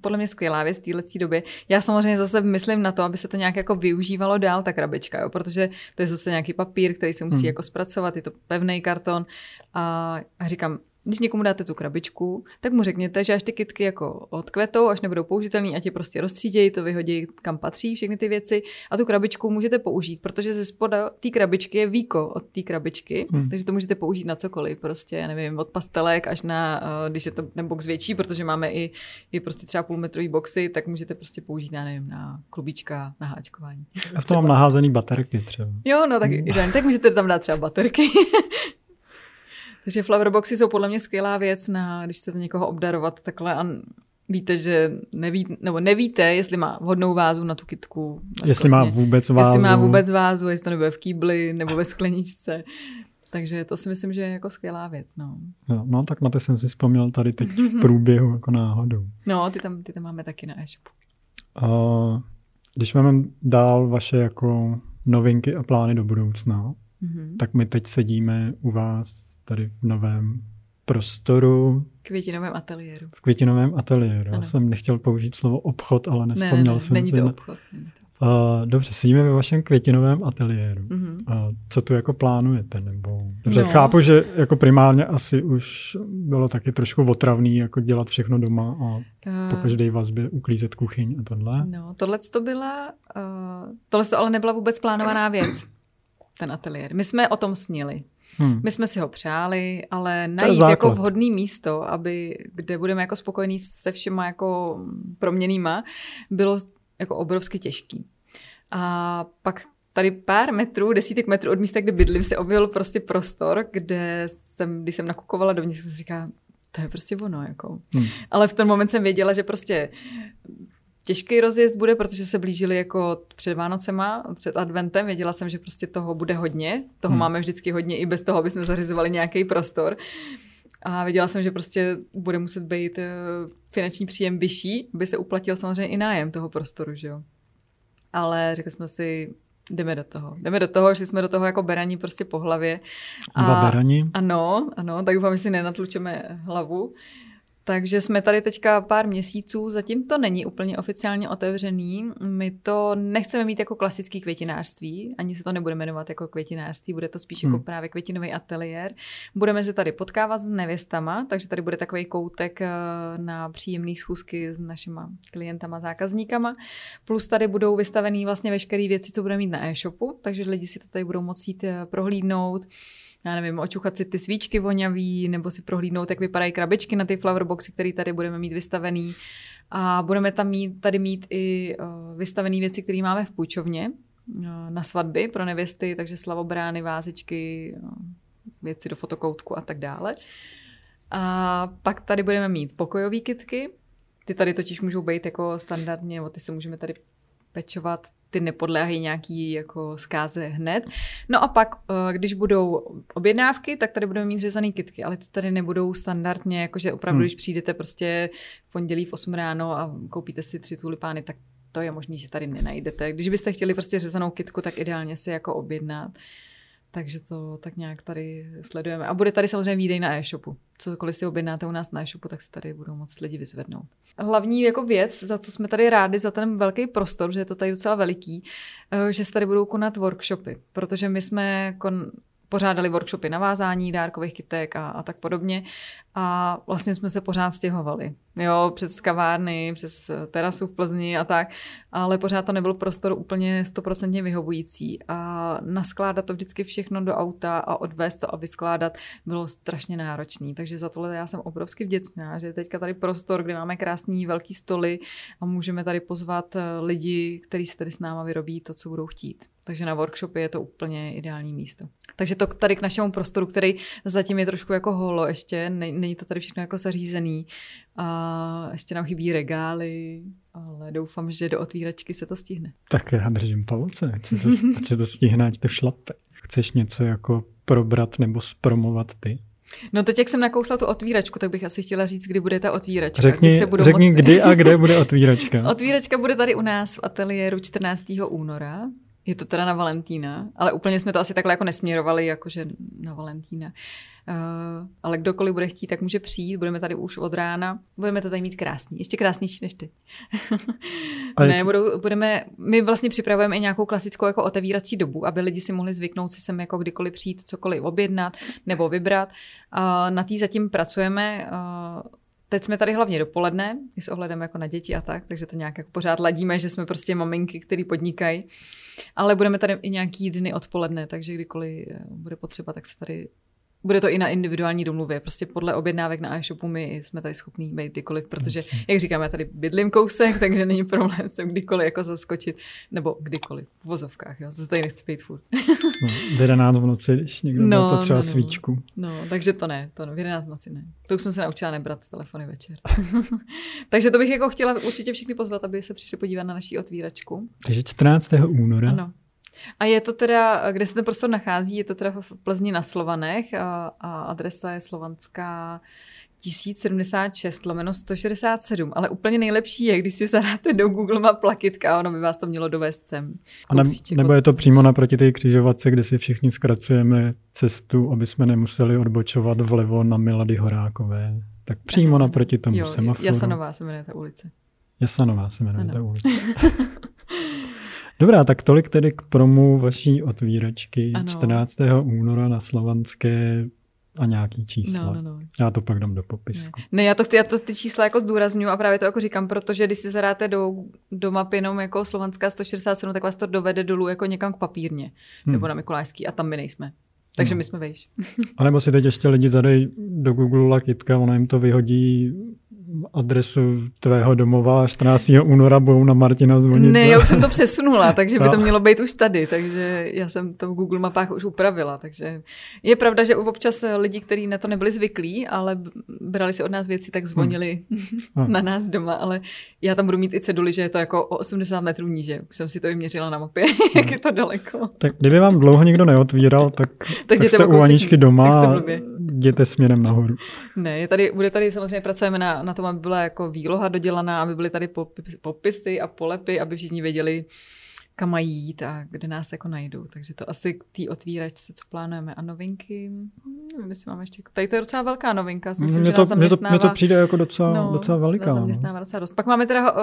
podle mě skvělá věc v téhle době. Já samozřejmě zase myslím na to, aby se to nějak jako využívalo dál, ta krabička, jo, protože to je zase nějaký papír, který se musí hmm. jako zpracovat, je to pevný karton a, a říkám, když někomu dáte tu krabičku, tak mu řekněte, že až ty kitky jako odkvetou, až nebudou použitelný, ať je prostě rozstřídějí, to vyhodí kam patří všechny ty věci a tu krabičku můžete použít, protože ze spoda té krabičky je víko od té krabičky, hmm. takže to můžete použít na cokoliv, prostě, já nevím, od pastelek až na, uh, když je to ten box větší, protože máme i, i prostě třeba půlmetrový boxy, tak můžete prostě použít, já nevím, na klubička, na háčkování. A v tom mám naházený baterky třeba. Jo, no tak, hmm. tak můžete tam dát třeba baterky. Takže flowerboxy jsou podle mě skvělá věc, na, když chcete někoho obdarovat takhle a víte, že neví, nebo nevíte, jestli má vhodnou vázu na tu kitku. Jestli má vůbec vázu. Jestli má vůbec vázu, jestli to nebude v kýbli nebo ve skleničce. Takže to si myslím, že je jako skvělá věc. No, no, no tak na to jsem si vzpomněl tady teď v průběhu jako náhodou. No, ty tam, ty tam máme taky na e-shopu. Uh, když máme dál vaše jako novinky a plány do budoucna, mm-hmm. tak my teď sedíme u vás tady v novém prostoru. Květinovém ateliéru. V květinovém ateliéru. Ano. Já jsem nechtěl použít slovo obchod, ale nespomněl ne, ne, jsem není si. To obchod, není to. Uh, dobře, sedíme ve vašem květinovém ateliéru. Mm-hmm. Uh, co tu jako plánujete? Nebo... Dobře, no. chápu, že jako primárně asi už bylo taky trošku otravný jako dělat všechno doma a uh, po každé vazbě uklízet kuchyň a tohle. No, tohle to byla, uh, tohle to ale nebyla vůbec plánovaná věc, ten ateliér. My jsme o tom snili. Hmm. My jsme si ho přáli, ale najít jako vhodné místo, aby, kde budeme jako spokojení se všema jako proměnýma, bylo jako obrovsky těžký. A pak tady pár metrů, desítek metrů od místa, kde bydlím, se objevil prostě prostor, kde jsem, když jsem nakukovala dovnitř, jsem říkala, to je prostě ono. Jako. Hmm. Ale v ten moment jsem věděla, že prostě těžký rozjezd bude, protože se blížili jako před Vánocema, před adventem. Věděla jsem, že prostě toho bude hodně. Toho hmm. máme vždycky hodně i bez toho, aby jsme zařizovali nějaký prostor. A věděla jsem, že prostě bude muset být eh, finanční příjem vyšší, aby se uplatil samozřejmě i nájem toho prostoru, že jo. Ale řekli jsme si, jdeme do toho. Jdeme do toho, šli jsme do toho jako beraní prostě po hlavě. A, Dva beraní? Ano, ano, tak doufám, že si nenatlučeme hlavu. Takže jsme tady teďka pár měsíců, zatím to není úplně oficiálně otevřený. My to nechceme mít jako klasický květinářství, ani se to nebude jmenovat jako květinářství, bude to spíš jako hmm. jako právě květinový ateliér. Budeme se tady potkávat s nevěstama, takže tady bude takový koutek eh, na příjemné schůzky s našima klientama, zákazníkama. Plus tady budou vystavený vlastně veškeré věci, co budeme mít na e-shopu, takže lidi si to tady budou moct jít eh, prohlídnout já nevím, očuchat si ty svíčky vonavý, nebo si prohlídnout, jak vypadají krabičky na ty flowerboxy, které tady budeme mít vystavený. A budeme tam mít, tady mít i uh, vystavené věci, které máme v půjčovně uh, na svatby pro nevěsty, takže slavobrány, vázičky, uh, věci do fotokoutku a tak dále. A pak tady budeme mít pokojové kitky, ty tady totiž můžou být jako standardně, o ty se můžeme tady pečovat, ty nepodléhají nějaký jako zkáze hned. No a pak, eh, když budou objednávky, tak tady budeme mít řezaný kitky, ale ty tady nebudou standardně, jakože opravdu, hmm. když přijdete prostě v pondělí v 8 ráno a koupíte si tři tulipány, tak to je možné, že tady nenajdete. Když byste chtěli prostě řezanou kitku, tak ideálně si jako objednat. Takže to tak nějak tady sledujeme. A bude tady samozřejmě výdej na e-shopu. Cokoliv si objednáte u nás na e-shopu, tak se tady budou moc lidi vyzvednout. Hlavní jako věc, za co jsme tady rádi, za ten velký prostor, že je to tady docela veliký, eh, že se tady budou konat workshopy, protože my jsme kon, pořádali workshopy na vázání dárkových kytek a, a tak podobně. A vlastně jsme se pořád stěhovali. Jo, přes kavárny, přes terasu v Plzni a tak, ale pořád to nebyl prostor úplně stoprocentně vyhovující. A naskládat to vždycky všechno do auta a odvést to a vyskládat bylo strašně náročný. Takže za tohle já jsem obrovsky vděčná, že teďka tady prostor, kde máme krásný velký stoly a můžeme tady pozvat eh, lidi, kteří se tady s náma vyrobí to, co budou chtít. Takže na workshopy je to úplně ideální místo. Takže to tady k našemu prostoru, který zatím je trošku jako holo ještě, není to tady všechno jako zařízený. A ještě nám chybí regály, ale doufám, že do otvíračky se to stihne. Tak já držím palce, ať se to, ať se to stihne, ať to šlape. Chceš něco jako probrat nebo spromovat ty? No teď, jak jsem nakousla tu otvíračku, tak bych asi chtěla říct, kdy bude ta otvíračka. Řekni, kdy se budou řekni moc... kdy a kde bude otvíračka. otvíračka bude tady u nás v ateliéru 14. února. Je to teda na Valentína, ale úplně jsme to asi takhle jako nesměrovali, jakože na Valentína. Uh, ale kdokoliv bude chtít, tak může přijít, budeme tady už od rána, budeme to tady mít krásný, ještě krásnější než ty. ne, budou, budeme, my vlastně připravujeme i nějakou klasickou jako otevírací dobu, aby lidi si mohli zvyknout si sem jako kdykoliv přijít, cokoliv objednat nebo vybrat. Uh, na tý zatím pracujeme, uh, Teď jsme tady hlavně dopoledne, s ohledem jako na děti a tak, takže to nějak jako pořád ladíme, že jsme prostě maminky, které podnikají. Ale budeme tady i nějaký dny odpoledne, takže kdykoliv eh, bude potřeba, tak se tady bude to i na individuální domluvě. Prostě podle objednávek na e-shopu my jsme tady schopní být kdykoliv, protože, jak říkáme, tady bydlím kousek, takže není problém sem kdykoliv jako zaskočit, nebo kdykoliv v vozovkách, jo, zase tady nechci být furt. no, v 11 v noci, když někdo no, má potřeba no, no. svíčku. No, takže to ne, to no, v 11 v noci ne. To už jsem se naučila nebrat telefony večer. takže to bych jako chtěla určitě všechny pozvat, aby se přišli podívat na naší otvíračku. Takže 14. února. Ano. A je to teda, kde se ten prostor nachází, je to teda v Plzni na Slovanech a, a adresa je slovanská 1076 lomeno 167, ale úplně nejlepší je, když si zadáte do Google Map plakitka a ono by vás to mělo dovést sem. A ne, nebo je to přímo naproti té křižovatce, kde si všichni zkracujeme cestu, aby jsme nemuseli odbočovat vlevo na Milady Horákové. Tak přímo naproti tomu jo, semaforu. Jasanová se jmenuje ta ulice. Jasanová se jmenuje ano. ta ulice. Dobrá, tak tolik tedy k promu vaší otvíračky ano. 14. února na Slovanské a nějaký čísla. No, no, no. Já to pak dám do popisku. Ne, ne já, to, já to ty čísla jako zdůraznuju a právě to jako říkám, protože když si zadáte do, do mapy jenom jako slovanská 167, tak vás to dovede dolů jako někam k papírně hmm. nebo na Mikulášský a tam my nejsme. Takže no. my jsme vejš. a nebo si teď ještě lidi zadej do Google Lakitka, ono jim to vyhodí adresu tvého domova 14. února budou na Martina zvonit. Ne, já už jsem to přesunula, takže by to mělo být už tady, takže já jsem to v Google mapách už upravila, takže je pravda, že občas lidi, kteří na to nebyli zvyklí, ale brali si od nás věci, tak zvonili hmm. na nás doma, ale já tam budu mít i ceduly, že je to jako o 80 metrů níže, už jsem si to i měřila na mapě, hmm. jak je to daleko. Tak kdyby vám dlouho nikdo neotvíral, tak, tak, tak jste u Aničky doma, jděte směrem nahoru. Ne, je tady, bude tady samozřejmě pracujeme na, na tom, aby byla jako výloha dodělaná, aby byly tady popisy a polepy, aby všichni věděli, kam mají jít a kde nás jako najdou. Takže to asi k té otvíračce, co plánujeme. A novinky, nevím, jestli máme ještě... Tady to je docela velká novinka. Myslím, mě, že to, mě, to, mě to přijde jako docela, no, docela veliká. Zaměstnává no. docela dost. Pak máme teda uh,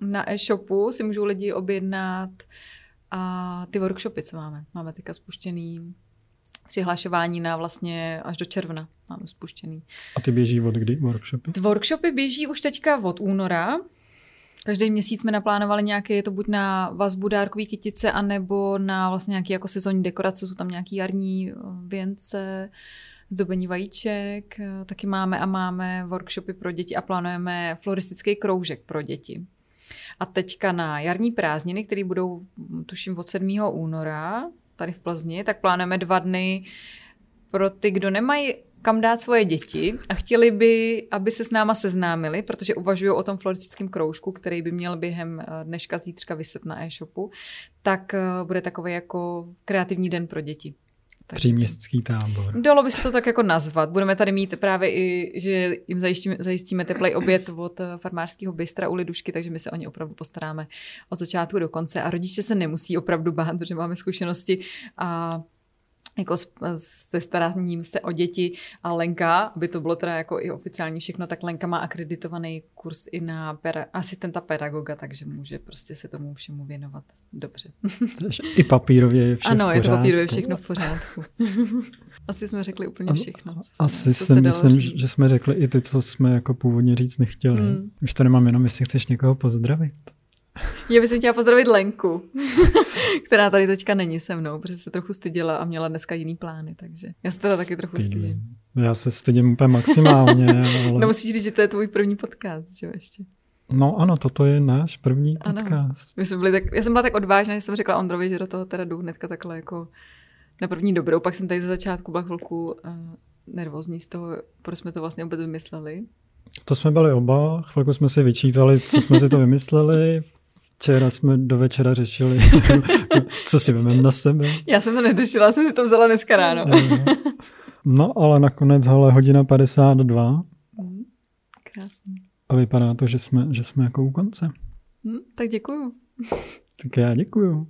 na e-shopu, si můžou lidi objednat a ty workshopy, co máme. Máme teďka spuštěný přihlašování na vlastně až do června máme spuštěný. A ty běží od kdy workshopy? Workshopy běží už teďka od února. Každý měsíc jsme naplánovali nějaké, je to buď na vazbu dárkový kytice, anebo na vlastně nějaké jako sezónní dekorace, jsou tam nějaký jarní eh, věnce, zdobení vajíček, eh, taky máme a máme workshopy pro děti a plánujeme floristický kroužek pro děti. A teďka na jarní prázdniny, které budou, tuším, od 7. února, tady v Plzni, tak plánujeme dva dny pro ty, kdo nemají kam dát svoje děti a chtěli by, aby se s náma seznámili, protože uvažují o tom floristickém kroužku, který by měl během eh, dneška, zítřka vyset na e-shopu, tak eh, bude takový jako kreativní den pro děti. Příměstský tábor. Dalo by se to tak jako nazvat. Budeme tady mít právě i, že jim zajistíme, zajistíme teplej oběd od eh, farmářského bystra u Lidušky, takže my se o ně opravdu postaráme od začátku do konce. A rodiče se nemusí opravdu bát, protože máme zkušenosti a jako se staráním se o děti a Lenka, aby to bylo teda jako i oficiální všechno, tak Lenka má akreditovaný kurz i na pera, asistenta pedagoga, takže může prostě se tomu všemu věnovat dobře. I papírově je všechno Ano, je to papírově všechno v pořádku. Asi jsme řekli úplně všechno. Asi si myslím, říct. že jsme řekli i ty, co jsme jako původně říct nechtěli. Hmm. Už tady mám jenom, jestli chceš někoho pozdravit. Já bych chtěla pozdravit Lenku, která tady teďka není se mnou, protože se trochu styděla a měla dneska jiný plány, takže já se teda taky trochu stydím. Já se stydím úplně maximálně. Ale... No musíš říct, že to je tvůj první podcast, že jo, ještě. No ano, toto je náš první ano. podcast. My jsme byli tak, já jsem byla tak odvážná, že jsem řekla Ondrovi, že do toho teda jdu hnedka takhle jako na první dobrou. Pak jsem tady za začátku byla chvilku uh, nervózní z toho, proč jsme to vlastně vůbec vymysleli. To jsme byli oba, chvilku jsme si vyčítali, co jsme si to vymysleli. Včera jsme do večera řešili, co si vememe na sebe. Já jsem to neřešila, jsem si to vzala dneska ráno. no, ale nakonec, hele, hodina 52. Mm, krásný. A vypadá to, že jsme, že jsme jako u konce. Mm, tak děkuju. Tak já děkuju.